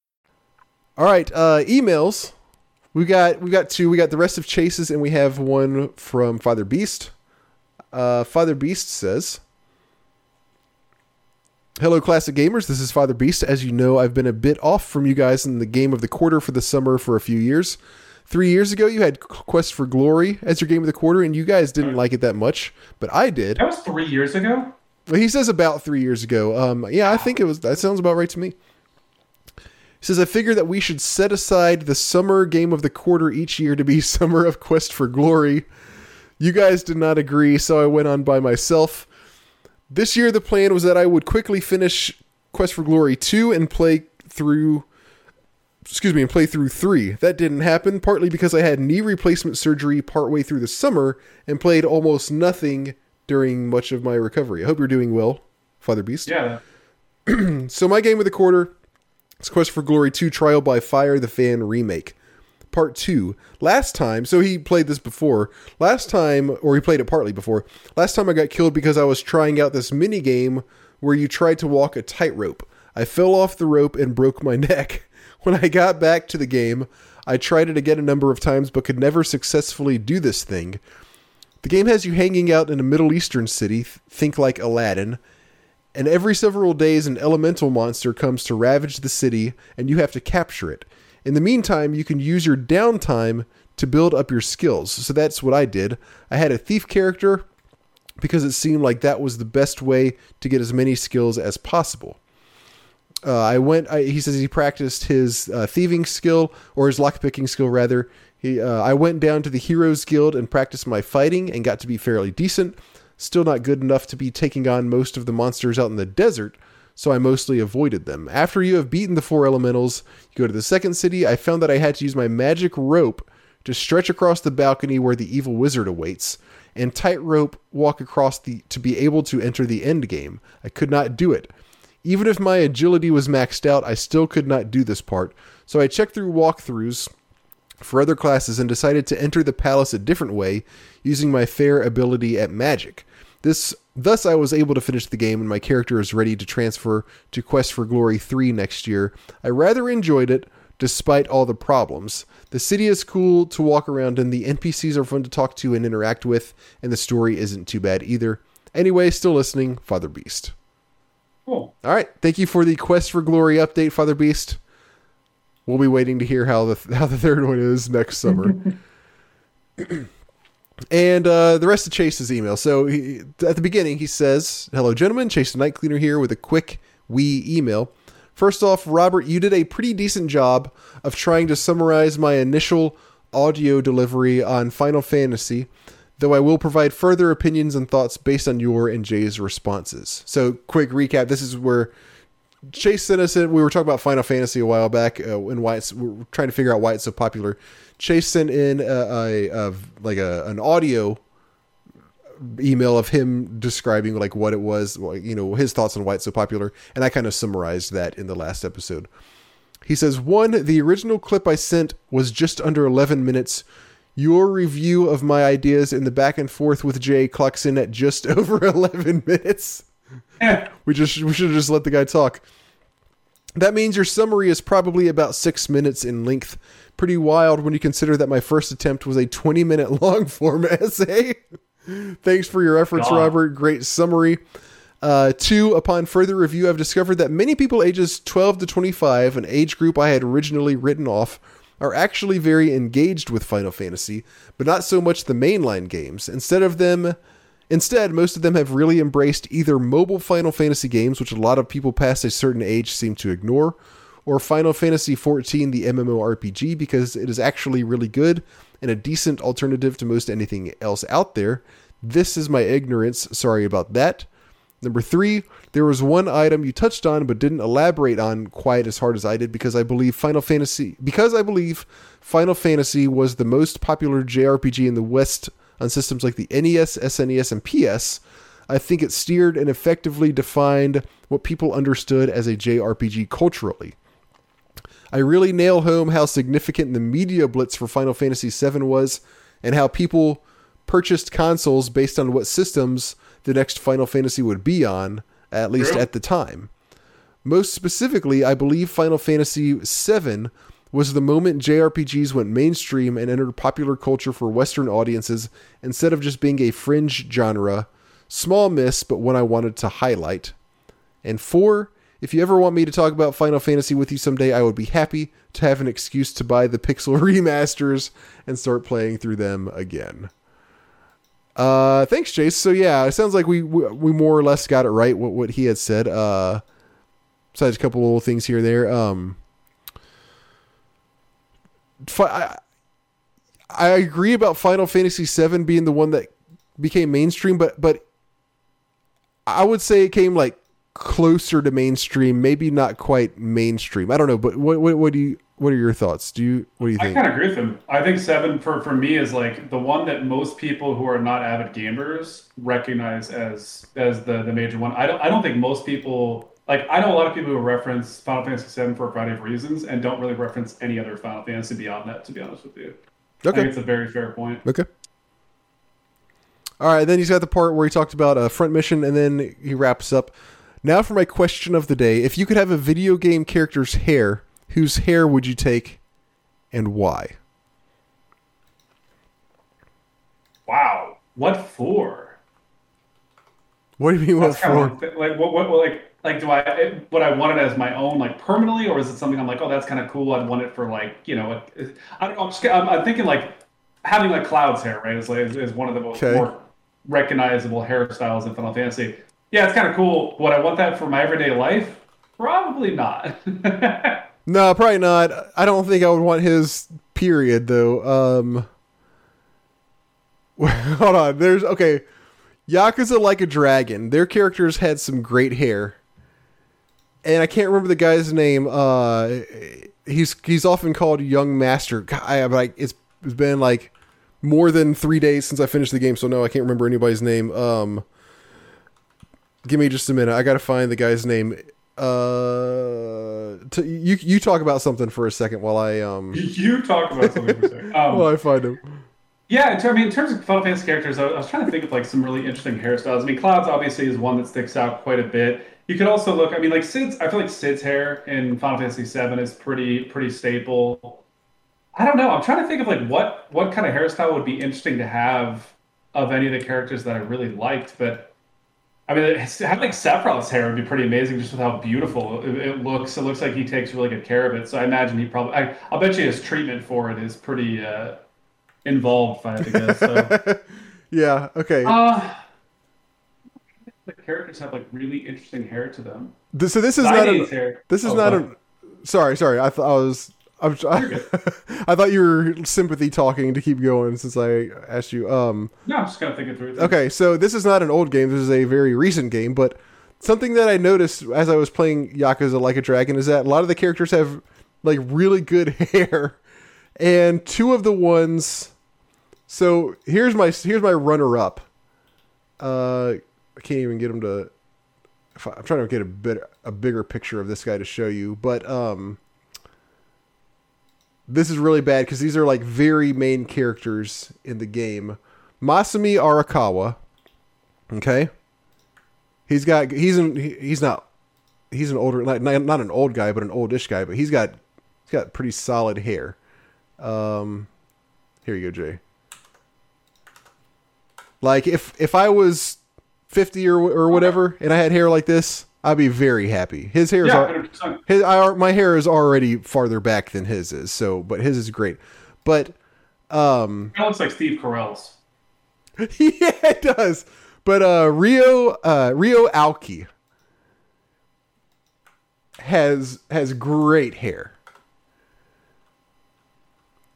All right, uh, emails. We got we got two. We got the rest of Chase's, and we have one from Father Beast. Uh, Father Beast says, Hello, classic gamers. This is Father Beast. As you know, I've been a bit off from you guys in the game of the quarter for the summer for a few years. Three years ago, you had Quest for Glory as your game of the quarter, and you guys didn't like it that much, but I did. That was three years ago. Well, he says about three years ago. Um, yeah, I think it was. That sounds about right to me. He says, I figure that we should set aside the summer game of the quarter each year to be Summer of Quest for Glory. You guys did not agree, so I went on by myself. This year, the plan was that I would quickly finish Quest for Glory 2 and play through. Excuse me, and play through 3. That didn't happen, partly because I had knee replacement surgery partway through the summer and played almost nothing during much of my recovery. I hope you're doing well, Father Beast. Yeah. so, my game of the quarter is Quest for Glory 2 Trial by Fire the Fan Remake. Part 2. Last time, so he played this before. Last time, or he played it partly before. Last time I got killed because I was trying out this mini game where you tried to walk a tightrope. I fell off the rope and broke my neck. When I got back to the game, I tried it again a number of times but could never successfully do this thing. The game has you hanging out in a Middle Eastern city, think like Aladdin, and every several days an elemental monster comes to ravage the city and you have to capture it. In the meantime, you can use your downtime to build up your skills. So that's what I did. I had a thief character because it seemed like that was the best way to get as many skills as possible. Uh, I went. I, he says he practiced his uh, thieving skill or his lockpicking skill rather. He, uh, I went down to the Heroes Guild and practiced my fighting and got to be fairly decent. Still not good enough to be taking on most of the monsters out in the desert, so I mostly avoided them. After you have beaten the four elementals, you go to the second city. I found that I had to use my magic rope to stretch across the balcony where the evil wizard awaits, and tightrope walk across the to be able to enter the end game. I could not do it. Even if my agility was maxed out, I still could not do this part. So I checked through walkthroughs for other classes and decided to enter the palace a different way using my fair ability at magic. This thus I was able to finish the game and my character is ready to transfer to Quest for Glory 3 next year. I rather enjoyed it despite all the problems. The city is cool to walk around in, the NPCs are fun to talk to and interact with, and the story isn't too bad either. Anyway, still listening, Father Beast. Cool. All right, thank you for the Quest for Glory update, Father Beast. We'll be waiting to hear how the how the third one is next summer. and uh, the rest of Chase's email. So he, at the beginning, he says, "Hello, gentlemen. Chase the Night Cleaner here with a quick wee email. First off, Robert, you did a pretty decent job of trying to summarize my initial audio delivery on Final Fantasy." Though I will provide further opinions and thoughts based on your and Jay's responses. So, quick recap: this is where Chase sent us in. We were talking about Final Fantasy a while back uh, and why it's. We're trying to figure out why it's so popular. Chase sent in a, a, a like a an audio email of him describing like what it was, you know, his thoughts on why it's so popular, and I kind of summarized that in the last episode. He says, one, the original clip I sent was just under 11 minutes. Your review of my ideas in the back and forth with Jay clocks in at just over 11 minutes. we just we should have just let the guy talk. That means your summary is probably about six minutes in length. Pretty wild when you consider that my first attempt was a 20 minute long form essay. Thanks for your efforts, God. Robert. Great summary. Uh, two, upon further review, I've discovered that many people ages 12 to 25, an age group I had originally written off, are actually very engaged with Final Fantasy, but not so much the mainline games. Instead of them, instead, most of them have really embraced either mobile Final Fantasy games, which a lot of people past a certain age seem to ignore, or Final Fantasy XIV, the MMORPG, because it is actually really good and a decent alternative to most anything else out there. This is my ignorance. Sorry about that. Number three, there was one item you touched on but didn't elaborate on quite as hard as I did because I believe Final Fantasy because I believe Final Fantasy was the most popular JRPG in the West on systems like the NES, SNES, and PS. I think it steered and effectively defined what people understood as a JRPG culturally. I really nail home how significant the media blitz for Final Fantasy VII was and how people purchased consoles based on what systems the next Final Fantasy would be on, at least at the time. Most specifically, I believe Final Fantasy VII was the moment JRPGs went mainstream and entered popular culture for Western audiences instead of just being a fringe genre. Small miss, but one I wanted to highlight. And four, if you ever want me to talk about Final Fantasy with you someday, I would be happy to have an excuse to buy the Pixel remasters and start playing through them again. Uh, thanks, Chase. So yeah, it sounds like we we more or less got it right what what he had said. Uh, besides a couple little things here there. Um, I, I agree about Final Fantasy VII being the one that became mainstream, but but I would say it came like closer to mainstream, maybe not quite mainstream. I don't know, but what what, what do you what are your thoughts? Do you what do you think? I kind of agree with him. I think seven for for me is like the one that most people who are not avid gamers recognize as as the the major one. I don't I don't think most people like I know a lot of people who reference Final Fantasy VII for a variety of reasons and don't really reference any other Final Fantasy beyond that. To be honest with you, okay, I think it's a very fair point. Okay. All right, then he's got the part where he talked about a front mission, and then he wraps up. Now for my question of the day: If you could have a video game character's hair, whose hair would you take, and why? Wow, what for? What do you mean? What for? Like what? What? Like like do I would I want it as my own like permanently or is it something I'm like oh that's kind of cool I'd want it for like you know I don't know I'm, just, I'm, I'm thinking like having like Cloud's hair right is like is, is one of the most okay. more recognizable hairstyles in Final Fantasy. Yeah it's kind of cool would I want that for my everyday life? Probably not. No probably not. I don't think I would want his period though um hold on there's okay Yakuza Like a Dragon their characters had some great hair and I can't remember the guy's name. Uh, he's he's often called Young Master. I like it's it's been like more than three days since I finished the game, so no, I can't remember anybody's name. Um, give me just a minute. I got to find the guy's name. Uh, to, you you talk about something for a second while I um. You talk about something for a second. Um, while I find him. Yeah, I mean, in terms of Final Fantasy characters, I was trying to think of like some really interesting hairstyles. I mean, Clouds obviously is one that sticks out quite a bit. You could also look. I mean, like Cid's. I feel like Cid's hair in Final Fantasy VII is pretty pretty staple. I don't know. I'm trying to think of like what what kind of hairstyle would be interesting to have of any of the characters that I really liked. But I mean, having like Sephiroth's hair would be pretty amazing just with how beautiful it, it, looks. It looks like he takes really good care of it. So I imagine he probably. I, will bet you his treatment for it is pretty uh, involved. If I had to guess. So. yeah. Okay. Uh, the characters have like really interesting hair to them. This, so this is not a, hair. this is oh, not a. Sorry, sorry. I thought I was. I'm, I, I thought you were sympathy talking to keep going since I asked you. Um, no, I'm just kind of thinking through. Things. Okay, so this is not an old game. This is a very recent game, but something that I noticed as I was playing Yakuza Like a Dragon is that a lot of the characters have like really good hair, and two of the ones. So here's my here's my runner up. Uh, I can't even get him to. I, am trying to get a bit a bigger picture of this guy to show you, but um, this is really bad because these are like very main characters in the game. Masumi Arakawa, okay, he's got he's an he's not he's an older not not an old guy but an oldish guy, but he's got he's got pretty solid hair. Um, here you go, Jay. Like if if I was 50 or or whatever, and I had hair like this, I'd be very happy. His hair is his I, my hair is already farther back than his is, so but his is great. But um, it looks like Steve Carell's. yeah, it does. But uh, Rio uh, Ryo Aoki has has great hair.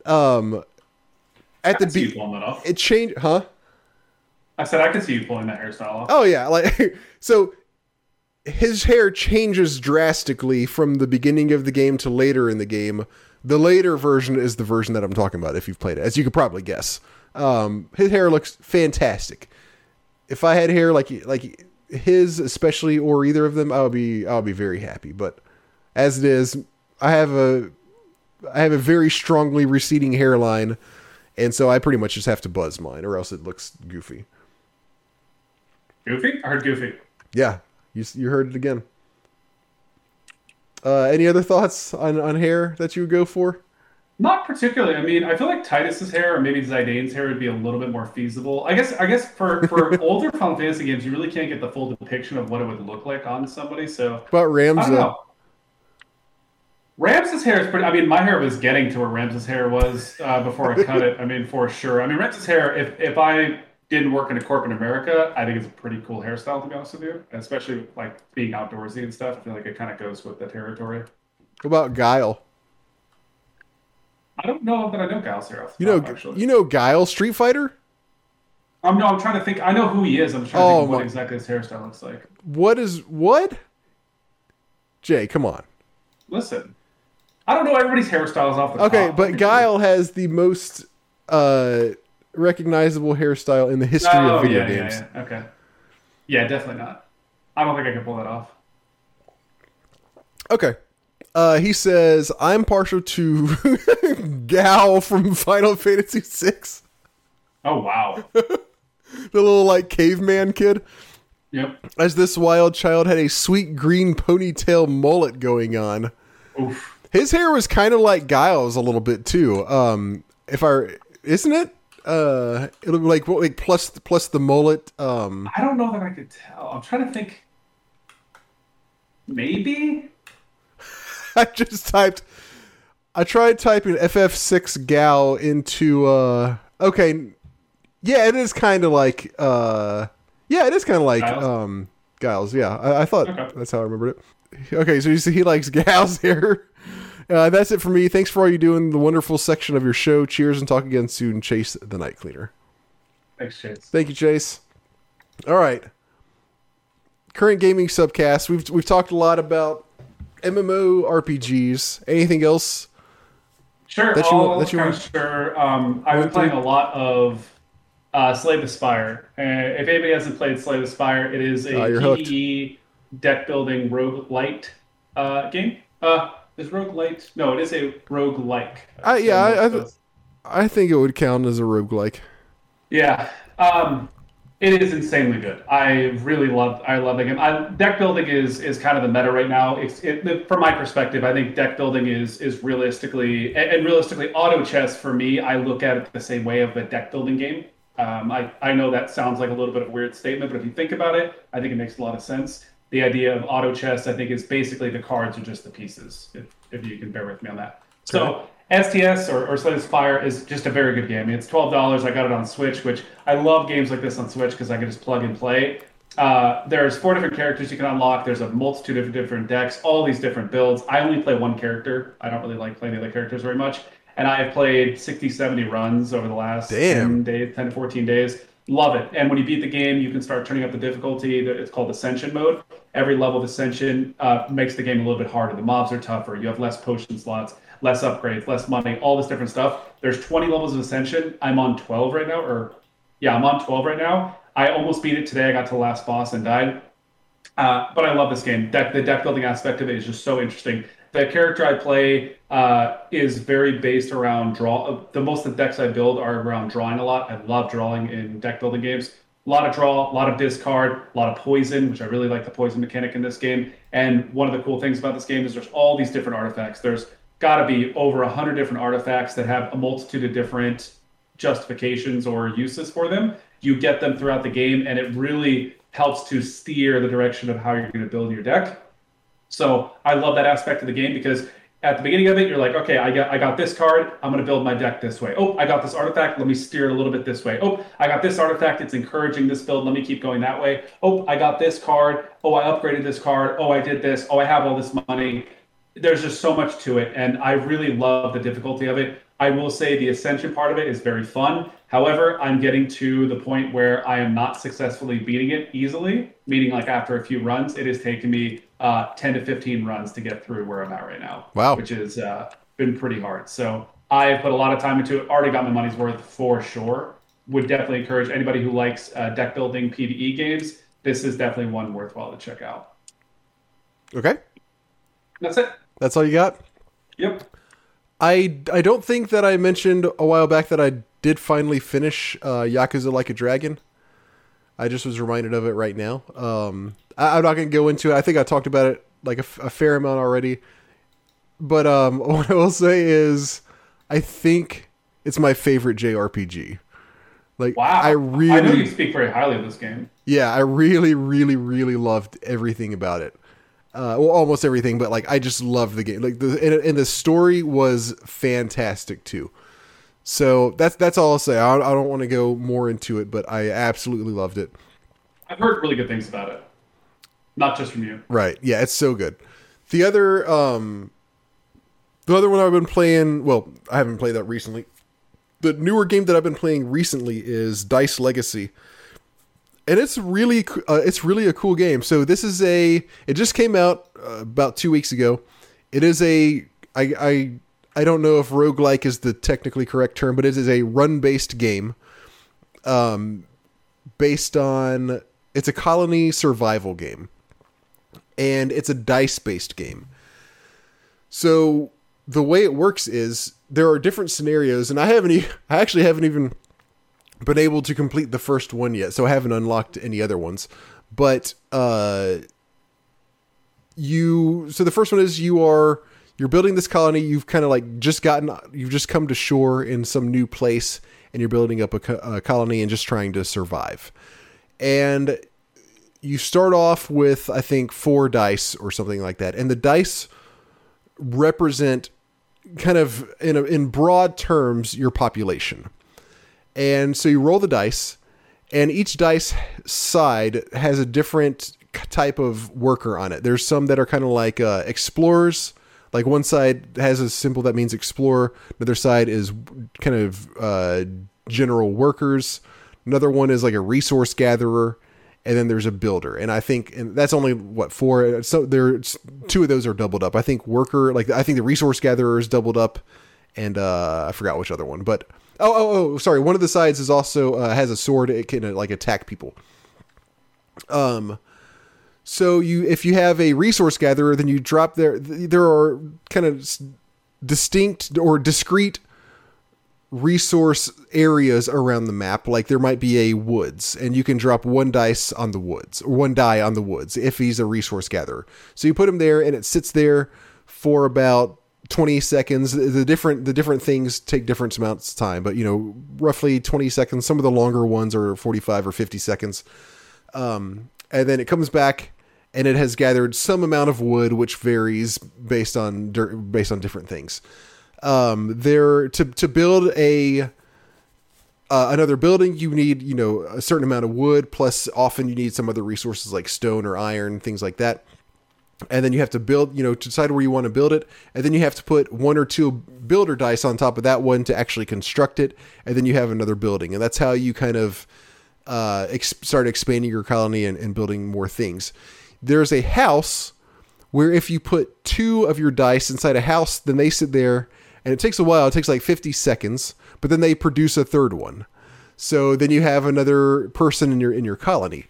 Um, at the beginning, it changed, huh? I said I could see you pulling that hairstyle off. Oh yeah, like so his hair changes drastically from the beginning of the game to later in the game. The later version is the version that I'm talking about if you've played it, as you could probably guess. Um, his hair looks fantastic. If I had hair like like his, especially or either of them, I'll be I would be very happy. But as it is, I have a I have a very strongly receding hairline, and so I pretty much just have to buzz mine, or else it looks goofy. Goofy? I heard Goofy. Yeah, you you heard it again. Uh, any other thoughts on, on hair that you would go for? Not particularly. I mean, I feel like Tidus's hair or maybe Zidane's hair would be a little bit more feasible. I guess. I guess for for older Final Fantasy games, you really can't get the full depiction of what it would look like on somebody. So, but Ramza. know. Hair is pretty. I mean, my hair was getting to where Ramza's hair was uh, before I cut it. I mean, for sure. I mean, Ramza's hair. If if I didn't work in a corporate America, I think it's a pretty cool hairstyle to be honest with you. Especially like being outdoorsy and stuff. I feel like it kind of goes with the territory. What about Guile? I don't know that I know Guile's hair. You know, actually. you know Guile Street Fighter. I'm no. I'm trying to think. I know who he is. I'm trying to Oh, think of what exactly his hairstyle looks like. What is what? Jay, come on. Listen, I don't know everybody's hairstyles off the Okay, top. but Guile has the most uh recognizable hairstyle in the history Oh, of video yeah, games. Yeah, yeah. Okay. Yeah, definitely not. I don't think I can pull that off. Okay. Uh, he says, I'm partial to Gau from Final Fantasy VI. Oh wow. The little, like, caveman kid. yep. As this wild child had a sweet green ponytail mullet going on. Oof. His hair was kind of like Guile's a little bit, too. Um, if I... Isn't it? Uh, it'll be like, what, like, plus, plus the mullet. Um, I don't know that I could tell. I'm trying to think. Maybe. I just typed. I tried typing FF6 Gau into. uh Okay, yeah, it is kind of like. uh Yeah, it is kind of like Guile's? um Guile's. Yeah, I, I thought Okay. that's how I remembered it. Okay, so you see, he likes gals here. Uh, that's it for me. Thanks for all you do in the wonderful section of your show. Cheers and talk again soon. Chase the Night Cleaner. Thanks, Chase. Thank you, Chase. All right. Current gaming subcast. We've we've talked a lot about MMO RPGs. Anything else? Sure. That you- I'll that you want- sure. Um, I've been playing a lot of uh, Slay the Spire. Uh, if anybody hasn't played Slay the Spire, it is a Ah. PvE deck building roguelite uh, game. Uh, is roguelite? No, it is a roguelike. I- yeah, I- I- it's- I think it would count as a roguelike. Yeah, um, it is insanely good. I really love. I love the game. I, deck building is is kind of the meta right now. It's it, from my perspective. I think deck building is is realistically and, and realistically auto chess for me. I look at it the same way of a deck building game. Um, I I know that sounds like a little bit of a weird statement, but if you think about it, I think it makes a lot of sense. The idea of auto chess, I think, is basically the cards are just the pieces. If if you can bear with me on that. So STS or, or Slay Spire is just a very good game. I mean, it's twelve dollars. I got it on Switch, which I love games like this on Switch because I can just plug and play. Uh, there's four different characters you can unlock. There's a multitude of different decks, all these different builds. I only play one character. I don't really like playing the other characters very much. And I have played 60, 70 runs over the last Damn. 10 days, 10 to 14 days. Love it. And when you beat the game, you can start turning up the difficulty. It's called Ascension mode. Every level of Ascension uh, makes the game a little bit harder. The mobs are tougher. You have less potion slots, less upgrades, less money, all this different stuff. There's 20 levels of Ascension. I'm on 12 right now, or yeah, I'm on 12 right now. I almost beat it today. I got to the last boss and died. Uh, but I love this game. The deck building aspect of it is just so interesting. The character I play uh, is very based around draw. The most of the decks I build are around drawing a lot. I love drawing in deck building games. A lot of draw, a lot of discard, a lot of poison, which I really like the poison mechanic in this game. And one of the cool things about this game is there's all these different artifacts. There's got to be over a hundred different artifacts that have a multitude of different justifications or uses for them. You get them throughout the game, and it really helps to steer the direction of how you're going to build your deck. So I love that aspect of the game because at the beginning of it, you're like, okay, I got I got this card. I'm to build my deck this way. Oh, I got this artifact. Let me steer it a little bit this way. Oh, I got this artifact. It's encouraging this build. Let me keep going that way. Oh, I got this card. Oh, I upgraded this card. Oh, I did this. Oh, I have all this money. There's just so much to it, and I really love the difficulty of it. I will say the ascension part of it is very fun. However, I'm getting to the point where I am not successfully beating it easily, meaning like after a few runs, it has taken me uh, 10 to 15 runs to get through where I'm at right now. Wow. Which has uh, been pretty hard. So I've put a lot of time into it, already got my money's worth for sure. Would definitely encourage anybody who likes uh, deck building PvE games. This is definitely one worthwhile to check out. Okay. That's it. That's all you got? Yep. I, I don't think that I mentioned a while back that I did finally finish uh, Yakuza Like a Dragon. I just was reminded of it right now. Um, I, I'm not going to go into it. I think I talked about it like a fair amount already. But um, what I will say is, I think it's my favorite JRPG. Like Wow. I really I know you speak very highly of this game. Yeah, I really, really, really loved everything about it. Uh, well, almost everything, but like I just loved the game. Like the and, and the story was fantastic too. So that's that's all I'll say. I, I don't want to go more into it, but I absolutely loved it. I've heard really good things about it. Not just from you. Right? Yeah, it's so good. The other, um, the other one I've been playing. Well, I haven't played that recently. The newer game that I've been playing recently is Dice Legacy and it's really uh, it's really a cool game. So this is a it just came out uh, about two weeks ago. It is a I I I don't know if roguelike is the technically correct term, but it is a run based game. Um, based on it's a colony survival game, and it's a dice based game. So the way it works is there are different scenarios, and I haven't e- I actually haven't even been able to complete the first one yet, so I haven't unlocked any other ones. But uh you so the first one is you are you're building this colony, you've kind of like just gotten you've just come to shore in some new place and you're building up a, co- a colony and just trying to survive. And you start off with I think 4 dice or something like that. And the dice represent kind of in a, in broad terms your population. And so you roll the dice, and each dice side has a different type of worker on it. There's some that are kind of like uh, explorers. Like one side has a symbol that means explorer. Another side is kind of uh, general workers. Another one is like a resource gatherer, and then there's a builder. And I think, and that's only what four. So there's two of those are doubled up. I think worker, like I think the resource gatherer is doubled up, and uh, I forgot which other one, but Oh, oh, oh! Sorry. One of the sides is also uh, has a sword. It can uh, like attack people. Um, so you if you have a resource gatherer, then you drop there. There are kind of distinct or discrete resource areas around the map. Like there might be a woods, and you can drop one dice on the woods or one die on the woods if he's a resource gatherer. So you put him there, and it sits there for about 20 seconds the different the different things take different amounts of time but you know roughly 20 seconds some of the longer ones are 45 or 50 seconds um, and then it comes back and it has gathered some amount of wood which varies based on based on different things um, there to to build a uh, another building you need you know a certain amount of wood plus often you need some other resources like stone or iron things like that. And then you have to build you know to decide where you want to build it and then you have to put one or two builder dice on top of that one to actually construct it and then you have another building. And that's how you kind of uh, ex- start expanding your colony and, and building more things. There's a house where if you put two of your dice inside a house then they sit there and it takes a while it takes like 50 seconds but then they produce a third one so then you have another person in your in your colony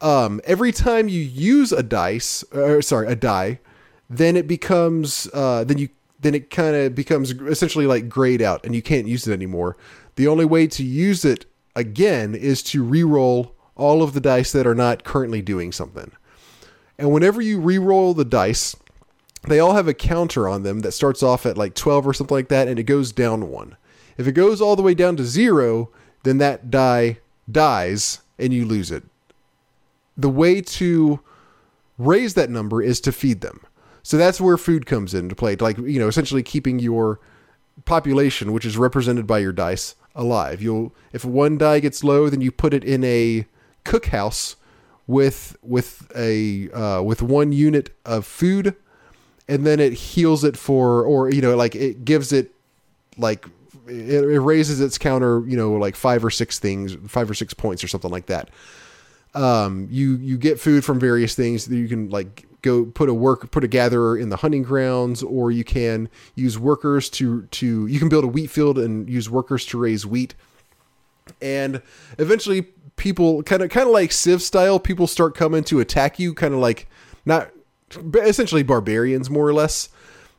um, every time you use a dice, or sorry, a die, then it becomes, uh, then you, then it kind of becomes essentially like grayed out, and you can't use it anymore. The only way to use it again is to re-roll all of the dice that are not currently doing something. And whenever you re-roll the dice, they all have a counter on them that starts off at like 12 or something like that, and it goes down one. If it goes all the way down to zero, then that die dies and you lose it the way to raise that number is to feed them. So that's where food comes into play, like you know, essentially keeping your population, which is represented by your dice, alive. You'll if one die gets low, then you put it in a cookhouse with with a uh, with one unit of food, and then it heals it for, or you know, like it gives it like it, it raises its counter, you know, like five or six things, five or six points or something like that. Um, you you get food from various things that you can like go put a work put a gatherer in the hunting grounds or you can use workers to to you can build a wheat field and use workers to raise wheat. And eventually people kind of kind of like civ style people start coming to attack you kind of like not essentially barbarians more or less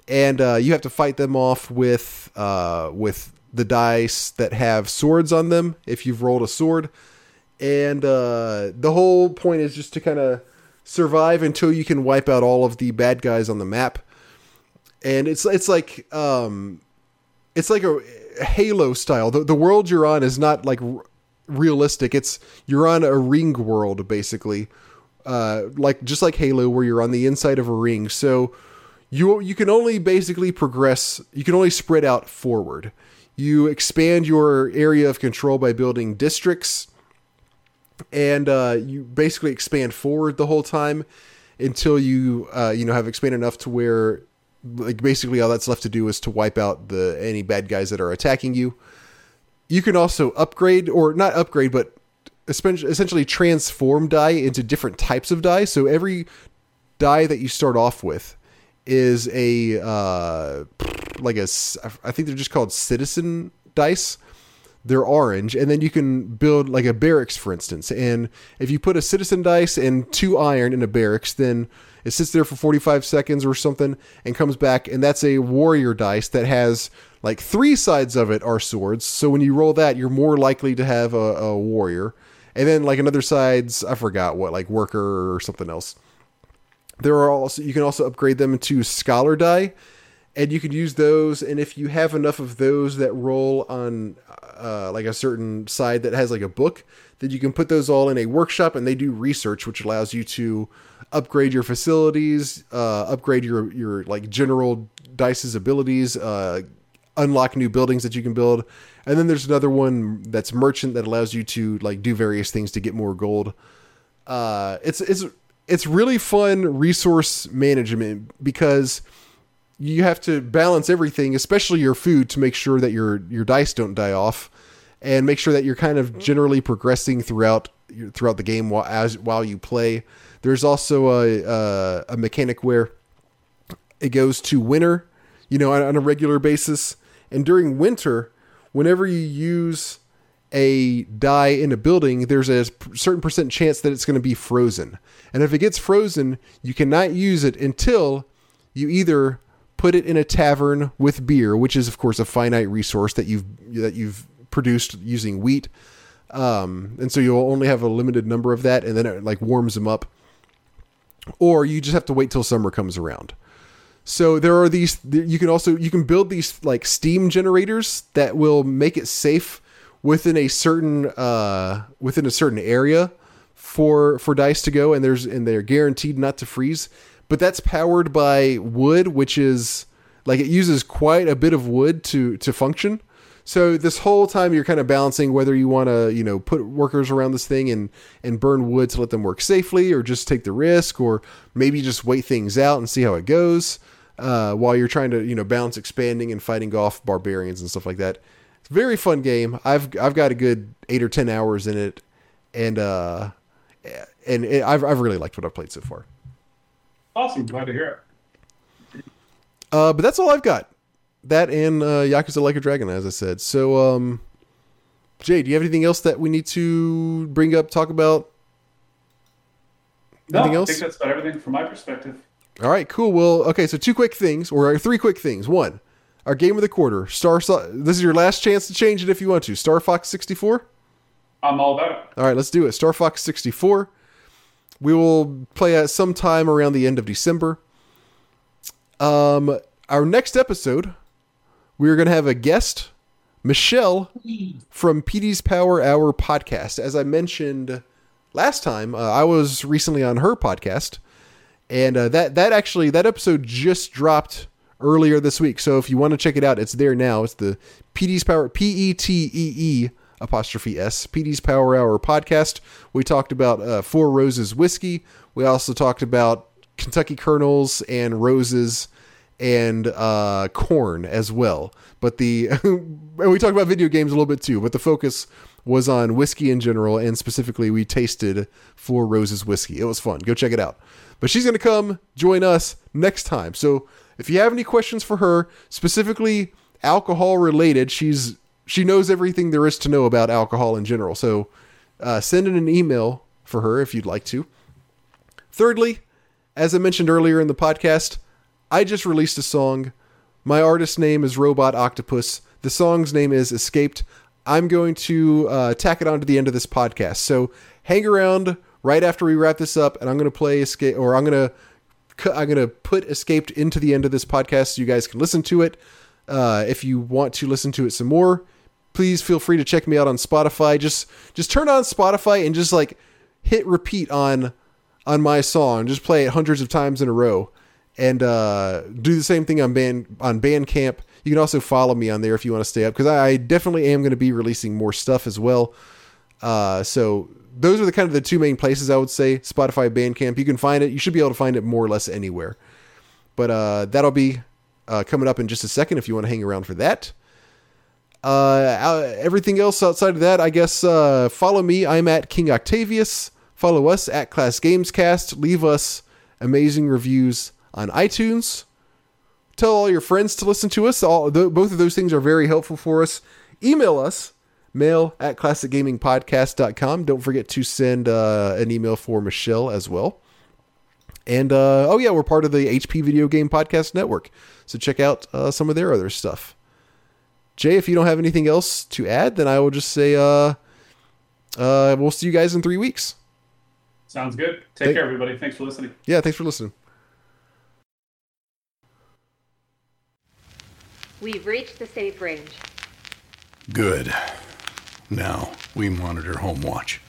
and uh, you have to fight them off with uh, with the dice that have swords on them if you've rolled a sword and uh, the whole point is just to kind of survive until you can wipe out all of the bad guys on the map. And it's it's like um, it's like a, a Halo style. The, the world you're on is not like r- realistic. It's you're on a ring world basically, uh, like just like Halo, where you're on the inside of a ring. So you you can only basically progress. You can only spread out forward. You expand your area of control by building districts, and uh, you basically expand forward the whole time until you uh, you know have expanded enough to where like basically all that's left to do is to wipe out the any bad guys that are attacking you. You can also upgrade or not upgrade, but essentially transform die into different types of die. So every die that you start off with is a uh, like a I think they're just called citizen dice. They're orange, and then you can build like a barracks, for instance. And if you put a citizen dice and two iron in a barracks, then it sits there for 45 seconds or something and comes back, and that's a warrior dice that has like three sides of it are swords. So when you roll that, you're more likely to have a, a warrior. And then like another side's I forgot what, like worker or something else. There are also you can also upgrade them to scholar die, and you can use those. And if you have enough of those that roll on uh, like a certain side that has like a book, then you can put those all in a workshop, and they do research, which allows you to upgrade your facilities, uh, upgrade your your like general dice's abilities, uh, unlock new buildings that you can build, and then there's another one that's merchant that allows you to like do various things to get more gold. Uh, it's it's it's really fun resource management because you have to balance everything, especially your food, to make sure that your your dice don't die off, and make sure that you're kind of generally progressing throughout throughout the game while as while you play. There's also a a, a mechanic where it goes to winter, you know, on, on a regular basis, and during winter, whenever you use a die in a building, there's a certain percent chance that it's going to be frozen. And if it gets frozen, you cannot use it until you either put it in a tavern with beer, which is of course a finite resource that you've that you've produced using wheat. Um, and so you'll only have a limited number of that, and then it like warms them up. Or you just have to wait till summer comes around. So there are these. You can also you can build these like steam generators that will make it safe within a certain uh, within a certain area for for dice to go, and there's and they're guaranteed not to freeze. But that's powered by wood, which is like it uses quite a bit of wood to to function. So this whole time you're kind of balancing whether you want to, you know, put workers around this thing and and burn wood to let them work safely, or just take the risk, or maybe just wait things out and see how it goes uh, while you're trying to, you know, balance expanding and fighting off barbarians and stuff like that. It's a very fun game. I've I've got a good eight or ten hours in it, and uh, and it, I've I've really liked what I've played so far. Awesome, glad to hear it. Uh, but that's all I've got. That and uh, Yakuza Like a Dragon, as I said. So, um, Jay, do you have anything else that we need to bring up, talk about? Anything no, else? I think that's about everything from my perspective. All right, cool. Well, okay, so two quick things, or three quick things. One, our game of the quarter, Star. This is your last chance to change it if you want to. Star Fox sixty four. I'm all about it. All right, let's do it. Star Fox sixty four. We will play at some time around the end of December. Um, our next episode, we are going to have a guest, Michelle from Petee's Power Hour podcast. As I mentioned last time, uh, I was recently on her podcast, and uh, that that actually that episode just dropped earlier this week. So if you want to check it out, it's there now. It's the Petee's Power P E T E E apostrophe S Petee's Power Hour podcast. We talked about uh, Four Roses whiskey. We also talked about Kentucky Colonels and roses and uh, corn as well. But the and we talked about video games a little bit too. But the focus was on whiskey in general, and specifically we tasted Four Roses whiskey. It was fun. Go check it out. But she's going to come join us next time. So if you have any questions for her, specifically alcohol related, she's she knows everything there is to know about alcohol in general. So uh, send in an email for her if you'd like to. Thirdly, as I mentioned earlier in the podcast, I just released a song. My artist name is Robot Octopus. The song's name is Escaped. I'm going to uh, tack it on to the end of this podcast. So hang around right after we wrap this up, and I'm going to play Escape, or I'm going to I'm going to put Escaped into the end of this podcast so you guys can listen to it. Uh, if you want to listen to it some more, please feel free to check me out on Spotify. Just just turn on Spotify and just like hit repeat on on my song. Just play it hundreds of times in a row, and uh, do the same thing on band on Bandcamp. You can also follow me on there if you want to stay up because I definitely am going to be releasing more stuff as well. Uh, so those are the kind of the two main places I would say Spotify, Bandcamp. You can find it. You should be able to find it more or less anywhere. But uh, that'll be uh, coming up in just a second if you want to hang around for that. Uh, everything else outside of that, I guess, uh, follow me. I'm at King Octavius. Follow us at Class Gamescast. Leave us amazing reviews on iTunes. Tell all your friends to listen to us. All th- both of those things are very helpful for us. Email us mail at classicgamingpodcast.com. Don't forget to send uh, an email for Michelle as well. And uh, oh, yeah, we're part of the HP Video Game Podcast Network. So check out uh, some of their other stuff. Jay, if you don't have anything else to add, then I will just say uh, uh, we'll see you guys in three weeks. Sounds good. Take Thank- care, everybody. Thanks for listening. Yeah, thanks for listening. We've reached the safe range. Good. Now we monitor home watch.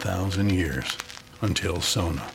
One thousand years until Sona.